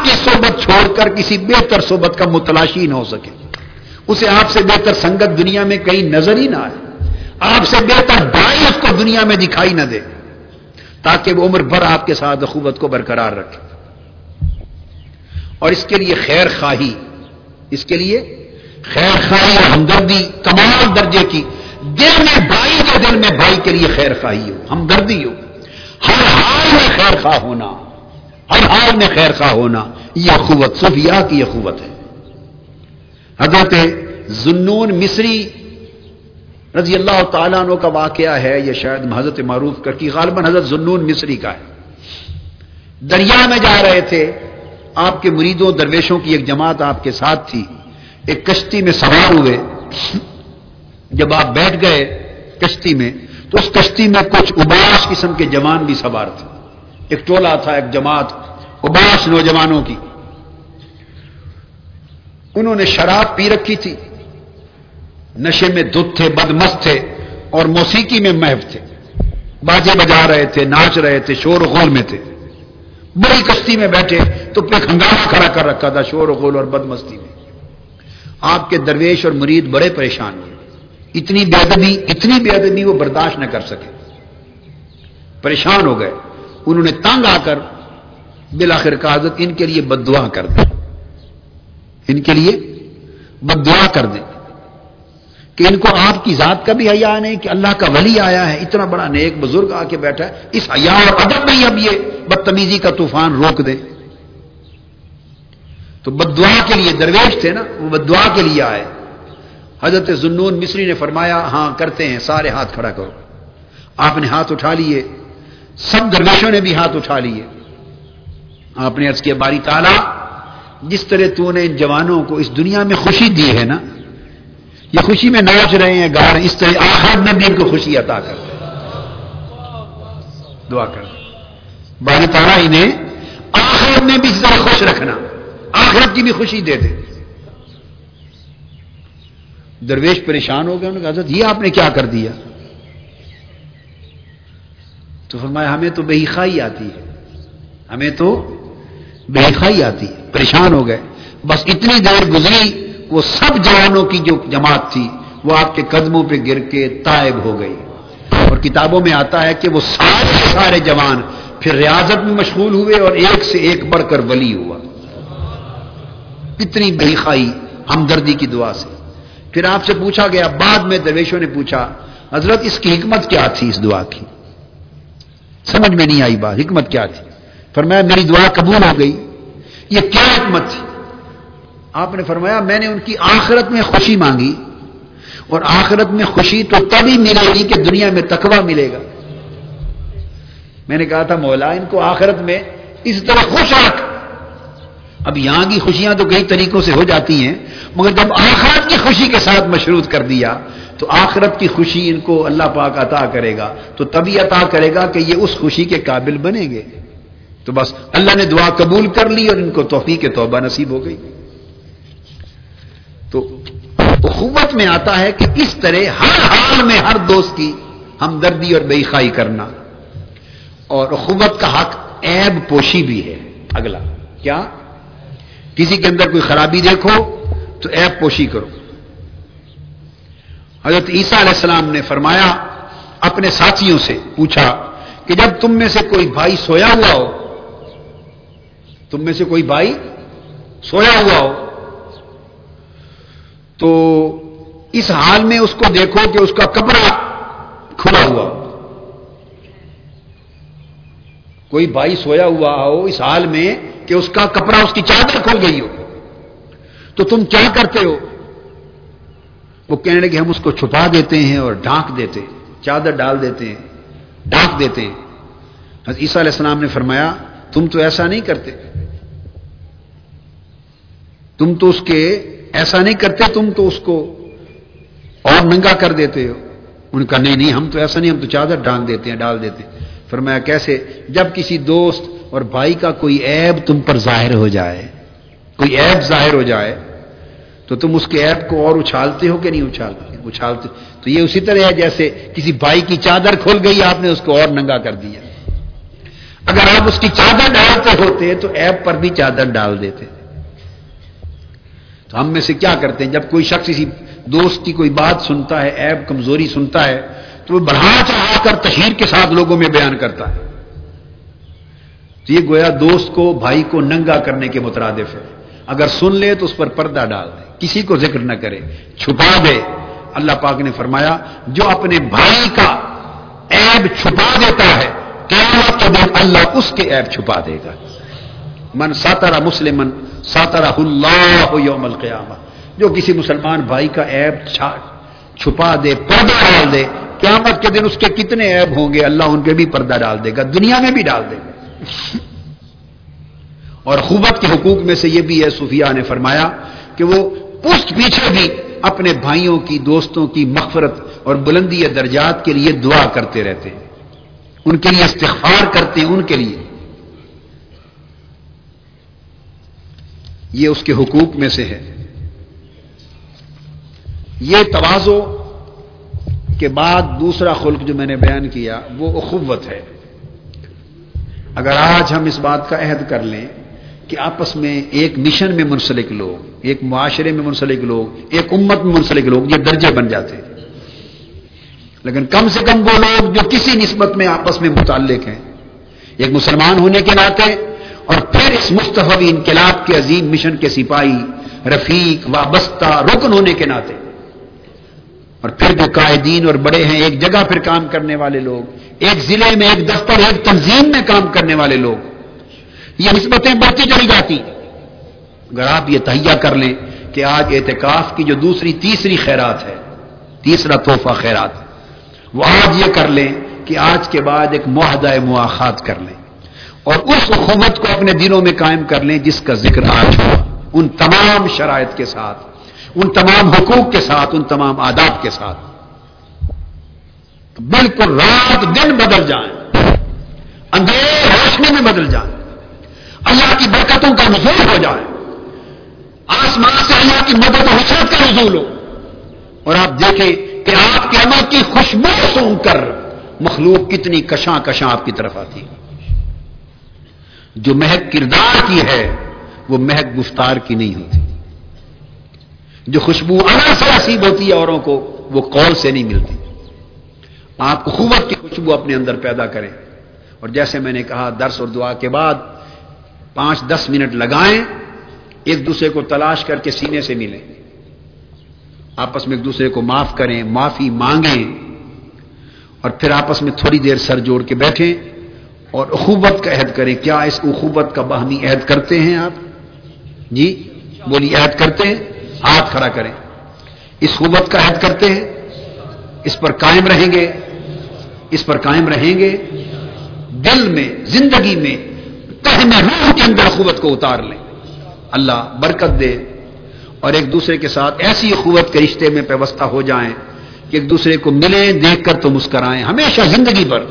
[SPEAKER 1] کی صحبت چھوڑ کر کسی بہتر صحبت کا متلاشی نہ ہو سکے۔ اسے آپ سے بہتر سنگت دنیا میں کہیں نظر ہی نہ آئے۔ آپ سے بہتر بھائی اس کو دنیا میں دکھائی نہ دے۔ تاکہ وہ عمر بھر آپ کے ساتھ اخوبت کو برقرار رکھے۔ اور اس کے لیے خیر خواہی، اس کے لیے خیر خواہی اور ہمدردی تمام درجے کی۔ دل میں بھائی کے دل میں بھائی کے لیے خیر خواہی ہو، ہمدردی ہو۔ ہر حال میں خیر خواہ ہونا۔ ہر حال میں خیر خواہ ہونا، یہ اخوت صفیہ کی اخوت ہے۔ حضرت زنون مصری رضی اللہ تعالیٰ عنہ کا واقعہ ہے، یہ شاید حضرت معروف کر کی، غالباً حضرت زنون مصری کا ہے۔ دریا میں جا رہے تھے، آپ کے مریدوں، درویشوں کی ایک جماعت آپ کے ساتھ تھی۔ ایک کشتی میں سوار ہوئے۔ جب آپ بیٹھ گئے کشتی میں، تو اس کشتی میں کچھ اباس قسم کے جوان بھی سوار تھے۔ ایک ٹولہ تھا، ایک جماعت۔ اباس نوجوانوں کی۔ انہوں نے شراب پی رکھی تھی۔ نشے میں دھت تھے، بدمست تھے اور موسیقی میں محب تھے۔ باجے بجا رہے تھے، ناچ رہے تھے، شور و غول میں تھے۔ بڑی کشتی میں بیٹھے تو پہ ہنگامہ کھڑا کر رکھا تھا شور و غول اور بد مستی میں۔ آپ کے درویش اور مرید بڑے پریشان ہوئے۔ اتنی بے ادبی، اتنی بے ادبی وہ برداشت نہ کر سکے۔ پریشان ہو گئے۔ انہوں نے تنگ آ کر بلاخر کاغذ ان کے لیے بد دعا کر دیں۔ ان کے لیے بد دعا کر دیں۔ کہ ان کو آپ کی ذات کا بھی حیا نہیں، کہ اللہ کا ولی آیا ہے، اتنا بڑا نیک بزرگ آ کے بیٹھا ہے۔ اس حیا اور ادب میں ہی اب یہ بدتمیزی کا طوفان روک دے۔ تو بد دعا کے لیے درویش تھے نا، وہ بد دعا کے لیے آئے۔ حضرت زنون مصری نے فرمایا ہاں کرتے ہیں، سارے ہاتھ کھڑا کرو۔ آپ نے ہاتھ اٹھا لیے۔ سب درویشوں نے بھی ہاتھ اٹھا لیے۔ آپ نے عرض کیا، باری تالا جس طرح تو نے ان جوانوں کو اس دنیا میں خوشی دی ہے نا، یہ خوشی میں ناچ رہے ہیں گا رہے ہیں اس طرح آخر میں بھی ان کو خوشی عطا کر دعا کر۔ باری تالا انہیں آخر میں بھی اس طرح خوش رکھنا، آخرت کی بھی خوشی دے دے۔ درویش پریشان ہو گئے، انہوں نے کہا یہ آپ نے کیا کر دیا؟ تو فرمایا، ہمیں تو بے خائی آتی ہے، ہمیں تو بے خائی آتی، پریشان ہو گئے۔ بس اتنی دیر گزری، وہ سب جوانوں کی جو جماعت تھی، وہ آپ کے قدموں پہ گر کے تائب ہو گئی۔ اور کتابوں میں آتا ہے کہ وہ سارے سارے جوان پھر ریاضت میں مشغول ہوئے اور ایک سے ایک بڑھ کر ولی ہوا۔ اتنی بے خائی، ہمدردی کی دعا سے۔ پھر آپ سے پوچھا گیا، بعد میں درویشوں نے پوچھا، حضرت اس کی حکمت کیا تھی اس دعا کی؟ سمجھ میں نہیں آئی بات، حکمت کیا تھی؟ فرمایا میری دعا قبول ہو گئی۔ یہ کیا حکمت تھی؟ آپ نے فرمایا میں نے ان کی آخرت میں خوشی مانگی۔ اور آخرت میں خوشی تو تبھی ملے گی کہ دنیا میں تقوی ملے گا۔ میں نے کہا تھا، مولا، ان کو آخرت میں اس طرح خوش رکھ۔ اب یہاں کی خوشیاں تو کئی طریقوں سے ہو جاتی ہیں، مگر جب آخرت کی خوشی کے ساتھ مشروط کر دیا، تو آخرت کی خوشی ان کو اللہ پاک عطا کرے گا۔ تو تبھی عطا کرے گا کہ یہ اس خوشی کے قابل بنے گے۔ تو بس اللہ نے دعا قبول کر لی اور ان کو توفیق توبہ نصیب ہو گئی۔ تو اخوت میں آتا ہے کہ اس طرح ہر حال میں ہر دوست کی ہمدردی اور بے خائی کرنا۔ اور اخوت کا حق عیب پوشی بھی ہے۔ اگلا، کیا؟ کسی کے اندر کوئی خرابی دیکھو تو ایپ پوشی کرو۔ حضرت عیسیٰ علیہ السلام نے فرمایا، اپنے ساتھیوں سے پوچھا کہ جب تم میں سے کوئی بھائی سویا ہوا ہو تم میں سے کوئی بھائی سویا ہوا ہو۔ تو اس حال میں اس کو دیکھو کہ اس کا کپڑا کھلا ہوا۔ ہو کوئی بھائی سویا ہوا ہو اس حال میں کہ اس کا کپڑا اس کی چادر کھل گئی ہو۔ تو تم کیا کرتے ہو؟ وہ کہنے لگے، ہم اس کو چھپا دیتے ہیں اور ڈھانک دیتے چادر ڈال دیتے ہیں، ڈھانک دیتے ہیں۔ عیسیٰ علیہ السلام نے فرمایا، تم تو ایسا نہیں کرتے۔ تم تو اس کے ایسا نہیں کرتے تم تو اس کو اور ننگا کر دیتے ہو ان کا نہیں نہیں، ہم تو ایسا نہیں، ہم تو چادر ڈھانک دیتے ہیں، ڈال دیتے ہیں۔ فرمایا کیسے؟ جب کسی دوست اور بھائی کا کوئی عیب تم پر ظاہر ہو جائے، کوئی عیب ظاہر ہو جائے، تو تم اس کے عیب کو اور اچھالتے ہو کہ نہیں اچھالتے؟ اچھالتے۔ تو یہ اسی طرح ہے جیسے کسی بھائی کی چادر کھل گئی، آپ نے اس کو اور ننگا کر دیا۔ اگر آپ اس کی چادر ڈالتے ہوتے تو ایپ پر بھی چادر ڈال دیتے۔ تو ہم میں سے کیا کرتے ہیں؟ جب کوئی شخص کسی دوست کی کوئی بات سنتا ہے ایب کمزوری سنتا ہے، تو وہ بڑھا چڑھا کر تشہیر کے ساتھ لوگوں میں بیان کرتا ہے۔ تو یہ گویا دوست کو، بھائی کو ننگا کرنے کے مترادف ہے۔ اگر سن لے تو اس پر پردہ ڈال دے۔ کسی کو ذکر نہ کرے۔ چھپا دے۔ اللہ پاک نے فرمایا، جو اپنے بھائی کا عیب چھپا دیتا ہے، قیامت کے دن اللہ اس کے عیب چھپا دے گا۔ من ساتارا مسلم ساتارا اللہ یوم القیامہ۔ جو کسی مسلمان بھائی کا عیب چھپا دے، پردہ ڈال دے، قیامت کے دن اس کے کتنے عیب ہوں گے، اللہ ان کے بھی پردہ ڈال دے گا، دنیا میں بھی ڈال دے گا۔ اور خوبت کے حقوق میں سے یہ بھی ہے صوفیہ نے فرمایا کہ وہ پشت پیچھے بھی اپنے بھائیوں کی، دوستوں کی مغفرت اور بلندی درجات کے لیے دعا کرتے رہتے ہیں۔ ان کے لیے استغفار کرتے ہیں، ان کے لیے۔ یہ اس کے حقوق میں سے ہے۔ یہ توازو کے بعد دوسرا خلق جو میں نے بیان کیا، وہ اخوت ہے۔ اگر آج ہم اس بات کا عہد کر لیں کہ آپس میں ایک مشن میں منسلک لوگ، ایک معاشرے میں منسلک لوگ، ایک امت میں منسلک لوگ، یہ درجے بن جاتے ہیں۔ لیکن کم سے کم وہ لوگ جو کسی نسبت میں آپس میں متعلق ہیں۔ ایک مسلمان ہونے کے ناطے اور پھر اس مستفی انقلاب کے عظیم مشن کے سپاہی، رفیق، وابستہ، رکن ہونے کے ناطے۔ اور پھر جو قائدین اور بڑے ہیں، ایک جگہ پھر کام کرنے والے لوگ، ایک ضلع میں ایک دفتر، ایک تنظیم میں کام کرنے والے لوگ۔ یہ نسبتیں بڑھتی چلی جاتی۔ اگر آپ یہ تہیا کر لیں کہ آج اعتکاف کی جو دوسری، تیسری خیرات ہے، تیسرا تحفہ خیرات، وہ آج یہ کر لیں کہ آج کے بعد ایک معاہدہ مواخات کر لیں۔ اور اس حکومت کو اپنے دلوں میں قائم کر لیں جس کا ذکر آج ہوا۔ ان تمام شرائط کے ساتھ، ان تمام حقوق کے ساتھ، ان تمام آداب کے ساتھ۔ بالکل رات دن بدل جائیں۔ اندھیر روشنی میں بدل جائیں۔ اللہ کی برکتوں کا نزول ہو جائے۔ آسمان سے اللہ کی مدد و حسرت کا نزول ہو۔ اور آپ دیکھیں کہ آپ کے عمل کی خوشبو سون کر مخلوق کتنی کشاں کشاں آپ کی طرف آتی جو مہک کردار کی ہے، وہ مہک گفتار کی نہیں ہوتی۔ جو خوشبو عمل سے نصیب ہوتی ہے اوروں کو، وہ قول سے نہیں ملتی۔ آپ کو خوبت کی خوشبو اپنے اندر پیدا کریں۔ اور جیسے میں نے کہا، درس اور دعا کے بعد پانچ دس منٹ لگائیں، ایک دوسرے کو تلاش کر کے سینے سے ملیں۔ آپس میں ایک دوسرے کو معاف کریں، معافی مانگیں۔ اور پھر آپس میں تھوڑی دیر سر جوڑ کے بیٹھیں۔ اور اخوبت کا عہد کریں۔ کیا اس اخوبت کا باہمی عہد کرتے ہیں آپ؟ جی بولی عہد کرتے ہیں؟ ہاتھ کھڑا کریں۔ اس خوبت کا عہد کرتے ہیں؟ اس پر قائم رہیں گے؟ اس پر قائم رہیں گے؟ دل میں، زندگی میں میں روح کے اندر خوبت کو اتار لیں۔ اللہ برکت دے۔ اور ایک دوسرے کے ساتھ ایسی قوت کے رشتے میں پیوستہ ہو جائیں کہ ایک دوسرے کو ملیں، دیکھ کر تو مسکرائیں۔ ہمیشہ زندگی پر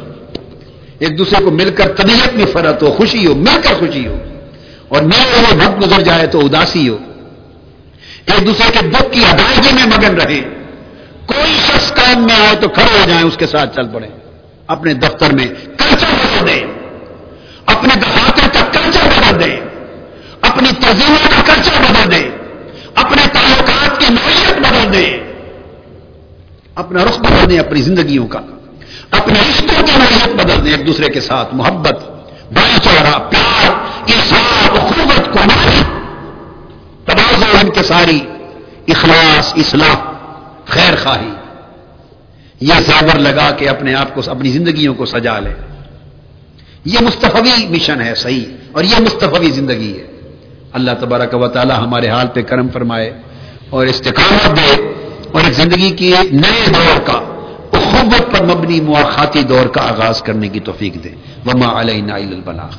[SPEAKER 1] ایک دوسرے کو مل کر طبیعت میں فرت ہو، خوشی ہو، مل کر خوشی ہو۔ اور میرے وہ وقت گزر جائے تو اداسی ہو۔ ایک دوسرے کے دکھ کی ادائیگی میں مگن رہے۔ کوئی شخص کام میں آئے تو کھڑے ہو جائیں، اس کے ساتھ چل پڑے۔ اپنے دفتر میں کلچر بدل دیں اپنے دفاتر کا کلچر بدل دیں اپنی تنظیموں کا کلچر بدل دیں اپنے تعلقات کی نوعیت بدل دیں اپنا رخ بدل دیں اپنی زندگیوں کا۔ اپنے رشتوں کی نوعیت بدل دیں ایک دوسرے کے ساتھ. محبت بھائی چارہ پیار، انصاف خوبت کو تبادلہ ان کے ساری اخلاص، اصلاح، خیر خواہی. یہ زابر لگا کے اپنے آپ کو، اپنی زندگیوں کو سجا لے. یہ مستفوی مشن ہے، صحیح. اور یہ مستفوی زندگی ہے. اللہ تبارک و تعالی ہمارے حال پہ کرم فرمائے اور استقامت دے اور ایک زندگی کی نئے دور کا نبوت پر مبنی مواخاتی دور کا آغاز کرنے کی توفیق دے۔ وما علیہ البلاغ۔